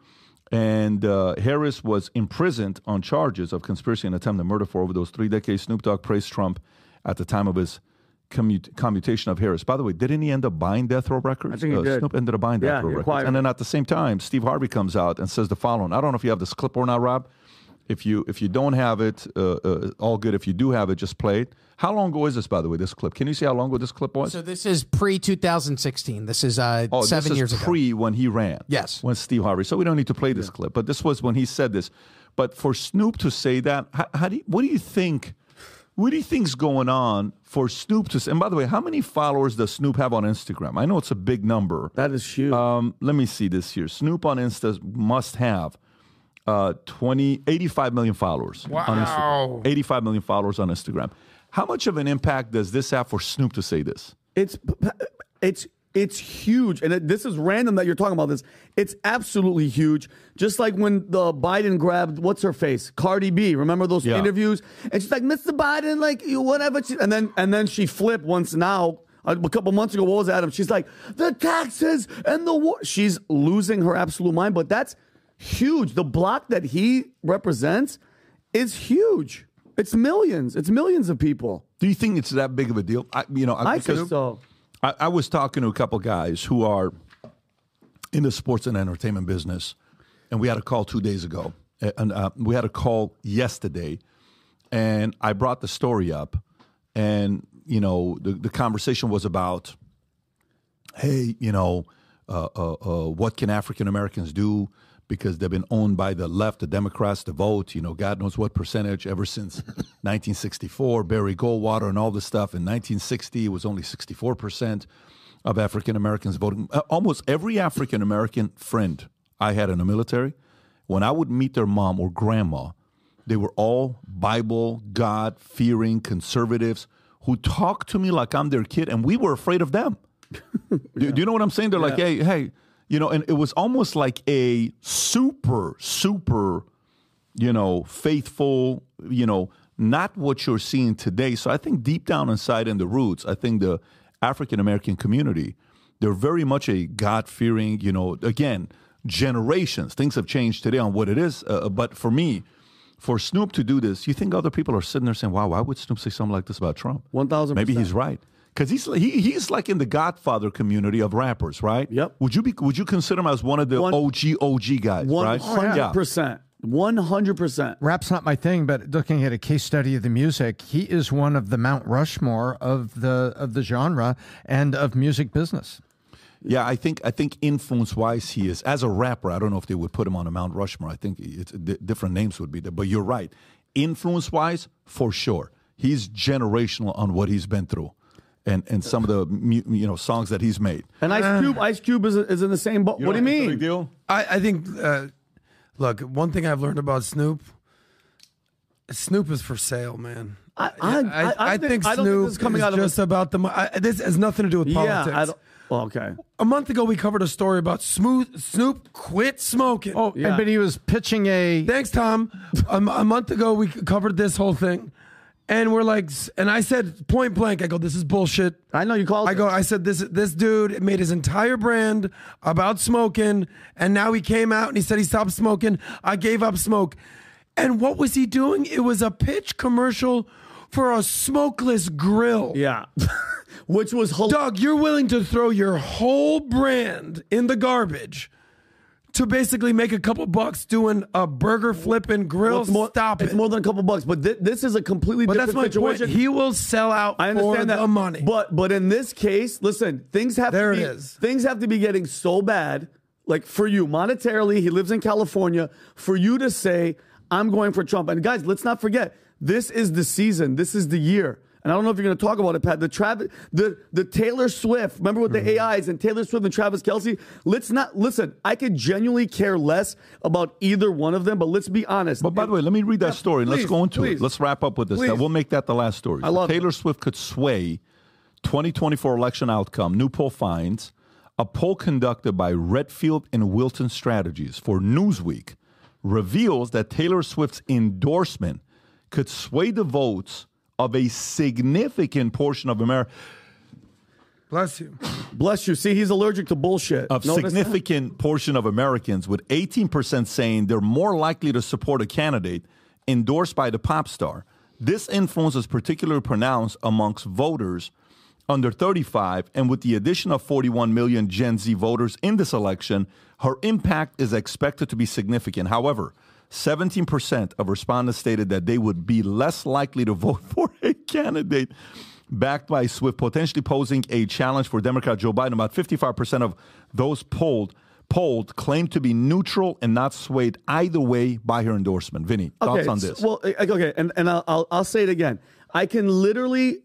And uh, Harris was imprisoned on charges of conspiracy and attempted murder for over those three decades. Snoop Dogg praised Trump at the time of his commute, commutation of Harris. By the way, didn't he end up buying Death Row Records? I think he uh, did. Snoop ended up buying Yeah, Death Row Records. acquired And then at the same time, Steve Harvey comes out and says the following. I don't know if you have this clip or not, Rob. If you if you don't have it, uh, uh, all good. If you do have it, just play it. How long ago is this, by the way? This clip. Can you see how long ago this clip was? So this is pre 2016. This is uh, Oh, seven this years is ago. pre when he ran. Yes. When Steve Harvey. So we don't need to play this clip, but this was when he said this. But for Snoop to say that, how, how do you, what do you think? What do you think's going on for Snoop to say? And by the way, how many followers does Snoop have on Instagram? I know it's a big number. That is huge. Um, let me see this here. Snoop on Insta must have uh, 20, 85 million followers on Wow. Instagram. 85 million followers on Instagram. How much of an impact does this have for Snoop to say this? It's it's it's huge, and it, this is random that you're talking about this. It's absolutely huge. Just like when the Biden grabbed what's her face, Cardi B. Remember those Yeah. interviews? And she's like, "Mr. Biden, like you whatever," she, and then and then she flipped once now. A a couple months ago, what was Adam? She's like, the taxes and the war. She's losing her absolute mind, but that's huge. The block that he represents is huge. It's millions. It's millions of people. Do you think it's that big of a deal? I, you know, I because think so. I, I was talking to a couple guys who are in the sports and entertainment business, and we had a call two days ago, and uh, we had a call yesterday, and I brought the story up, and you know, the, the conversation was about, hey, you know, uh, uh, uh, what can African Americans do? Because they've been owned by the left, the Democrats, the vote, you know, God knows what percentage ever since [LAUGHS] 1964, Barry Goldwater and all this stuff. In 1960, it was only 64% of African Americans voting. Uh, Almost every African American friend I had in the military, when I would meet their mom or grandma, they were all Bible, God fearing conservatives who talked to me like I'm their kid, and we were afraid of them. [LAUGHS] do, do you know what I'm saying? They're like, hey, hey, you know, and it was almost like a super, super, you know, faithful, you know, not what you're seeing today. So I think deep down inside in the roots, I think the African American community, they're very much a God fearing, you know, again, generations. Things have changed today on what it is. Uh, but for me, for Snoop to do this, you think other people are sitting there saying, wow, why would Snoop say something like this about Trump? 1000%. Maybe he's right. Because he's he, he's like in the Godfather community of rappers, right? Yep. Would you be would you consider him as one of the One- OG OG guys, oh, hundred percent. One hundred percent. Rap's not my thing, but looking at a case study of the music, he is one of the Mount Rushmore of the of the genre and of music business. Yeah, I think I think influence wise he is as a rapper. I don't know if they would put him on a Mount Rushmore. I think it's di- different names would be there, but you're right. Influence wise, for sure, he's generational on what he's been through, and and some of the you know songs that he's made. And Ice Cube, Ice Cube is, is in the same boat. What do you mean? deal? I, I think, uh, look, one thing I've learned about Snoop, Snoop is for sale, man. I, I, I, I, think, I don't Snoop think is coming is out of just a, about the. I, this has nothing to do with yeah. politics. I don't, well, okay. a month ago, we covered a story about Smooth Snoop quit smoking. Oh, Yeah. and, but he was pitching a Thanks, Tom. a, a month ago, we covered this whole thing, and we're like, and I said point blank, I go, "This is bullshit." I know you called. I go, I said, "This this dude made his entire brand about smoking, and now he came out and he said he stopped smoking. I gave up smoke, and what was he doing? It was a pitch commercial for a smokeless grill." Yeah. [LAUGHS] Which was hilarious. Doug, you're willing to throw your whole brand in the garbage to basically make a couple bucks doing a burger flipping grill. it's more, Stop it's it. more than a couple bucks, but thi- this is a completely but that's different my point. He will sell out I understand for that the money. but but in this case, listen, things have There to it be is. things have to be getting so bad, like for you monetarily. He lives in California. For you to say, "I'm going for Trump," and guys, let's not forget, this is the season. This is the year. And I don't know if you're going to talk about it, Pat. The Travis, the the Taylor Swift. Remember with the Mm-hmm. AIs and Taylor Swift and Travis Kelce. Let's not listen. I could genuinely care less about either one of them, but let's be honest. But by the way, let me read that story and let's go into please. it. Let's wrap up with this. Please. We'll make that the last story. I love it. Taylor Swift could sway 2024 election outcome. New poll finds a poll conducted by Redfield and Wilton Strategies for Newsweek reveals that Taylor Swift's endorsement could sway the votes of a significant portion of America. Bless you. bless you. See, he's allergic to bullshit. of Notice that? significant portion of Americans, with 18% saying they're more likely to support a candidate endorsed by the pop star. This influence is particularly pronounced amongst voters under 35, and with the addition of 41 million Gen Z voters in this election, her impact is expected to be significant. However, 17% of respondents stated that they would be less likely to [LAUGHS] vote for a candidate backed by Swift, potentially posing a challenge for Democrat Joe Biden. About 55% of those polled polled claimed to be neutral and not swayed either way by her endorsement. Vinny, thoughts on this? well, okay, and, and I'll, I'll, I'll say it again. I can literally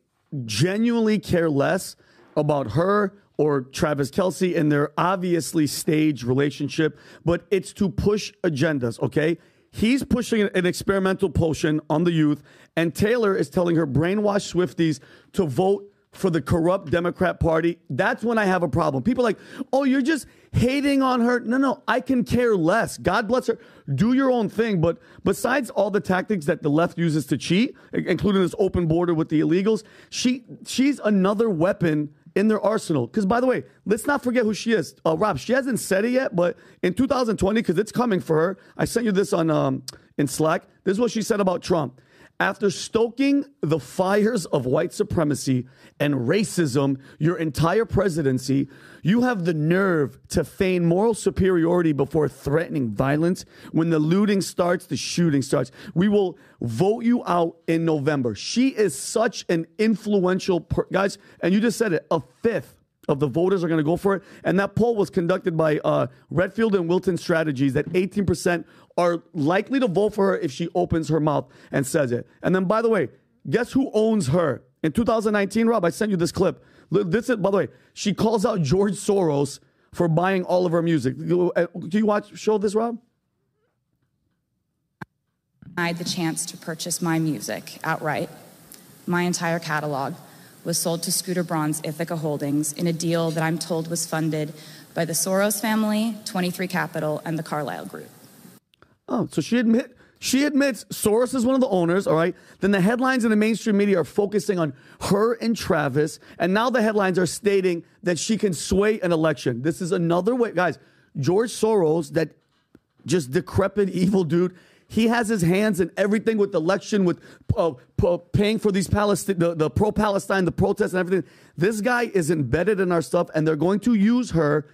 genuinely care less about her or Travis Kelce and their obviously staged relationship, but it's to push agendas, okay? He's pushing an experimental potion on the youth, and Taylor is telling her brainwashed Swifties to vote for the corrupt Democrat Party. That's when I have a problem. People like, oh, you're just hating on her. No, no, I can care less. God bless her. Do your own thing. But besides all the tactics that the left uses to cheat, including this open border with the illegals, she she's another weapon in their arsenal. Because by the way, let's not forget who she is. Uh, Rob, she hasn't said it yet, but in 2020, because it's coming for her, I sent you this on um, in Slack. This is what she said about Trump. After stoking the fires of white supremacy and racism your entire presidency, you have the nerve to feign moral superiority before threatening violence. When the looting starts, the shooting starts. We will vote you out in November. She is such an influential per- guys, and you just said it, a fifth of the voters are going to go for it. And that poll was conducted by uh, Redfield and Wilton Strategies that 18% are likely to vote for her if she opens her mouth and says it. And then, by the way, guess who owns her? In 2019, Rob, I sent you this clip. This is, by the way, she calls out George Soros for buying all of her music. Uh, you watch? Show this, Rob. I had the chance to purchase my music outright. My entire catalog was sold to Scooter Braun's Ithaca Holdings in a deal that I'm told was funded by the Soros family, 23 Capital, and the Carlyle Group. Oh, so she admit she admits Soros is one of the owners, all right? Then the headlines in the mainstream media are focusing on her and Travis, and now the headlines are stating that she can sway an election. This is another way, guys. George Soros, that just decrepit evil dude, he has his hands in everything with election, with uh, paying for these Palestine, the, the pro-Palestine, the protests, and everything. This guy is embedded in our stuff, and they're going to use her.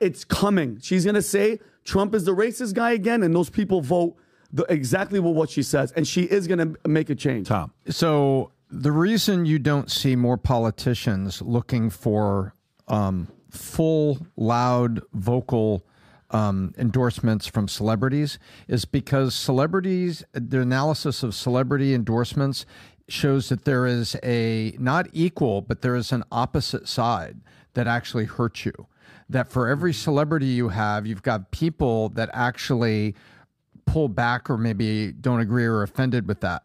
It's coming. She's going to say Trump is the racist guy again, and those people vote the, exactly what she says, and she is going to make a change. Tom. So the reason you don't see more politicians looking for um, full, loud, vocal um, endorsements from celebrities is because celebrities, the analysis of celebrity endorsements shows that there is a not equal, but there is an opposite side that actually hurts you. That for every celebrity you have, you've got people that actually pull back or maybe don't agree or are offended with that.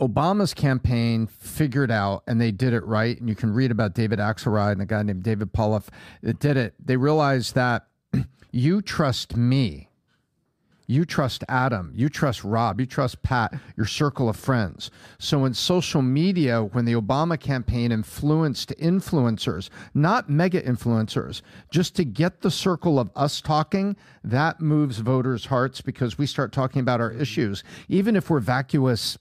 Obama's campaign figured out, and they did it right. And you can read about David Axelrod and a guy named David Plouffe that did it. They realized that you trust me, you trust Adam, you trust Rob, you trust Pat, your circle of friends. So in social media, when the Obama campaign influenced influencers, not mega influencers, just to get the circle of us talking, that moves voters' hearts because we start talking about our issues. Even if we're vacuous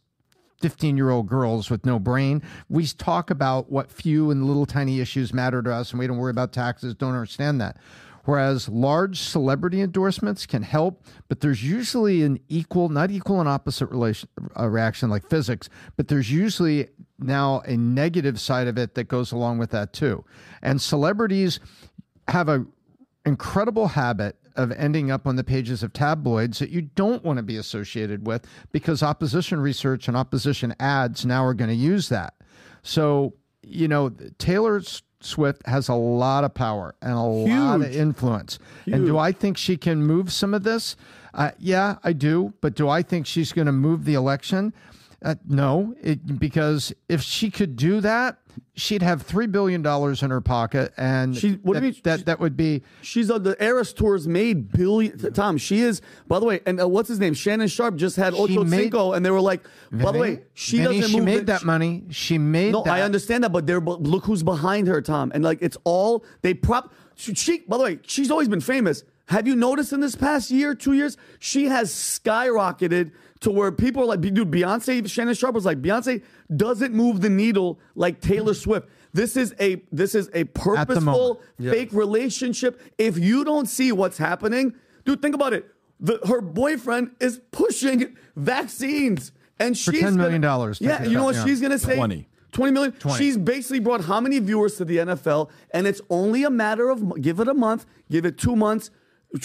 15 year old girls with no brain. We talk about what few and little tiny issues matter to us, and we don't worry about taxes, don't understand that. Whereas large celebrity endorsements can help, but there's usually an equal, not equal and opposite relation, uh, reaction like physics, but there's usually now a negative side of it that goes along with that too. And celebrities have a incredible habit of ending up on the pages of tabloids that you don't want to be associated with because opposition research and opposition ads now are going to use that. So, you know, Taylor S- Swift has a lot of power and a lot of Huge. influence. And do I think she can move some of this? Uh, yeah, I do. But do I think she's going to move the election? Uh, no, it, because if she could do that, she'd have three billion dollars in her pocket, and She- that, mean? that that would be She's on the Eras Tour's made billion. Tom, she is. By the way, and uh, what's his name? Shannon Sharpe just had Ocho made- Cinco, and they were like, by the way, she Vinny, doesn't move she move. made that money. She made No, that. I understand that, but they're but look who's behind her, Tom, and like it's all they prop. She, she- by the way, she's always been famous. Have you noticed in this past year, two years, she has skyrocketed to where people are like, dude, Beyonce, Shannon Sharpe was like, Beyonce doesn't move the needle like Taylor Swift. This is a this is a purposeful moment. fake relationship. If you don't see what's happening, dude, think about it. The, her boyfriend is pushing vaccines, and she's $10 million. Yeah, you know what Yeah. she's gonna say? 20. 20 million. She's basically brought how many viewers to the NFL? And it's only a matter of give it a month, give it two months.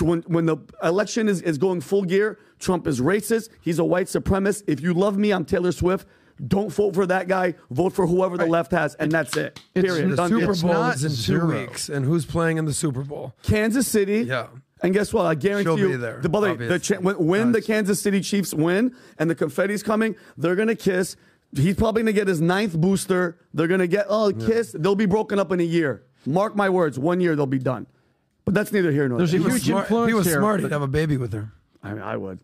When, when the election is, is going full gear, Trump is racist. He's a white supremacist. If you love me, I'm Taylor Swift. Don't vote for that guy. Vote for whoever the left has, and that's it. It's- Period. The Done Super deal. Bowl not is in two zero. weeks, and who's playing in the Super Bowl? Kansas City. Yeah. And guess what? I guarantee She'll you, be there, the, by the way, cha- when, when the Kansas City Chiefs win and the confetti's coming, they're gonna kiss. He's probably gonna get his ninth booster. They're gonna get oh kiss. They'll be broken up in a year. Mark my words. One year they'll be done. But that's neither here nor there. There's a huge smart, influence he was here, smart. but- He'd have a baby with her. I, I would.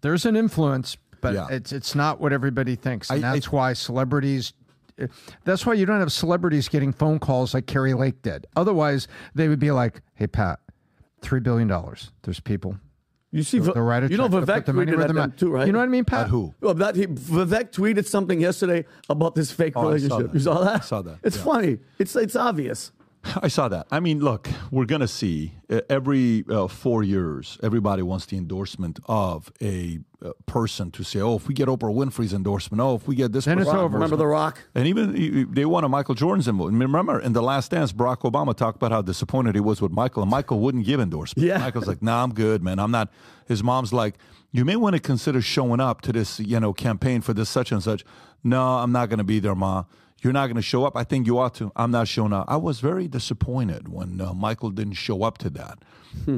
There's an influence, but Yeah. it's it's not what everybody thinks, and I- I- that's why celebrities. Eh, that's why you don't have celebrities getting phone calls like Kari Lake did. Otherwise, they would be like, "Hey, Pat, three billion dollars. There's people. You see, They'll write a you know to Vivek put the tweeted where at them too, right? You know what I mean, Pat? At who? Well, that he, Vivek tweeted something yesterday about this fake Oh, I saw relationship. You saw that? I saw that, It's yeah. funny. It's it's obvious. I saw that. I mean, look, we're going to see uh, every uh, four years, everybody wants the endorsement of a uh, person to say, oh, if we get Oprah Winfrey's endorsement, oh, if we get this Then it's over. Remember The Rock? And even they wanted Michael Jordan's endorsement. Remember, in The Last Dance, Barack Obama talked about how disappointed he was with Michael, and Michael wouldn't give endorsement. Yeah. Michael's like, nah, I'm good, man. I'm not. His mom's like, you may want to consider showing up to this, you know, campaign for this such and such. No, I'm not going to be there, Ma. You're not going to show up. I think you ought to. I'm not showing up. I was very disappointed when uh, Michael didn't show up to that,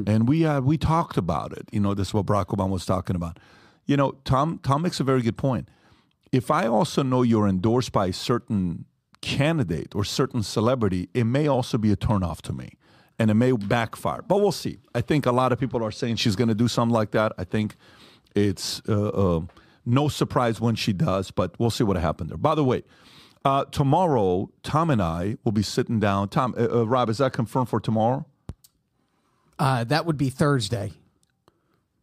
and we uh, we talked about it. You know, this is what Barack Obama was talking about. You know, Tom Tom makes a very good point. If I also know you're endorsed by a certain candidate or certain celebrity, it may also be a turnoff to me, and it may backfire. But we'll see. I think a lot of people are saying she's going to do something like that. I think it's uh, uh, no surprise when she does, but we'll see what happened there. By the way. Uh, tomorrow, Tom and I will be sitting down. Tom, uh, uh, Rob, is that confirmed for tomorrow? Uh, that would be Thursday.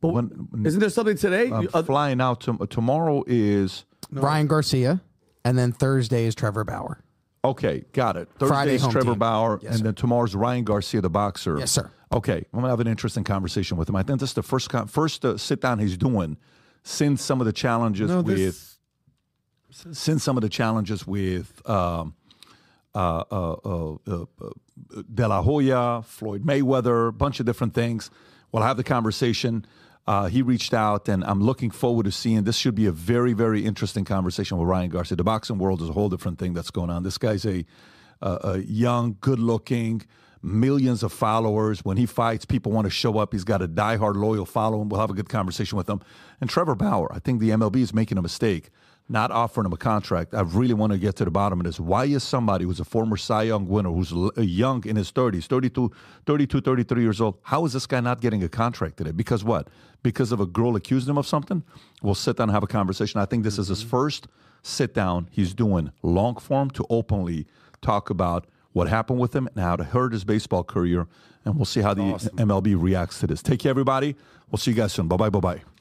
But When- isn't there something today? I'm uh, flying out. To, tomorrow is Ryan Garcia, and then Thursday is Trevor Bauer. Okay, got it. Friday is Trevor team. Bauer, Yes, and sir. then tomorrow's Ryan Garcia, the boxer. Yes, sir. Okay, I'm gonna have an interesting conversation with him. I think this is the first con- first uh, sit down he's doing since some of the challenges No, with this- since some of the challenges with um, uh, uh, uh, uh, uh, De La Hoya, Floyd Mayweather, a bunch of different things. We'll have the conversation. Uh, he reached out, and I'm looking forward to seeing. This should be a very, very interesting conversation with Ryan Garcia. The boxing world is a whole different thing that's going on. This guy's a, a, a young, good-looking, millions of followers. When he fights, people want to show up. He's got a die-hard, loyal following. We'll have a good conversation with him. And Trevor Bauer, I think the MLB is making a mistake not offering him a contract. I really want to get to the bottom of this. Why is somebody who's a former Cy Young winner, who's uh, young in his 30s, 32, 32, 33 years old, how is this guy not getting a contract today? Because what? Because of a girl accused him of something? We'll sit down and have a conversation. I think this is his mm-hmm. first sit down he's doing long form to openly talk about what happened with him and how to hurt his baseball career. And we'll see how the MLB reacts to this. Take care, everybody. We'll see you guys soon. Bye bye, bye bye.